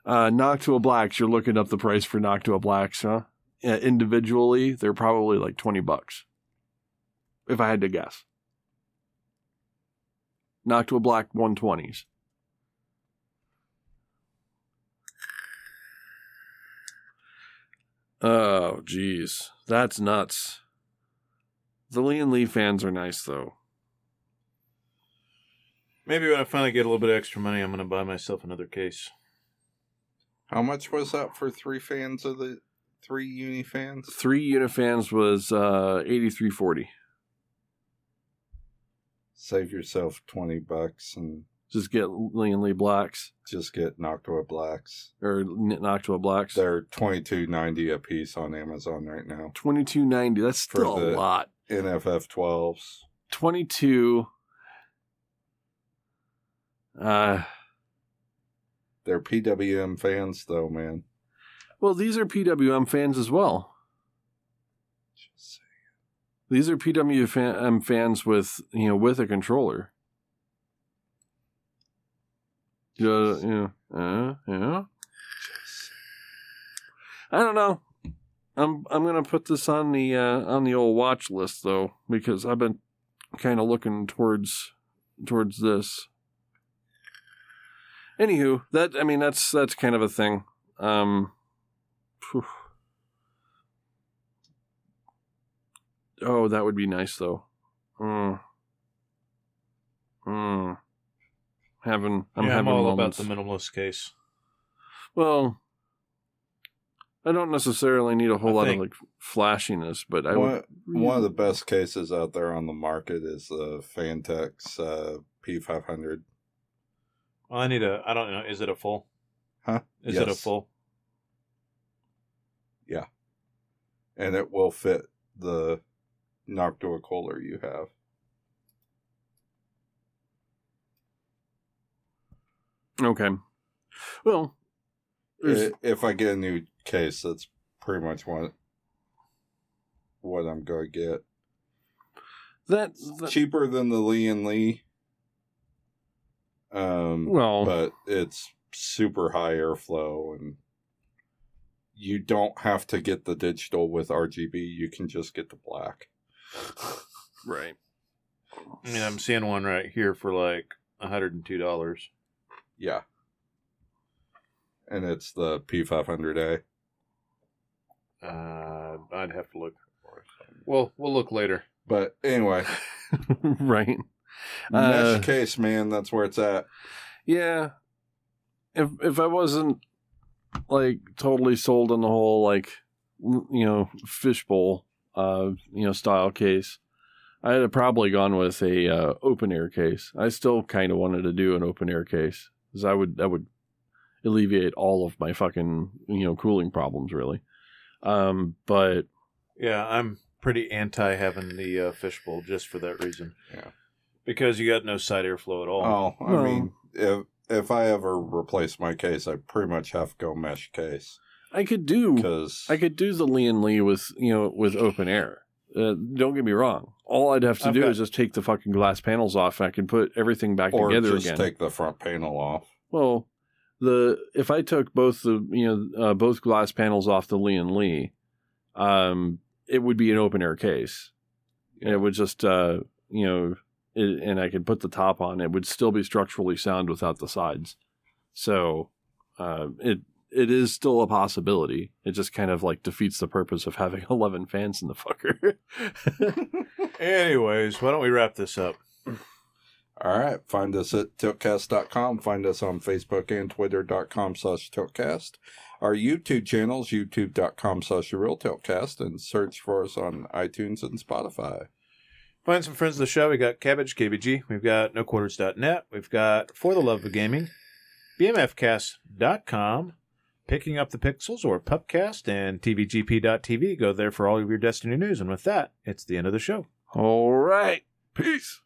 Uh, Noctua Blacks, you're looking up the price for Noctua Blacks, huh? Yeah, individually, they're probably like 20 bucks. If I had to guess. Noctua Black 120s. Oh, geez. That's nuts. The Lian Li fans are nice, though. Maybe when I finally get a little bit of extra money, I'm going to buy myself another case. How much was that for three fans of the three uni fans? Three Unifans was uh, eighty three forty. Save yourself twenty bucks and Just get Lian Li Blacks just get Noctua Blacks. or Noctua Blacks. They're twenty two ninety a piece on Amazon right now. Twenty two ninety. That's For still a lot. NFF twelves. Twenty two. Uh, They're PWM fans though, man. well, these are PWM fans as well. Just saying. These are PWM fans with you know with a controller. Yeah, yeah, uh, yeah. I don't know. I'm I'm gonna put this on the uh, on the old watch list though because I've been kind of looking towards towards this. Anywho, that I mean that's that's kind of a thing. Um, oh, that would be nice though. Mm. Mm. Having I'm yeah, having I'm all moments. about the minimalist case. Well, I don't necessarily need a whole I lot think- of like flashiness, but I one, would. one of the best cases out there on the market is the Phanteks uh, P500. Well, I need a. I don't know. Is it a full? Huh? Is it a full? Yeah, And it will fit the Noctua cooler you have. Okay. Well, there's- If I get a new case, that's pretty much what what I'm going to get. That's that Cheaper than the Lian Li. Um, well, but it's super high airflow and you don't have to get the digital with RGB. You can just get the black. right. I mean, I'm seeing one right here for like hundred and two dollars. Yeah. And it's the P500A. Uh, I'd have to look. Well, we'll look later. But anyway, right. mesh Uh, case, man, that's where it's at. Yeah. If if I wasn't like totally sold on the whole like you know fishbowl uh you know style case, I'd have probably gone with a uh, open air case. I still kind of wanted to do an open air case because I would that would alleviate all of my fucking you know cooling problems really. Um, but Yeah, I'm pretty anti having the uh, fishbowl just for that reason. Yeah. Because you got no side airflow at all. Oh, I Well- mean, if if I ever replace my case, I pretty much have to go mesh case I could do because I could do the Lian Li with you know with open air. Uh, don't get me wrong. All I'd have to I've do got- is just take the fucking glass panels off, and I can put everything back or together just again. take the front panel off. Well, the if I took both the you know uh, both glass panels off the Lian Li, um, it would be an open air case. And it would just uh, you know, it, and I could put the top on. It would still be structurally sound without the sides. So, uh, it it is still a possibility. It just kind of like defeats the purpose of having eleven fans in the fucker. Anyways, why don't we wrap this up? All right. Find us at tiltcast.com. Find us on Facebook and twitter.com slash tiltcast. Our YouTube channels, youtube.com slash the real tiltcast, and search for us on iTunes and Spotify. Find some friends of the show. We got Cabbage, KBG. We've got NoQuarters.net. We've got For the Love of Gaming, BMFcast.com, Picking Up the Pixels or Pupcast, and TVGP.tv. Go there for all of your Destiny news. And with that, it's the end of the show. All right, peace.